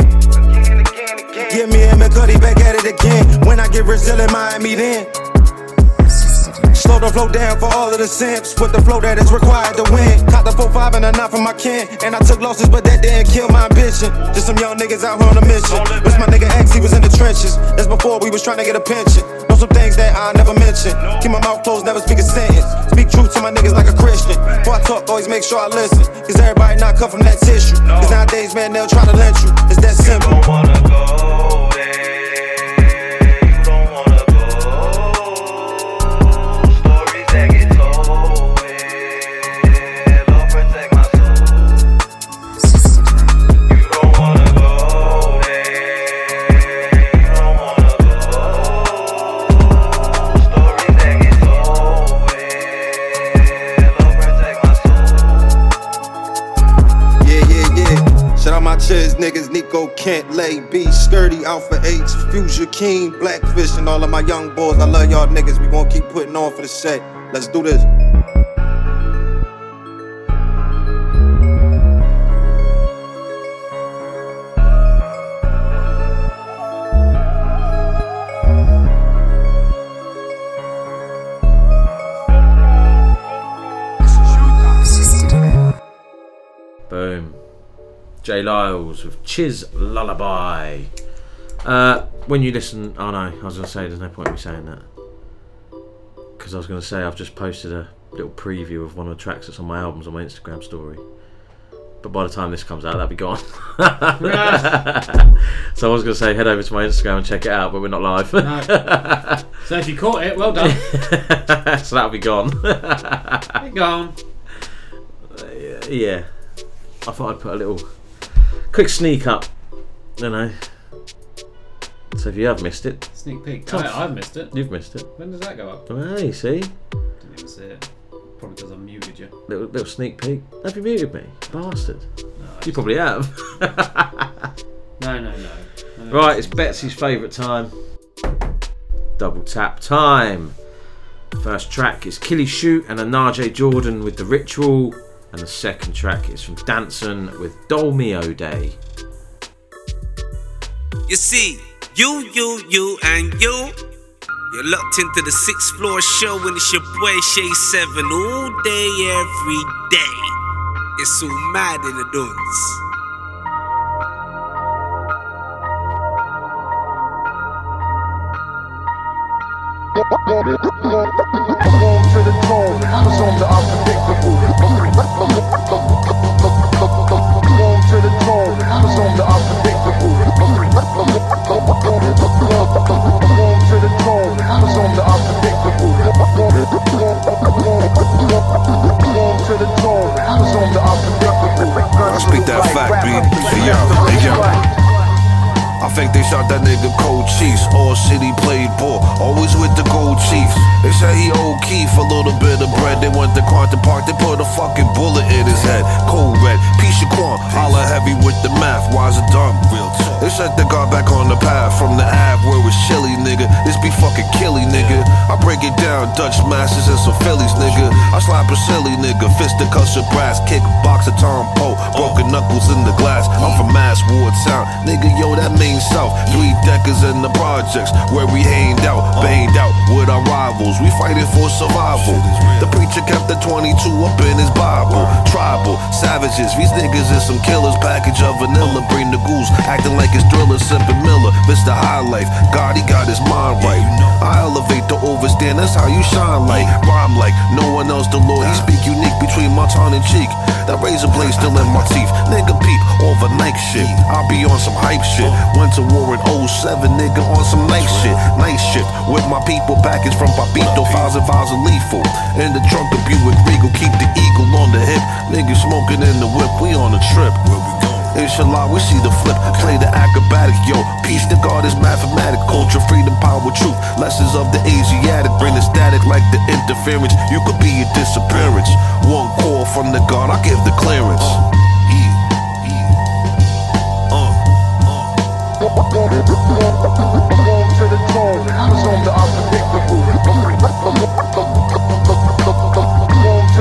Get me and McCuddy back at it again. When I get they'll admire me then. Slow the flow down for all of the simps. With the flow that is required to win. Caught the 4-5 and a 9 from my kin. And I took losses, but that didn't kill my ambition. Just some young niggas out here on a mission. Wish my nigga X, he was in the trenches. That's before we was trying to get a pension. Know some things that I never mentioned. Keep my mouth closed, never speak a sentence. Speak truth to my niggas like a Christian. Before I talk, always make sure I listen. Cause everybody not cut from that tissue. Cause nowadays, man, they'll try to lynch you. It's that simple. Niggas, Nico Kent, Lay B, Skirty, Alpha H, Future King, Blackfish, and all of my young boys. I love y'all niggas. We gonna keep putting on for the set. Let's do this. J Lyles with Chizz Lullaby. Uh, when you listen, oh no, I was going to say there's no point in me saying that. Because I was going to say I've just posted a little preview of one of the tracks that's on my albums on my Instagram story. But by the time this comes out, that'll be gone. (laughs) so I was going to say head over to my Instagram and check it out, but we're not live. No. So if you caught it, well done. (laughs) so that'll be gone. Be gone. (laughs) yeah. I thought I'd put a little quick sneak up, you know. So if you have missed it, Sneak peek. Tough. I, I've missed it. You've missed it. When does that go up? Well, you see, Didn't even see it. Probably because I muted you. little little sneak peek. Have you muted me, bastard? you probably have. (laughs) No, no, no. no right, it's Betsy's favourite time. Double tap time. First track is Killy Shoot and Onaje Jordan with The Ritual. And the second track is from Danson with Dolmio Day. You see, you, you, you, and you. You're locked into the sixth floor show, and it's your boy Shay Seven all day, every day. It's so mad in the dunes. Perform to the tone, cause I'm the unpredictable. Perform to the. Perform to the that fact, B. Hey, yo, hey, yo. I think they shot that nigga Cold Chiefs. All city played ball, always with the gold chiefs. They said he owed Keith a little bit of bread. They went to Quantum Park, they put a fucking bullet in his head. Cold red, piece of corn, holla heavy with the math. Why's it dumb? Real talk. They set the guard back on the path from the Ave where it's chilly, nigga. This be fucking killy, nigga. I break it down, Dutch masters and some Phillies, nigga. I slap a silly nigga, fist the cuss of brass, kick a box a Tom Poe, broken knuckles in the glass. I'm from Mass Ward Town, nigga. Yo, that South. Three deckers in the projects where we hanged out, banged out with our rivals. We fighting for survival. The preacher kept the 22 up in his Bible. Tribal savages, these niggas is some killers. Package of vanilla, bring the goose, acting like it's driller, sipping Miller. Mr. High Life, God, he got his mind right. I elevate the overstand, that's how you shine like. Rhyme like no one else, the Lord. He speak unique between my tongue and cheek. That razor blade still in my teeth. Nigga peep, over overnight shit. I'll be on some hype shit. Uh. Went to war in 07, nigga, on some night shit. Night shift with my people, package from Papito, files and files of lethal. In the trunk of Buick Regal, keep the eagle on the hip. Nigga smoking in the whip, we on a trip. Where we going? Inshallah, we see the flip, play the acrobatic, yo. Peace to God is mathematic, culture, freedom, power, truth. Lessons of the Asiatic, bring the static like the interference. You could be a disappearance. One call from the God, I give the clearance. To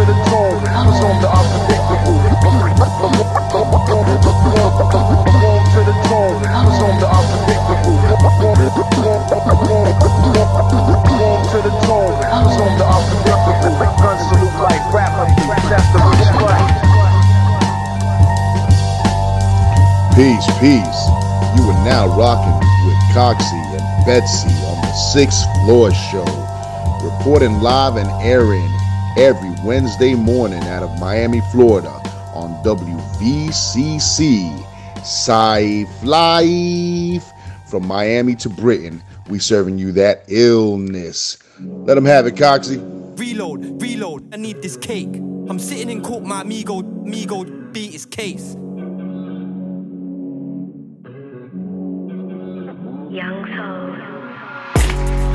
the presume the unpredictable. To the presume the unpredictable. To the presume the unpredictable. To the presume the unpredictable. Gun salute that's the Peace, peace. You are now rocking with Coxie and Betsy on the Sixth Floor Show, reporting live and airing every Wednesday morning out of Miami, Florida on WVCC. Sci Life from Miami to Britain. We serving you that illness. Let them have it, Coxie. Reload, reload, I need this cake. I'm sitting in court, my amigo, amigo beat his case.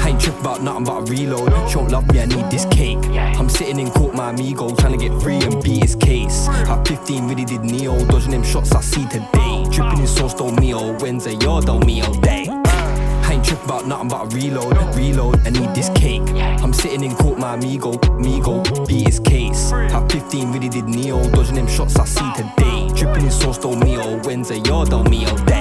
I ain't trip about nothing but a reload. Don't love me, I need this cake. I'm sitting in court, my amigo, trying to get free and beat his case. At 15, really did Neo, dodging them shots I see today. Dripping in sauce, don't meal, Wednesday, you're don't meal day. I ain't trip about nothing but a reload, reload, I need this cake. I'm sitting in court, my amigo, amigo, beat his case. At 15, really did Neo, dodging them shots I see today. Dripping in sauce, don't meal, Wednesday, you're don't meal day.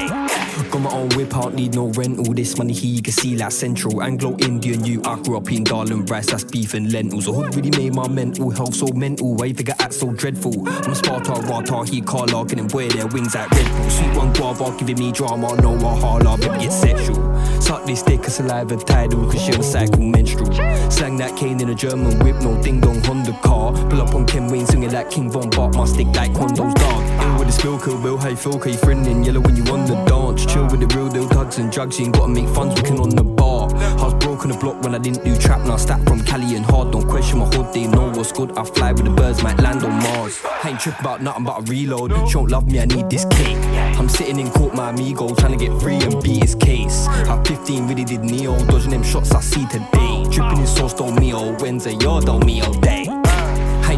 Got my own whip out, need no rental. This money here you can see like central. Anglo Indian, you. I grew up in Darlin rice, that's beef and lentils. The hood really made my mental health so mental. Why you figure act so dreadful? I'm a Sparta, Rata, he car larking and wear their wings like Red Bull. Sweet one guava, giving me drama, no wahala, baby get sexual. Suck this dick, a saliva tidal, cause she on cycle menstrual. Slang that cane in a German whip, no ding dong Honda car. Pull up on Ken Wayne, singing like King Von Bart, my stick like condos dog. Ill with the spill, kill Bill, how you feel, friend in yellow when you on the dance. Chill with the real deal thugs and drugs, you ain't gotta make funds, can on the bar. I was broke on the block when I didn't do trap, now stack from Cali and hard. Don't question my hood, they know what's good. I fly with the birds, might land on Mars. I ain't trip about nothing but a reload. She don't love me, I need this cake. I'm sitting in court, my amigo, trying to get free and beat his case. At 15, really did Neo, dodging them shots I see today. Dripping in sauce, don't meal, Wednesday, you're don't meal day.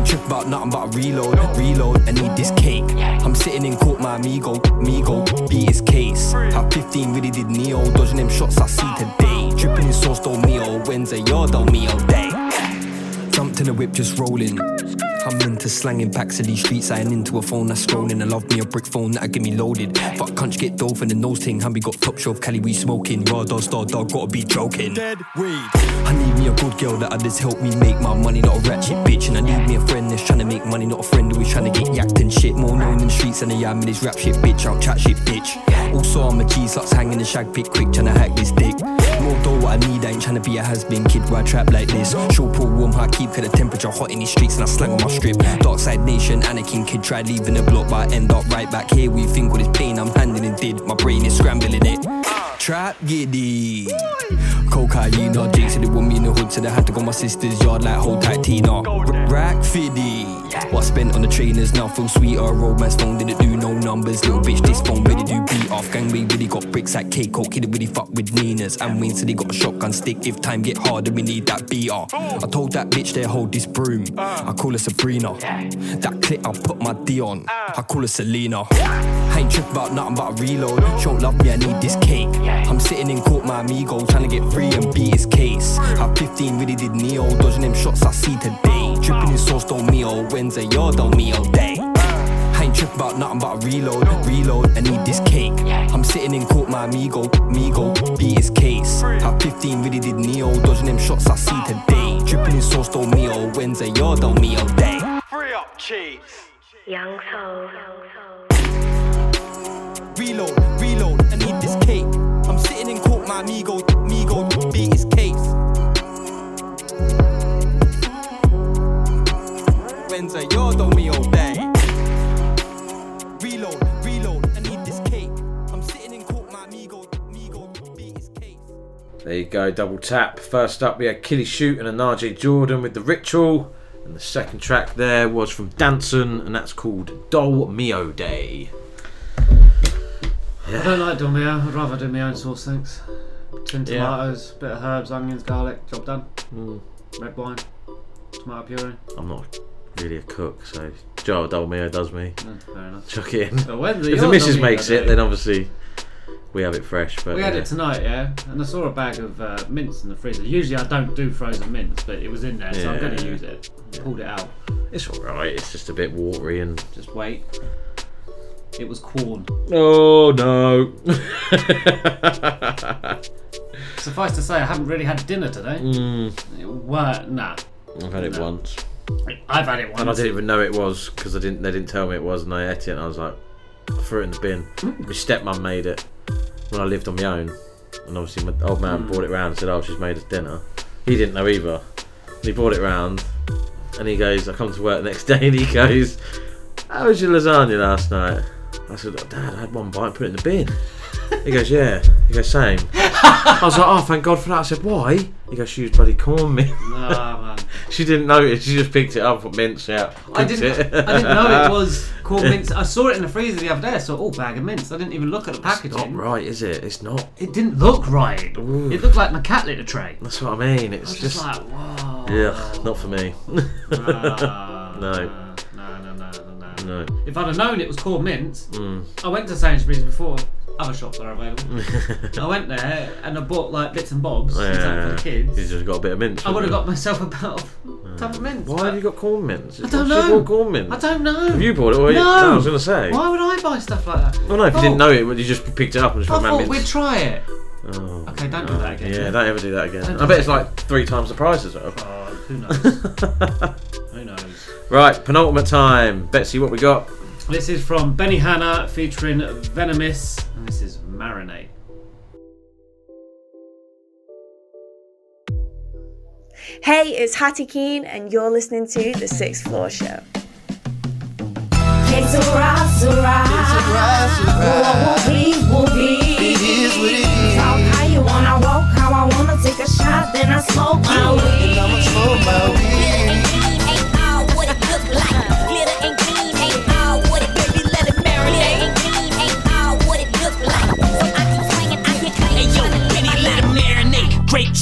Trip about nothing but reload, reload, I need this cake. I'm sitting in court, my amigo, amigo, beat his case. At 15, really did Neo, dodging them shots I see today. Dripping in sauce, don't meal, Wednesday, you're don't meal day. Jumped in the whip, just rolling. I'm into slanging packs of these streets, I ain't into a phone that's scrolling. I love me a brick phone that'll get me loaded. Fuck cunt, get dough for the nose ting. And we got top shelf Cali, we smoking. Raw dog, star dog, gotta be joking. Dead weed. I need me a good girl that'll just help me make my money, not a ratchet bitch. And I need me a friend that's trying to make money, not a friend who's trying to get yacked and shit. More known in the streets than I am in this rap shit, bitch. I'll chat shit, bitch. Also, I'm a G slots hanging the shag pick quick, trying to hack this dick. More dough, what I need, I ain't trying to be a has been kid. Why I trap like this? Show pull warm, I keep, the temperature hot in these streets, and I slang on my strip. Dark side nation, Anakin kid tried leaving the block, but I end up right back here. We think with this pain I'm handling did. My brain is scrambling it. Trap giddy. Cocaine or said they want me in the hood, said I had to go my sister's yard like hold tight Tina. Rack fiddy. What I spent on the trainers now feel sweeter. Romance phone didn't do no numbers. Little bitch, this phone really do beat off. Gangway really got bricks like K Coke. He didn't really fuck with Nina's. And Wayne said he got a shotgun stick. If time get harder, we need that beater. I told that bitch they hold this broom. I call her Sabrina. That clip I put my D on. I call her Selena. I ain't trip about nothing but a reload. Don't love me, I need this cake. I'm sitting in court, my amigo, trying to get free and beat his case. At 15, really did Neo, dodging them shots I see today. Dripping in sauce, don't meal, Wednesday, you're don't meal day. I ain't trip about nothing but a reload, reload, I need this cake. I'm sitting in court, my amigo, amigo, beat his case. At 15, really did Neo, dodging them shots I see today. Dripping in sauce, don't meal, Wednesday, you're don't meal day. Free up, cheese. Young soul. Reload, reload, I need this cake. I'm sitting in court, my amigo, amigo, beat his case. Wednesday, you're the me all day. Reload, reload, I need this cake. I'm sitting in court, my amigo, amigo, beat his cake. There you go, double tap. First up, we had Killy Shoot and Onaje Jordan with The Ritual. And the second track there was from Danson, and that's called Dolmio Day. I don't like Dolmio. I'd rather do my own sauce, thanks. Tin Yeah. tomatoes, bit of herbs, onions, garlic, job done. Mm. Red wine, tomato puree. I'm not really a cook, so Joe Dolmio does me. Mm, fair enough. Chuck it in. (laughs) If the missus makes it, then obviously we have it fresh. But we had yeah. it tonight, yeah, and I saw a bag of uh, mints in the freezer. Usually I don't do frozen mints, but it was in there, so I'm going to use it. Pulled it out. It's alright, it's just a bit watery and. Just wait. It was corn. Oh no! (laughs) Suffice to say, I haven't really had dinner today. Mm. It were nah. I've had it No. once. I've had it once. And I didn't even know it was because I didn't. They didn't tell me it was, and I ate it, and I was like, threw it in the bin. My stepmom made it when I lived on my own, and obviously my old man Mm. brought it round and said, "Oh, she's made us dinner." He didn't know either. And he brought it round, and he goes, "I come to work the next (laughs) day," and he goes, "How was your lasagna last night?" I said, "Oh, "Dad, I had one bite put it in the bin." He goes, "Yeah." He goes, "Same." I was like, "Oh, thank God for that." I said, "Why?" He goes, "She was bloody corn me." Ah, man. (laughs) She didn't notice. She just picked it up, put mince out. I cooked didn't. it. I didn't know it (laughs) was called mince. I saw it in the freezer the other day. I saw oh bag of mince. I didn't even look at the packaging. Not right, is it? It's not. It didn't look right. It looked like my cat litter tray. That's what I mean. It's I was just, just like, whoa. yeah, not for me. (laughs) Ah, no, no, no. no. If I'd have known it was called mince, Mm. I went to Sainsbury's before. Other shops are available. (laughs) I went there and I bought like bits and bobs for Yeah, the kids. you just got a bit of mince. I would have got myself a bottle of tub of mince. Why have you got corn mince? I don't know. bought corn mince? I don't know. Have you bought it? Or you- No. I was going to say. Why would I buy stuff like that? Well, no, if you Oh, didn't know it, you just picked it up and just I thought mince. we'd try it. Oh, Okay, don't do no. that again. Yeah, don't ever do that again. Don't I bet it's like three times the price as well. Oh, who knows? (laughs) who knows? Right, penultimate time. Betsy, what we got? This is from Beni-Hana featuring Venomiss, and this is Marinate. Hey, it's Hattie Keen, and you're listening to The Sixth Floor Show. It's a ride, it's a ride. What will be, will be. It is what it is. Talk how you wanna walk, how I wanna take a shot, then I smoke my weed. And I'ma smoke my weed.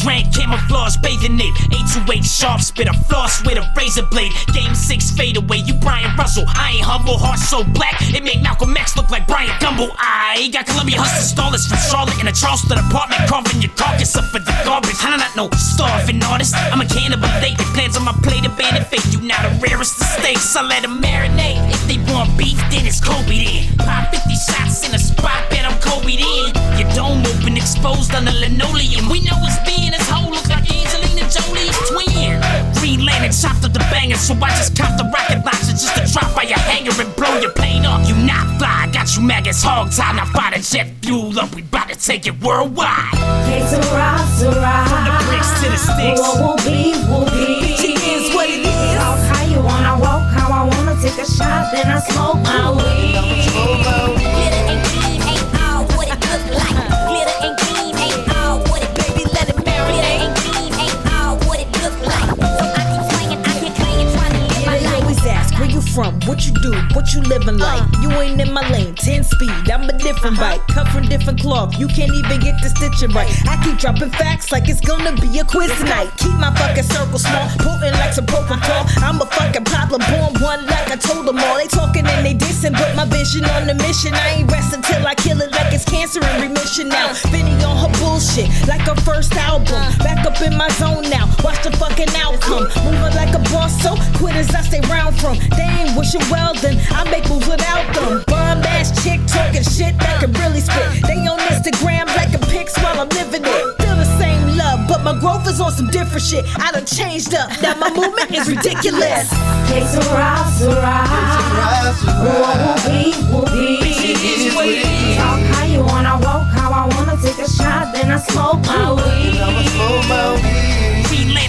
Drink, camouflage, bathing ape. 828 sharp spit, a floss with a razor blade. Game 6 fade away, you Bryon Russell. I ain't humble, heart so black. It make Malcolm X look like Bryant Gumbel. I got Columbia Hustle stallers from Charlotte in a Charleston apartment, carving your carcass up for the garbage. I not know, starving artist. I'm a cannibal late. Plans on my plate, abandoned fake. You not the rarest of steaks. I let them marinate. If they want beef, then it's Kobe then. Pop 50 shots in a spot, bet I'm Kobe then. Your dome open, exposed on the linoleum. We know it's being as whole look like Angelina Jolie's twin. Green Lantern chopped up the banger, so I just cop the rocket launcher just to drop by your hangar and blow your plane up. You not fly, got you maggots hog tied, now fire the jet fuel up. We bout to take it worldwide. It's a ride, it's a. From the bricks to the sticks. What will be, will be. It is what it is. Talk how you wanna walk, how I wanna take a shot, then I smoke my weed. I'ma smoke my weed. From, what you do, what you living like. You ain't in my lane, 10 speed, I'm a different bike. Cut from different cloth, you can't even get the stitching right. I keep dropping facts like it's gonna be a quiz tonight. Keep my fucking circle small, potent like some propofol. I'm a fucking problem, born one like I told them all. They talking and they dissing, but my vision on the mission. I ain't resting till I kill it like it's cancer in remission now. Vinny on her bullshit, like her first album. Back up in my zone now, watch the fucking outcome. Moving like a boss, so quitters I stay round from. They ain't wishing well, then I make moves without them. Bomb ass chick talking shit that can really spit. They on Instagram liking pics while I'm living it. Still the same love, but my growth is on some different shit. I done changed up, now my movement is ridiculous. It's a ride, it's a ride. What will be, will be. It is what it is. Talk how you wanna walk, how I wanna take a shot, then I smoke my weed.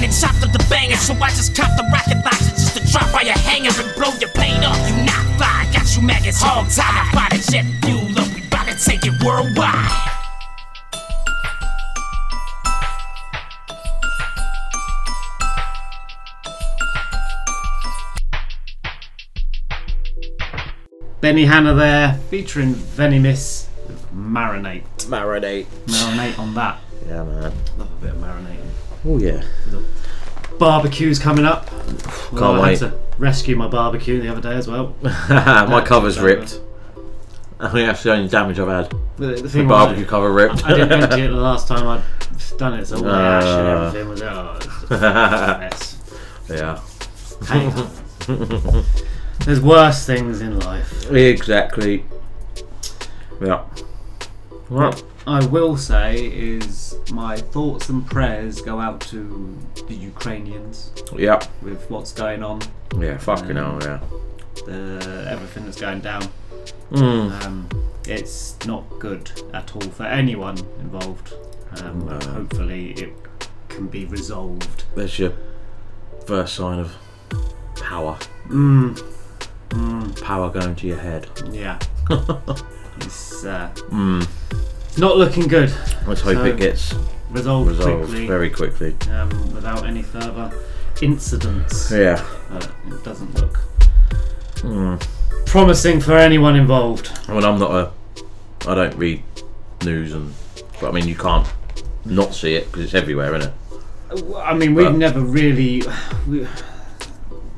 And I'ma smoke my weed. Green Lantern chopped up the banger, so I just cop the rocket launcher just to drop by your hangar and blow your plane up. You not fly, got you maggots hog tied, now fire the jet fuel up. We bout to take it worldwide. Beni-Hana there, featuring Venomiss Marinate. Marinate. Marinate on that. Yeah, man. Love a bit of marinating. Oh, yeah. Barbecue's coming up. Well, I wait. had to rescue my barbecue the other day as well. (laughs) My cover's ripped. I think (laughs) that's the only damage I've had. The, the The thing barbecue was, cover ripped. I didn't empty (laughs) it the last time I'd done it, so all the ash and Uh. everything was oh, it's just a mess. Yeah. Hey, there's worse things in life. Exactly. Yeah. What I will say is my thoughts and prayers go out to the Ukrainians. Yeah. With what's going on. Yeah, fucking hell, Um, yeah. The everything that's going down. Mm. Um, it's not good at all for anyone involved. Um, but hopefully, it can be resolved. There's your first sign of power. Mm. Mm. Power going to your head. Yeah. (laughs) it's uh, Mm. Not looking good. Let's hope So, it gets resolved, resolved quickly, very quickly. um, without any further incidents. Yeah. It doesn't look Mm. promising for anyone involved. I mean, I'm not a. I don't read news and. But I mean, you can't not see it because it's everywhere, isn't it? I mean, we've But- never really. (sighs) We,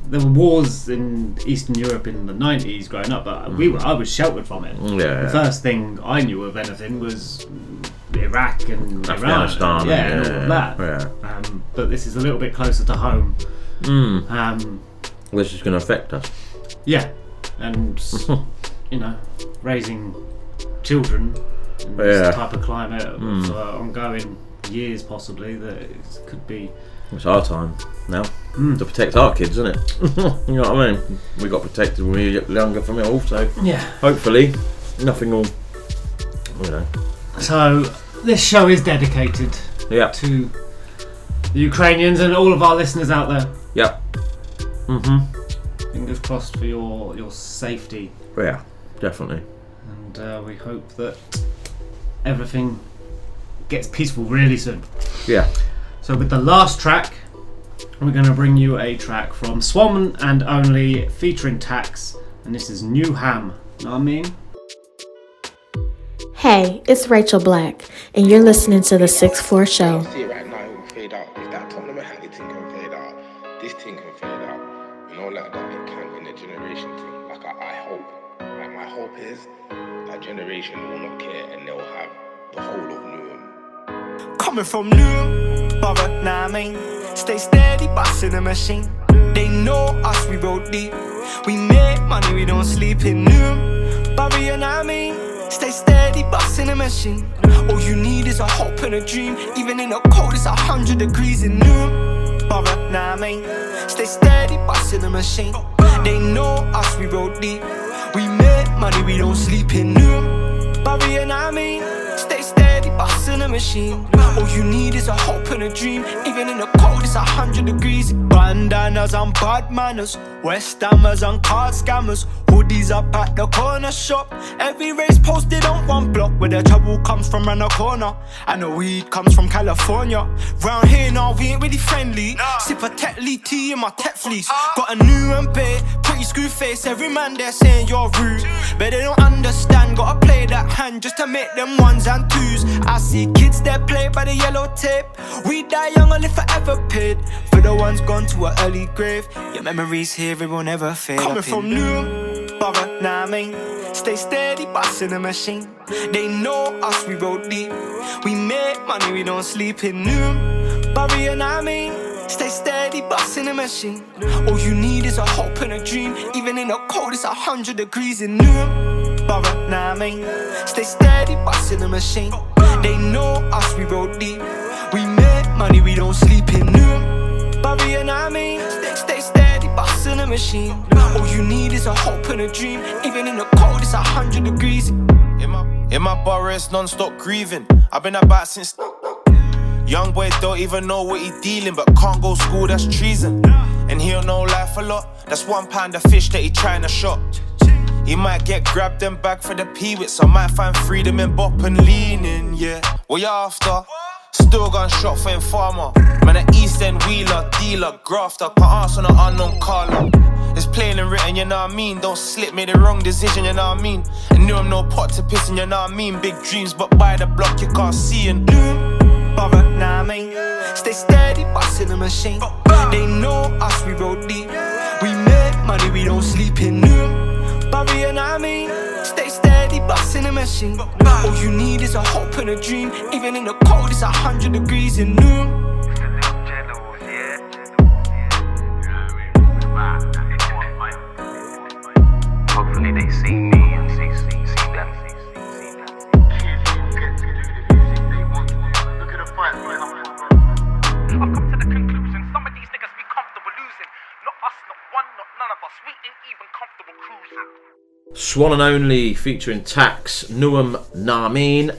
there were wars in Eastern Europe in the nineties growing up, but we were, I was sheltered from it. Mm, yeah, the first thing I knew of anything was Iraq and Afghanistan, Iran, yeah, and all of that. yeah. Um, but this is a little bit closer to home. Mm. Um, is going to affect us. yeah, and (laughs) you know, raising children in Yeah. this type of climate Mm. for ongoing years, possibly that it could be. It's our time now Mm. to protect our kids, isn't it? (laughs) you know what I mean? We got protected when we were younger from it, also. Yeah. Hopefully, nothing will. You know. So this show is dedicated Yeah. to the Ukrainians and all of our listeners out there. Yep. Mm-hmm. Fingers crossed for your your safety, Yeah, definitely. and uh, we hope that everything gets peaceful really soon. Yeah. So with the last track, we're going to bring you a track from SWANANDONLY featuring Tax, and this is Newham. Know what I mean? Hey, it's Rachel Black, and you're listening to the Sixth Floor Show. Right now, it will fade out. If that Tottenham Hatley thing can fade out, this thing can fade out. You know, like that, it can in a generation thing. Like, I, I hope. Like, my hope is that generation will not care and they'll have the whole of Newham. Coming from New Borough, nah, I mean. Stay steady, busting the machine. They know us, we roll deep. We make money, we don't sleep in Borough, you know I mean. Stay steady, busting the machine. All you need is a hope and a dream. Even in the cold, it's a hundred degrees in New Borough, nah, I mean. Stay steady, busting the machine. They know us, we roll deep. We make money, we don't sleep in Borough, you know I mean. Stay steady, busting the machine. All you need is a hope and a dream. Even in the cold, it's a hundred degrees. Bandanas and bad manners. West Hammers and card scammers. Hoodies up at the corner shop. Every race posted on one block where the trouble comes from around the corner. And the weed comes from California. Round here now, we ain't really friendly. Sip a Tetley tea in my tech fleece. Uh-huh. Got a new and bait, pretty screw face. Every man there saying you're rude. But they don't understand, gotta play that hand just to make them ones and twos. I see kids that play by the yellow tape. We die young and live forever paid. For the ones gone to an early grave. Your memories here, it will never fade. Coming from New Borough, nah, I mean. Stay steady, busting the machine. They know us, we roll deep. We make money, we don't sleep in New Borough, what I mean. Stay steady, busting the machine. All you need is a hope and a dream. Even in the cold, it's a hundred degrees in New Borough, nah, I mean. Stay steady, busting the machine. They know us, we roll deep. We make money, we don't sleep in you know what I mean. Stay, stay steady, busting the machine. All you need is a hope and a dream. Even in the cold, it's a hundred degrees. In my, in my borough, it's non-stop grieving. I've been about since. Young boy don't even know what he dealing, but can't go school, that's treason. And he'll know life a lot. That's one pound of fish that he trying to shop. He might get grabbed and back for the peewits. I might find freedom in bop and leaning, yeah. What you after? Still gun shot for farmer. Man, an East End wheeler, dealer, grafter. Can't on an unknown caller. It's plain and written, you know what I mean? Don't slip, made the wrong decision, you know what I mean? And knew I'm no pot to piss in, you know what I mean? Big dreams, but by the block you can't see and Borough, nah, I mean. Stay steady, busting the machine. They know us, we roll deep. We make money, we don't sleep in New What I mean. Stay steady, busting the machine. All you need is a hope and a dream. Even in the cold, it's a hundred degrees in New. Hopefully they see, SWANANDONLY featuring Tax Nuam Namin.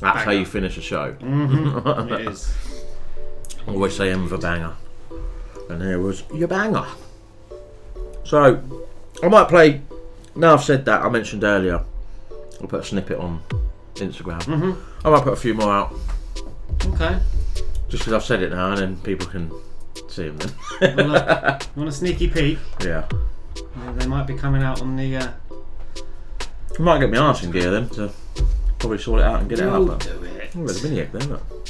That's how you finish a show. Mhm, (laughs) it is. Always say M for banger. And there was your banger. So, I might play. Now I've said that, I mentioned earlier, I'll put a snippet on Instagram. Mhm. I might put a few more out. Okay. Just because I've said it now and then people can see them then. Want a, want a sneaky peek? yeah. Yeah, They might be coming out on the. Uh, I might get my arse in gear then to probably sort it out and get it You'll out. but- do it. Oh, there's a mini egg there, look.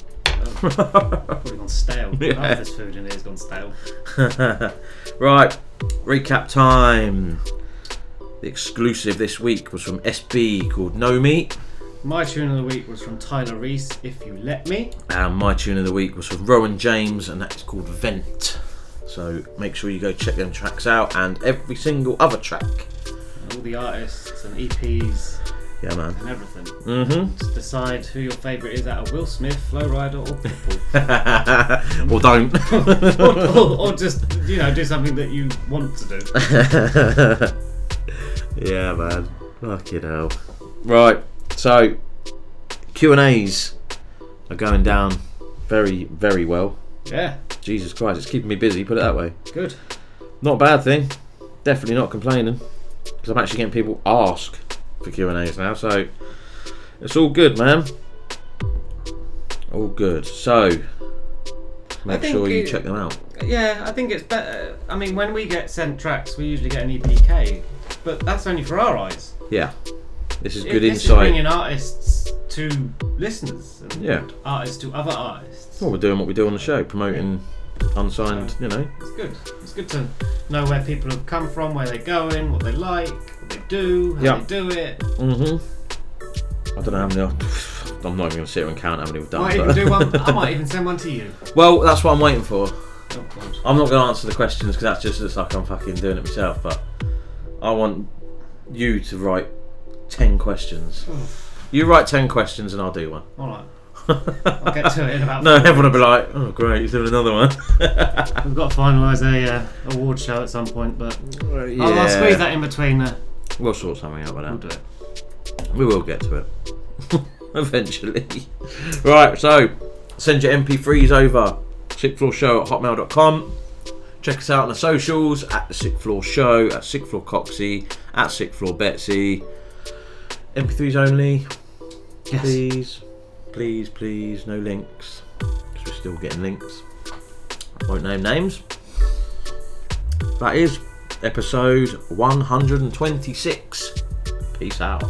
probably gone stale. (laughs) Yeah. Half this food in here has gone stale. (laughs) right, recap time. The exclusive this week was from SB called Know Me. My tune of the week was from Tyler Reese, If You Let Me. And my tune of the week was from Rowen James, and that's called Vent. So make sure you go check them tracks out and every single other track. And all the artists and EPs Yeah, man. and everything. Mhm. Just decide who your favourite is out of Will Smith, Flo Rida, or Pitbull. (laughs) or don't. (laughs) or, or, or just, you know, do something that you want to do. (laughs) yeah, man. Fucking hell. Right, so Q and A's are going down very, very well. Yeah. Jesus Christ, it's keeping me busy. Put it that way. Good. Not a bad thing. Definitely not complaining because I'm actually getting people ask for Q and A's now. So it's all good, man. All good. So make sure you it- check them out. Yeah, I think it's better. I mean, when we get sent tracks, we usually get an EPK, but that's only for our eyes. Yeah, this is good this Is bringing artists to listeners and Yeah. artists to other artists. Well, we're doing what we do on the show, promoting unsigned. You know. It's good. It's good to know where people have come from, where they're going, what they like, what they do, how Yeah. they do it. Mhm. I don't know how many. (sighs) I'm not even going to sit here and count how many we've done. Might but- even do one. (laughs) I might even send one to you. Well, that's what I'm waiting for. Oh, God. I'm not going to answer the questions because that's just looks like I'm fucking doing it myself. But I want you to write ten questions. You write ten questions and I'll do one. All right. I'll get to it in about. (laughs) no, everyone will be like, "Oh, great, he's doing another one." (laughs) We've got to finalise a uh, award show at some point, but I'll, I'll squeeze that in between. Uh, We'll sort something out with that. we'll do it. We will get to it (laughs) eventually. right, so send your MP3s over Sixth Floor Show at hotmail.com. Check us out on the socials at the Sixth Floor Show, at Sixth Floor Coxie, at Sixth Floor Betsy. MP3s only. Yes. Please, please, please, no links. Because we're still getting links. Won't name names. That is episode 126. Peace out.